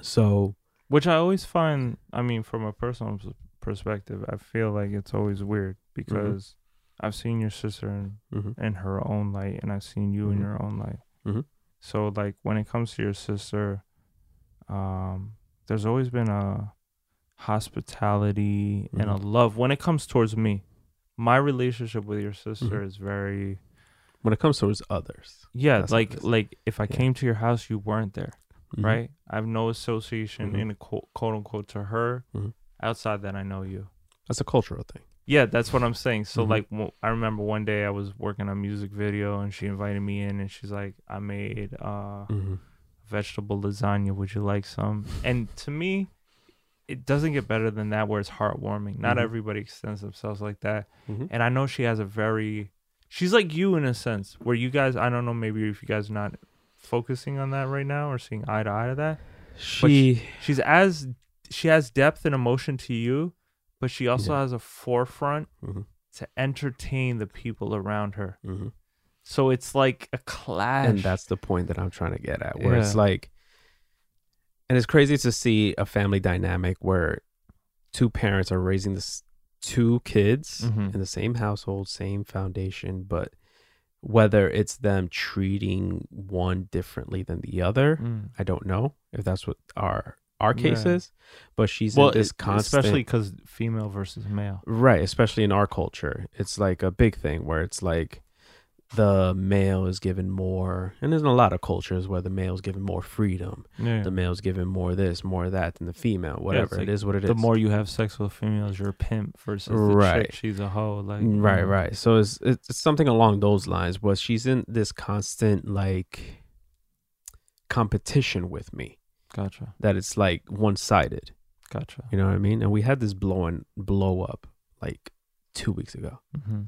So Which I always find, I mean, from a personal perspective, I feel like it's always weird because I've seen your sister in, mhm, in her own light and I've seen you in Mhm. your own light. Mhm. So, like, when it comes to your sister, um, there's always been a hospitality and a Mhm. love when it comes towards me. My relationship with your sister Mhm. is very, when it comes towards others, yeah, That's like, like if I Yeah. came to your house, you weren't there. Mhm, right? I have no association in a quote, quote unquote to her. Outside that, I know you. That's a cultural thing. Yeah, that's what I'm saying. So Mhm. like, I remember one day I was working on a music video, and she invited me in, and she's like, "I made uh, hmm vegetable lasagna. Would you like some?" And to me, it doesn't get better than that, where it's heartwarming. Not Mhm. everybody extends themselves like that, hmm and I know she has a very, she's like you in a sense, where you guys, I don't know, maybe if you guys are not focusing on that right now or seeing eye to eye to that. She, she's as she has depth and emotion to you, but she also Yeah. has a forefront Mhm. to entertain the people around her. mhm. So it's like a clash. and that's the point that I'm trying to get at, where it's like, and it's crazy to see a family dynamic where two parents are raising this two kids Mhm. in the same household, same foundation, but whether it's them treating one differently than the other, Mm. I don't know if that's what our our cases, Yeah. is, but she's well, in this constant especially because female versus male. Right, especially in our culture. It's like a big thing where it's like the male is given more, and there's a lot of cultures where the male is given more freedom. Yeah. The male's given more this, more that than the female. Whatever like it is, what it is. the more you have sex with females, you're a pimp versus the Right. chick, she's a hoe. Like mm, right, know. right. So it's it's something along those lines. Where she's in this constant like competition with me. Gotcha, That it's like one sided. gotcha. You know what I mean? And we had this blowing blow up like two weeks ago. hmm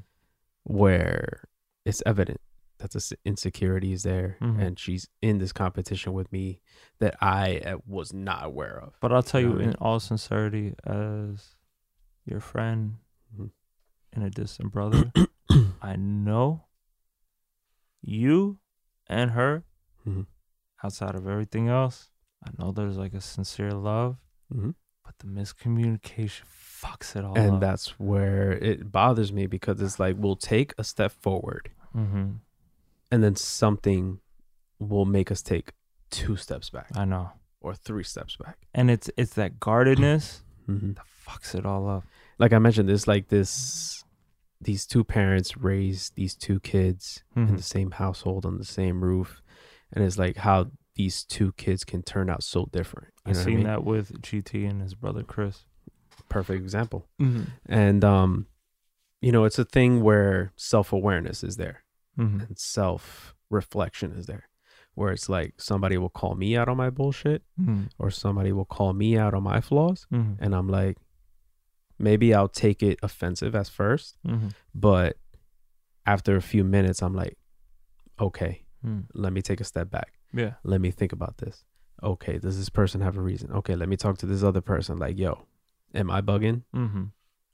where it's evident that the s- insecurity is there Mhm. and she's in this competition with me that I uh, was not aware of. But I'll tell You know you, I in mean? all sincerity, as your friend Mhm. and a distant brother, I know you and her, Mhm. outside of everything else, I know there's like a sincere love, Mhm. but the miscommunication fucks it all up. And up. that's where it bothers me because it's like we'll take a step forward hmm and then something will make us take two steps back I know, or three steps back. and it's it's that guardedness hmm that fucks it all up. Like I mentioned, there's like this these two parents raise these two kids in Mhm. the same household on the same roof, and it's like how these two kids can turn out so different. You I've what I seen mean? that with GT and his brother Chris. Perfect example. Mm-hmm. And um, you know, it's a thing where self awareness is there Mm-hmm. and self reflection is there, where it's like somebody will call me out on my bullshit, Mm-hmm. or somebody will call me out on my flaws, Mm-hmm. and I'm like, maybe I'll take it offensive at first, Mm-hmm. but after a few minutes, I'm like, okay, Mm-hmm. let me take a step back. Yeah. Let me think about this. Okay, does this person have a reason? Okay, let me talk to this other person. Like, yo, am I bugging Mm-hmm.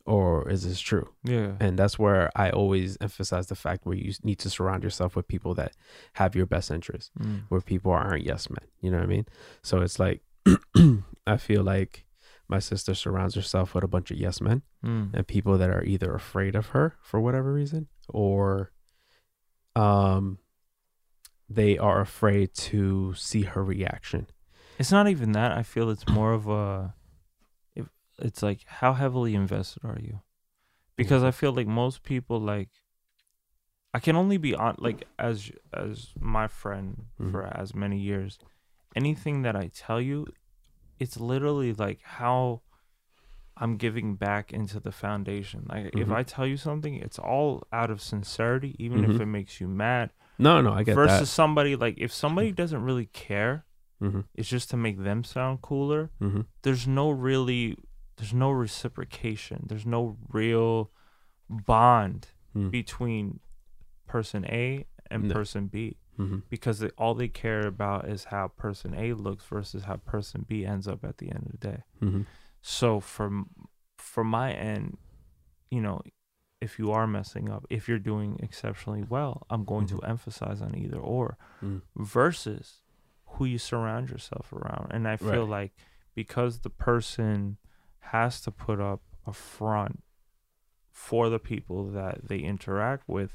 or is this true? Yeah. And that's where I always emphasize the fact where you need to surround yourself with people that have your best interest, Mm. where people aren't yes men. You know what I mean? So it's like, I feel like my sister surrounds herself with a bunch of yes men Mm. and people that are either afraid of her for whatever reason or um they are afraid to see her reaction. It's not even that. I feel it's more of a. If it's like how heavily invested are you? Because I feel like most people like. I can only be on like as as my friend for as many years. Anything that I tell you, it's literally like how I'm giving back into the foundation. Like if Mhm. I tell you something, it's all out of sincerity, even if Mhm. it makes you mad. No, no, I get Versus somebody like if somebody doesn't really care. Mm-hmm, it's just to make them sound cooler. mm-hmm, There's no really, there's no reciprocation. There's no real bond mm, between person A and No. person B mm-hmm, because they, all they care about is how person A looks versus how person B ends up at the end of the day. mm-hmm, So from from my end, you know, if you are messing up, if you're doing exceptionally well, I'm going to emphasize on either or mm, versus who you surround yourself around. And I feel Right. like because the person has to put up a front for the people that they interact with,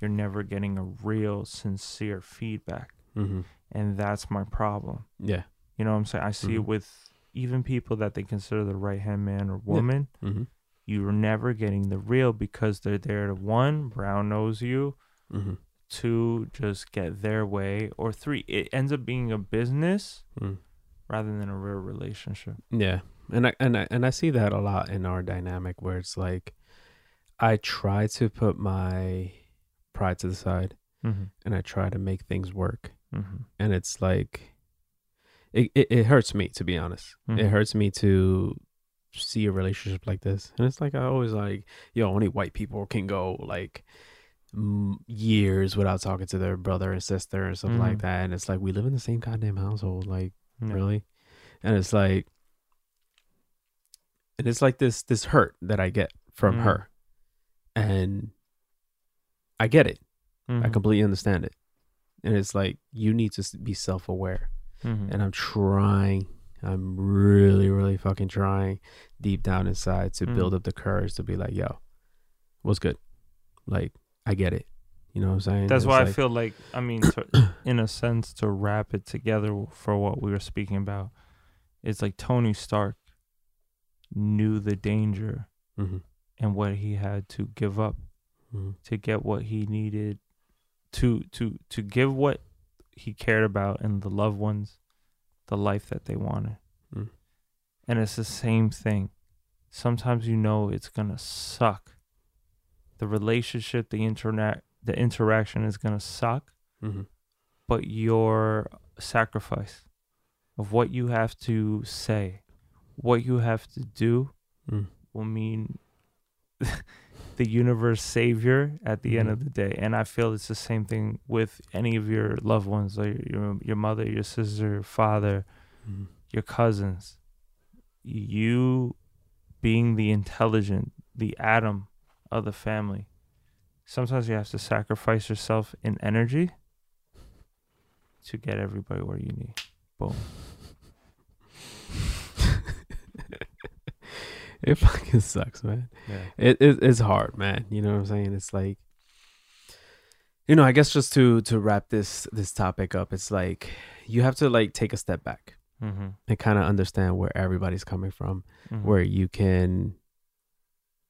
you're never getting a real sincere feedback. mm-hmm. And that's my problem. Yeah. You know what I'm saying? I see it Mhm. with even people that they consider the right hand man or woman. Mm-hmm, You're never getting the real because they're there to one, brown nose you, mm-hmm, two, just get their way, or three, it ends up being a business mm. rather than a real relationship. Yeah, and I and I and I see that a lot in our dynamic where it's like I try to put my pride to the side Mm-hmm. and I try to make things work, Mm-hmm. and it's like it it, it hurts me to be honest. It Mhm. hurts me to see a relationship like this, and it's like I always like yo only white people can go like m- years without talking to their brother and sister and stuff like Mhm. that, and it's like we live in the same goddamn household, like Yeah. really and it's like and it's like this this hurt that i get from Mm. her and i get it i Mhm. completely understand it and it's like you need to be self-aware Mhm. and i'm trying i'm really really fucking trying deep down inside to Mm. build up the courage to be like yo what's good? Like i get it. You know what i'm saying? That's It's why I feel like I mean, to, in a sense, to wrap it together for what we were speaking about, it's like Tony Stark knew the danger Mhm, and what he had to give up mhm, to get what he needed to to to give what he cared about and the loved ones the life that they wanted. Mm. And it's the same thing. Sometimes you know it's going to suck. The relationship, the internet, the interaction is going to suck, mhm, but your sacrifice of what you have to say, what you have to do mm, will mean the universe savior at the end Mhm. of the day. And I feel it's the same thing with any of your loved ones, like your your mother, your sister, your father, mhm. your cousins. You being the intelligent, the atom of the family. Sometimes you have to sacrifice yourself in energy to get everybody where you need. Boom. it fucking sucks man Yeah. it, it it's hard man you know what i'm saying it's like you know i guess just to to wrap this this topic up it's like you have to like take a step back Mm-hmm. and kind of understand where everybody's coming from where you can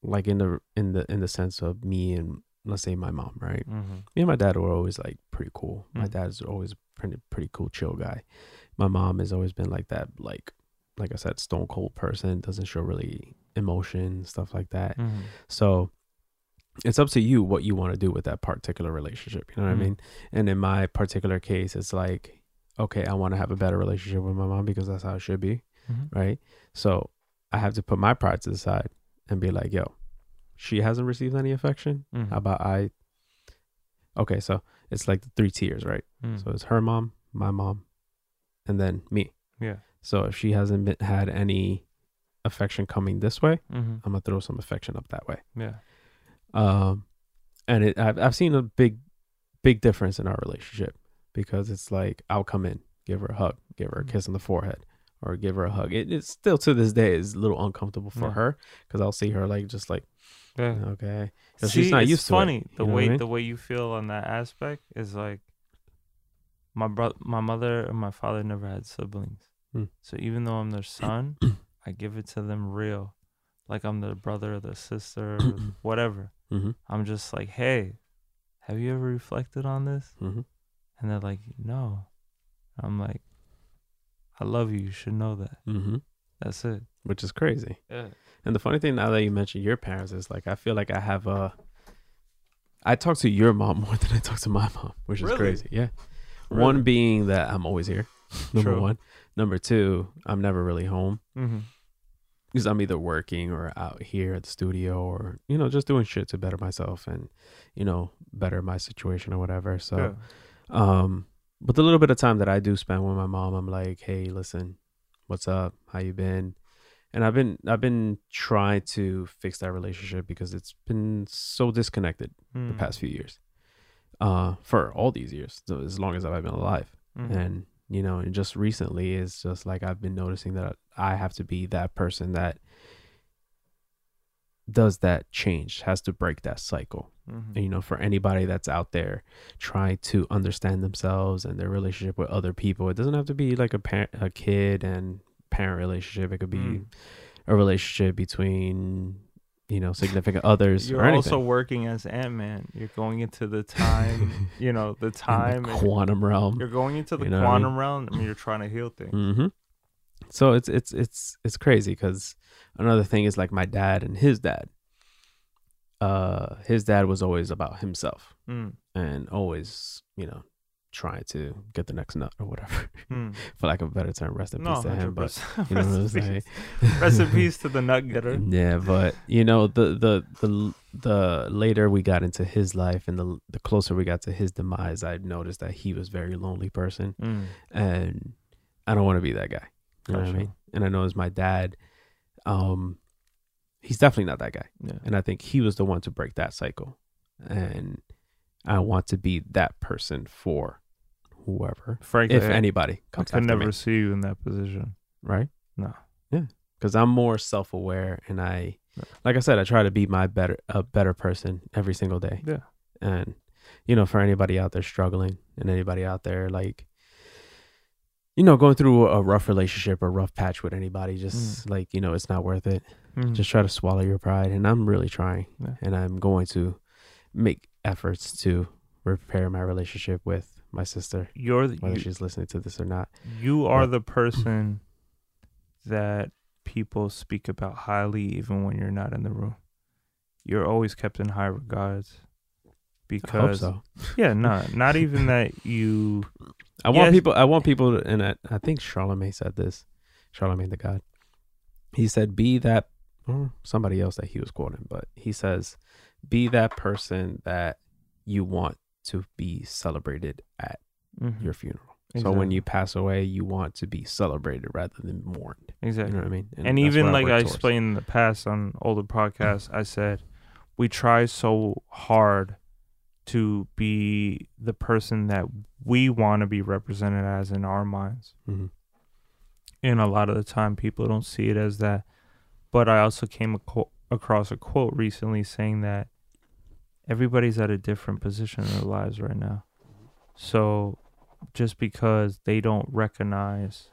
like in the in the in the sense of me and let's say my mom, right? Mm-hmm. Me and my dad were always like pretty cool. My Mm. dad's always pretty pretty cool, chill guy. My mom has always been like that, like like I said, stone cold person. Doesn't show really emotion stuff like that. Mm-hmm. So it's up to you what you want to do with that particular relationship. You know what Mhm. I mean? And in my particular case, it's like, okay, I want to have a better relationship with my mom because that's how it should be, Mm-hmm. right? So I have to put my pride to the side and be like, yo, she hasn't received any affection. Mm-hmm. How about I? Okay, so it's like the three tiers, right? Mm-hmm. So it's her mom, my mom, and then me. yeah. So if she hasn't been, had any affection coming this way, Mm-hmm. I'm gonna throw some affection up that way. Yeah. um and it I've, I've seen a big big difference in our relationship because it's like i'll come in give her a hug give her a Mhm. kiss on the forehead or give her a hug it, it's still to this day is a little uncomfortable for Yeah. her because i'll see her like just like Yeah. okay See, she's not it's used to it, funny the what I way mean? the way you feel on that aspect is like my brother, my mother and my father never had siblings. Hmm. So even though I'm their son, I give it to them real. Like I'm their brother or their sister or whatever. mm-hmm, I'm just like, "Hey, have you ever reflected on this?" mm-hmm. And they're like, "No." I'm like, "I love you. You should know that." Mm-hmm. That's it. which is crazy Yeah. and the funny thing now that you mentioned your parents is like i feel like i have a i talk to your mom more than i talk to my mom which is Really? crazy yeah Really? one being that i'm always here number True. one number two i'm never really home Mm-hmm. because I'm either working or out here at the studio or you know just doing shit to better myself and you know better my situation or whatever. So, yeah. um, but the little bit of time that I do spend with my mom, I'm like, hey, listen, what's up? How you been? And I've been I've been trying to fix that relationship because it's been so disconnected the Mm. past few years, uh, for all these years, so as long as I've been alive Mhm. and you know and just recently it's just like i've been noticing that i have to be that person that does that change has to break that cycle Mhm. and, you know for anybody that's out there trying to understand themselves and their relationship with other people it doesn't have to be like a parent a kid and parent relationship it could be Mm. a relationship between you know significant others You're or anything also working as Ant Man. You're going into the time, you know, the In the time. quantum realm you're going into the You know what I quantum realm and you're trying to heal things. hmm So it's it's it's it's crazy because another thing is like my dad and his dad. Uh, his dad was always about himself Mm. and always, you know, trying to get the next nut or whatever, Mm. for lack of a better term. Rest in No, peace to him. But 100%. you know what I'm Rest saying. Rest in peace to the nut getter. Yeah, but you know the the the the later we got into his life and the the closer we got to his demise, I noticed that he was a very lonely person. Mm. and I don't want to be that guy. You know what I mean? And I know as my dad, um, he's definitely not that guy. Yeah. And I think he was the one to break that cycle. And I want to be that person for whoever, Frankly, if anybody I could never me, see you in that position. right? No. Yeah, because I'm more self-aware, and I, like I said, I try to be my better, a better person every single day. Yeah. And you know, for anybody out there struggling, and anybody out there like, you know, going through a rough relationship or rough patch with anybody, just like you know, it's not worth it. Mm. Just try to swallow your pride, and I'm really trying, Yeah. and I'm going to make efforts to repair my relationship with my sister, you're the, whether you, she's listening to this or not. you are But- the person that people speak about highly even when you're not in the room. You're always kept in high regards because so. yeah, no, not even that you I want people. I want people, to, and I, I think Charlemagne said this. Charlemagne the God. He said, "Be that." Or somebody else that he was quoting, but he says, "Be that person that you want to be celebrated at Mhm. your funeral." So when you pass away, you want to be celebrated rather than mourned. Exactly. You know what I mean? and that's even like I towards. explained in the past on older podcasts, I said we try so hard to be the person that we want to be represented as in our minds. Mhm. And a lot of the time, people don't see it as that. But I also came aco- across a quote recently saying that everybody's at a different position in their lives right now. So just because they don't recognize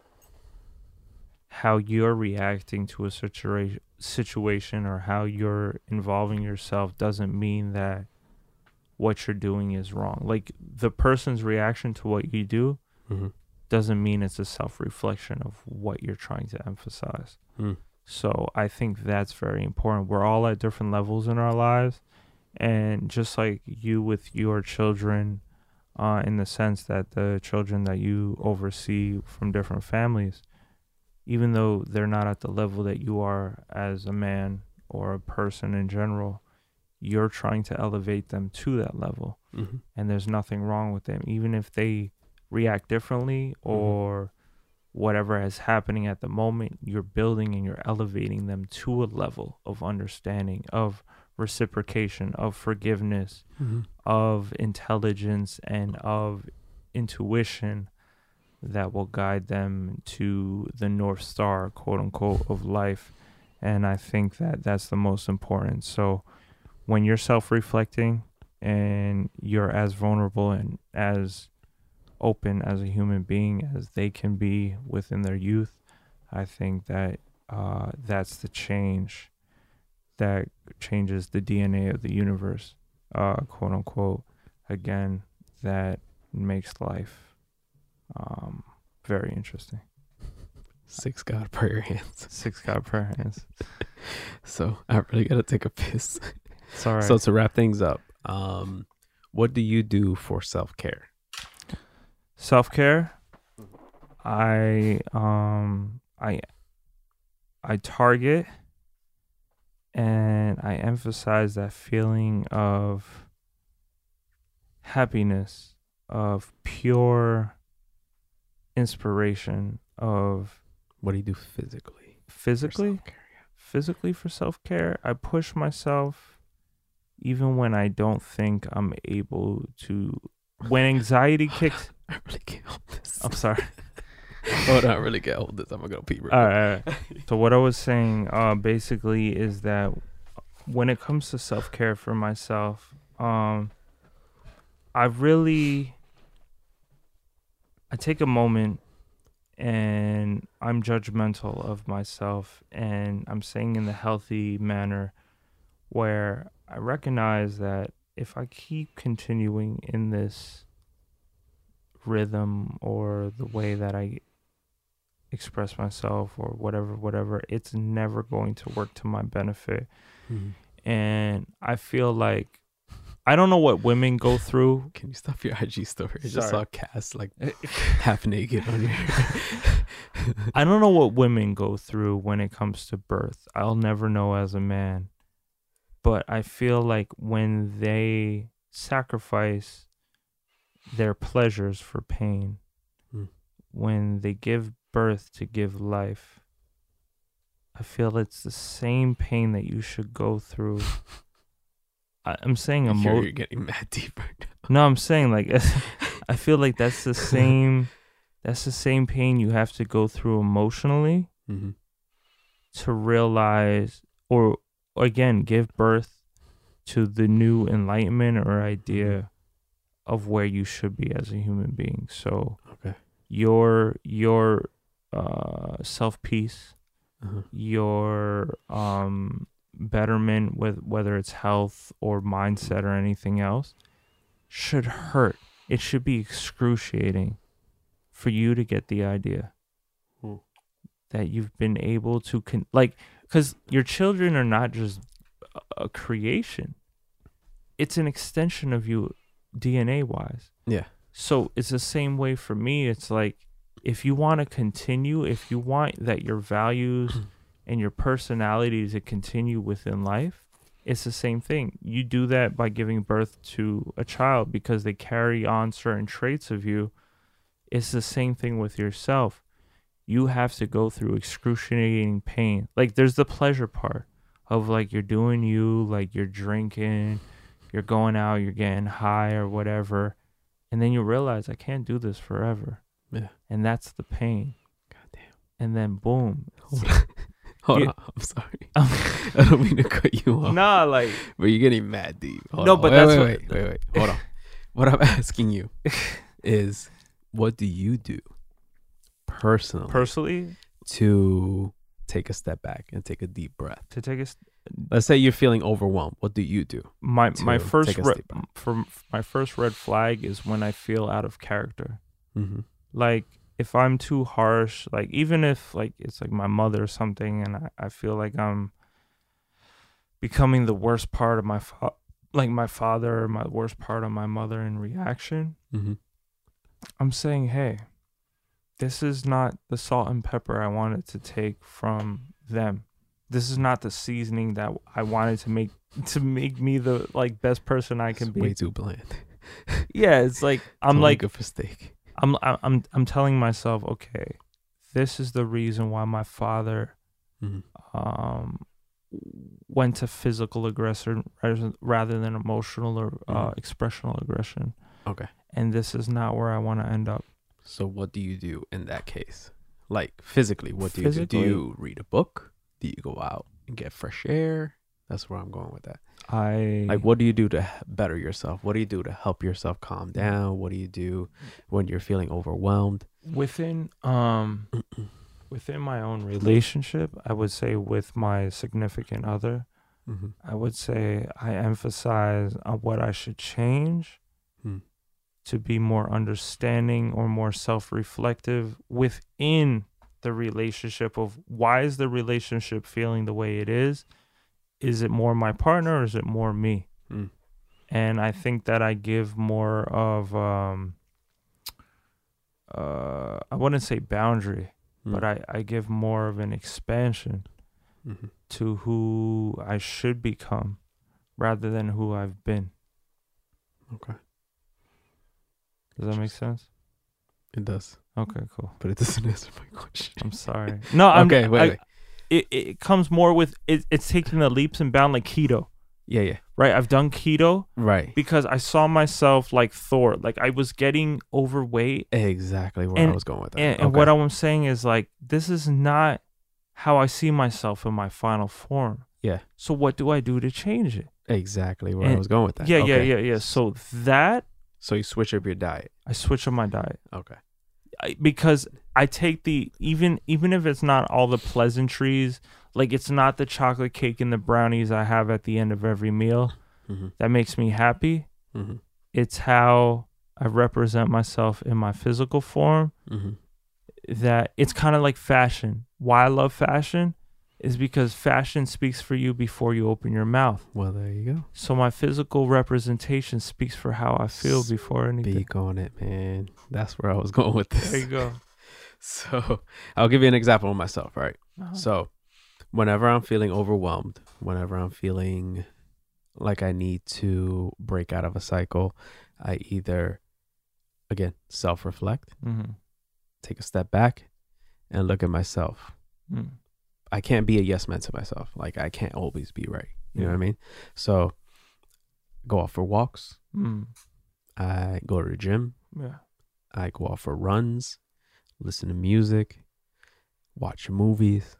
how you're reacting to a situation situation or how you're involving yourself doesn't mean that what you're doing is wrong. Like the person's reaction to what you do Mm-hmm. doesn't mean it's a self reflection of what you're trying to emphasize. Mm. So I think that's very important. We're all at different levels in our lives. And just like you with your children, uh, in the sense that the children that you oversee from different families, even though they're not at the level that you are as a man or a person in general, you're trying to elevate them to that level Mm-hmm. and there's nothing wrong with them even if they react differently or whatever is happening at the moment you're building and you're elevating them to a level of understanding of reciprocation of forgiveness Mm-hmm. of intelligence and of intuition that will guide them to the north star quote unquote of life. And i think that that's the most important. So when you're self-reflecting and you're as vulnerable and as open as a human being as they can be within their youth i think that uh, that's the change that changes the dna of the universe uh, quote unquote again that makes life um, very interesting Six God prayer hands. six god prayer hands So I really gotta take a piss. it's all right So to wrap things up, um, what do you do for self care? self-care i um i i target and i emphasize that feeling of happiness of pure inspiration of What do you do physically? physically self-care? physically for self-care i push myself even when i don't think i'm able to when anxiety kicks I really can't hold this. i'm sorry Hold on, I really can't hold this. I'm gonna go pee. real All right, all right. So what I was saying, uh, basically, is that when it comes to self care for myself, um, I really, I take a moment, and I'm judgmental of myself, and I'm saying in the healthy manner, where I recognize that if I keep continuing in this rhythm or the way that I express myself or whatever whatever it's never going to work to my benefit Mhm. and i feel like i don't know what women go through Can you stop your IG story? I just Sorry. saw Cass like half naked on your. i don't know what women go through when it comes to birth i'll never know as a man but i feel like when they sacrifice their pleasures for pain Hmm. when they give birth to give life i feel it's the same pain that you should go through I, i'm saying You're, emo- you're getting mad deep right now. no i'm saying like i feel like that's the same that's the same pain you have to go through emotionally Mm-hmm. to realize or again give birth to the new enlightenment or idea of where you should be as a human being so Okay. your your uh self peace Uh-huh. your um betterment with whether it's health or mindset or anything else should hurt it should be excruciating for you to get the idea Hmm. that you've been able to con- like because your children are not just a- a creation it's an extension of you dna wise Yeah. so it's the same way for me. It's like if you want to continue, if you want that your values and your personality to continue within life, it's the same thing. You do that by giving birth to a child because they carry on certain traits of you. It's the same thing with yourself. You have to go through excruciating pain. Like there's the pleasure part of like you're doing you, like you're drinking, you're going out, you're getting high or whatever and then you realize I can't do this forever. Yeah. And that's the pain. God damn. And then boom. Hold on. Hold You- on. I'm sorry. I don't mean to cut you off. nah, like But you're getting mad deep. Hold No, on. but wait, that's wait, what- wait, wait, wait. Hold on. What I'm asking you is, what do you do personally? personally, to take a step back and take a deep breath? to take a s- Let's say you're feeling overwhelmed. What do you do? my my first red, for my first red flag is when I feel out of character. Mm-hmm. Like if I'm too harsh, like even if like it's like my mother or something, and I, I feel like I'm becoming the worst part of my fa- like my father or my worst part of my mother in reaction, Mm-hmm. I'm saying, hey, this is not the salt and pepper I wanted to take from them. This is not the seasoning that I wanted to make to make me the like best person I can be. Way too bland. Yeah, it's like I'm like a steak. I'm I'm I'm telling myself, okay, this is the reason why my father Mm-hmm. um went to physical aggression rather, than emotional or uh, Mhm. expressional aggression, Okay. and this is not where I want to end up. So what do you do in that case? Like physically, what do you do? Do you read a book? Do you go out and get fresh air? That's where I'm going with that. I Like, what do you do to better yourself? What do you do to help yourself calm down? What do you do when you're feeling overwhelmed? within um within my own relationship, I would say with my significant other, Mm-hmm. I would say I emphasize on what I should change Hmm. to be more understanding or more self-reflective within the relationship of why is the relationship feeling the way it is? Is it more my partner or is it more me? Hmm. And I think that I give more of um uh I wouldn't say boundary, but I, I give more of an expansion Mm-hmm. to who I should become rather than who I've been. Okay. Does that make sense? It does, Okay, cool. but it doesn't answer my question. I'm sorry. No, I'm okay, wait, I- wait. It, it comes more with it, it's taking the leaps and bounds like keto, Yeah, yeah. right? I've done keto Right. because I saw myself like Thor, like I was getting overweight, Exactly where I was going with that. and, and what I'm saying is like this is not how I see myself in my final form. Yeah. So what do I do to change it? exactly where I was going with that. Yeah, Okay. yeah, yeah, yeah. So that So you switch up your diet. I switch up my diet. Okay. I- because I take the even even if it's not all the pleasantries, like it's not the chocolate cake and the brownies I have at the end of every meal Mm-hmm. that makes me happy. Mm-hmm. It's how I represent myself in my physical form. Mm-hmm. That it's kind of like fashion. Why I love fashion is because fashion speaks for you before you open your mouth. Well, there you go. So my physical representation speaks for how I feel before anything. Speak on it, man. That's where I was going with this. There you go. So I'll give you an example of myself, right? Uh-huh. So whenever I'm feeling overwhelmed, whenever I'm feeling like I need to break out of a cycle, I either, again, self reflect, Mhm. take a step back, and look at myself. Mm. I can't be a yes man to myself. Like I can't always be right. You know what I mean? So go out for walks. Mm. I go to the gym. Yeah. I go out for runs, listen to music, watch movies,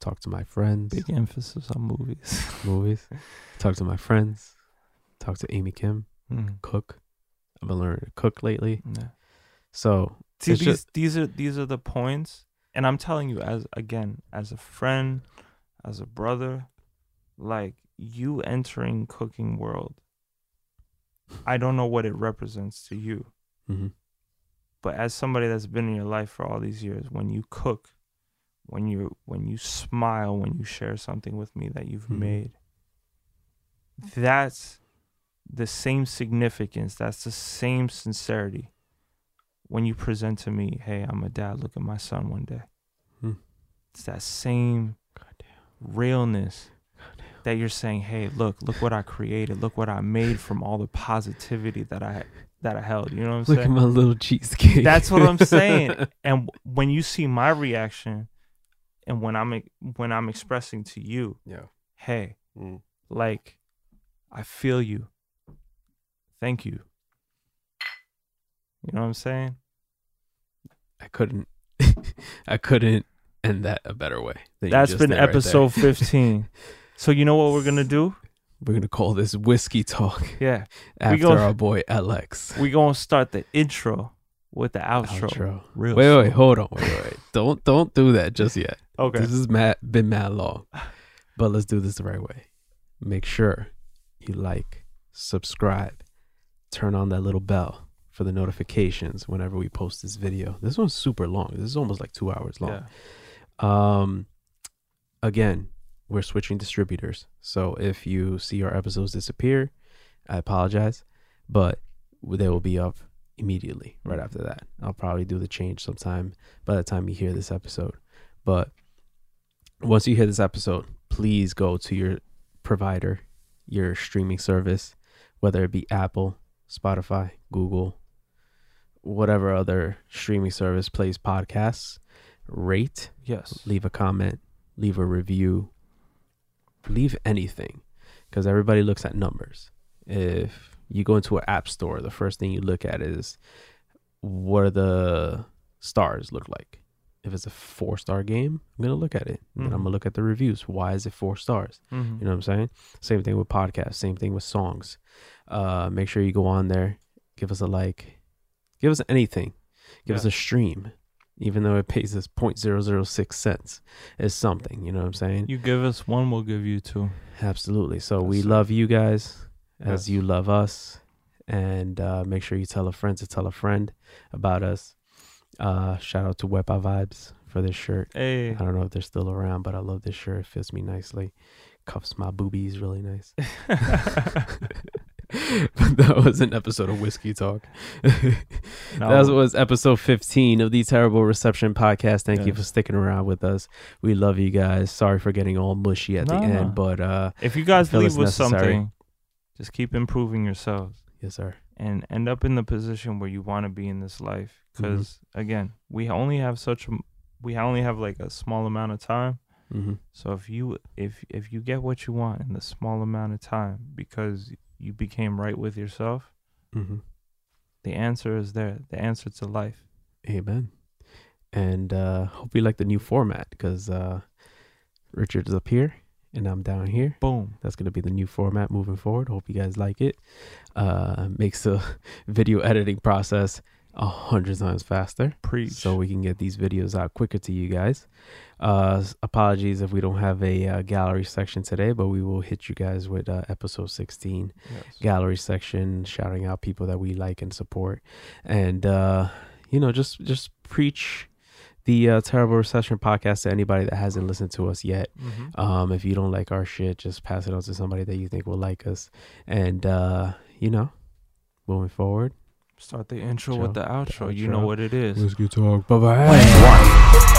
talk to my friends, Big emphasis on movies. movies, talk to my friends, talk to Amy Kim, Mm. cook. I've been learning to cook lately. Yeah. So See, these just- these are these are the points, and I'm telling you, as again, as a friend, as a brother, like you entering cooking world. I don't know what it represents to you, mhm, but as somebody that's been in your life for all these years, when you cook, when you when you smile, when you share something with me that you've Mhm. made, that's the same significance. That's the same sincerity when you present to me, "Hey, I'm a dad. Look at my son one day." Hmm. It's that same realness that you're saying, "Hey, look, look what I created. Look what I made from all the positivity that I that I held." You know what I'm saying? look at my little cheesecake. That's what I'm saying. and when you see my reaction, and when I'm when I'm expressing to you, yeah. "Hey, Mm. like, I feel you. Thank you." You know what I'm saying? I couldn't. I couldn't end that a better way. That's been did right episode 15. So you know what we're gonna do? We're gonna call this whiskey talk Yeah, after gonna- our boy Alex. We're gonna start the intro with the outro. Outro. Real Wait, wait, hold on, wait, wait. don't don't do that just yet. Okay. This has mad, been mad long, but let's do this the right way. Make sure you like, subscribe, turn on that little bell for the notifications whenever we post this video. This one's super long. This is almost like two hours long. Yeah. Um, again, we're switching distributors. So if you see our episodes disappear, I apologize, but they will be up immediately right after that. I'll probably do the change sometime by the time you hear this episode. But once you hear this episode, please go to your provider, your streaming service, whether it be Apple, Spotify, Google, whatever other streaming service plays podcasts, rate Yes. leave a comment, leave a review, leave anything because everybody looks at numbers. If you go into an app store, the first thing you look at is what are the stars look like. If it's a four star game, I'm gonna look at it. And I'm gonna look at the reviews. Why is it four stars? Mhm. You know what I'm saying? Same thing with podcasts. Same thing with songs. Uh, make sure you go on there, give us a like, give us anything, give us a stream, even though it pays us 0.006 cents is something. You know what I'm saying? You give us one, we'll give you two. Absolutely. So we love you guys as you love us, and uh, make sure you tell a friend to tell a friend about us. Uh, shout out to Wepa Vibes for this shirt. Hey. I don't know if they're still around, but I love this shirt. It fits me nicely. Cuffs my boobies really nice. but that was an episode of Whiskey Talk. No. That was episode 15 of the Terrible Reception podcast. Thank you for sticking around with us. We love you guys. Sorry for getting all mushy at the No, no. end, but uh if you guys leave with necessary. something, just keep improving yourselves yes, sir. and end up in the position where you want to be in this life. Because again, we only have such a, we only have like a small amount of time. hmm So if you if if you get what you want in the small amount of time because you became right with yourself, hmm the answer is there. The answer to life. Amen. And uh hope you like the new format because uh Richard's up here and I'm down here. Boom. That's gonna be the new format moving forward. Hope you guys like it. Uh makes the video editing process a hundred times faster. Preach. so we can get these videos out quicker to you guys. Uh, apologies if we don't have a uh, gallery section today, but we will hit you guys with uh, episode 16 Yes. gallery section, shouting out people that we like and support, and uh, you know, just just preach the uh, terrible reception podcast to anybody that hasn't listened to us yet. Mhm. Um, if you don't like our shit, just pass it on to somebody that you think will like us, and uh, you know, moving forward. Start the intro Outro. with the outro. The You know what it is. Whiskey talk. Bye bye.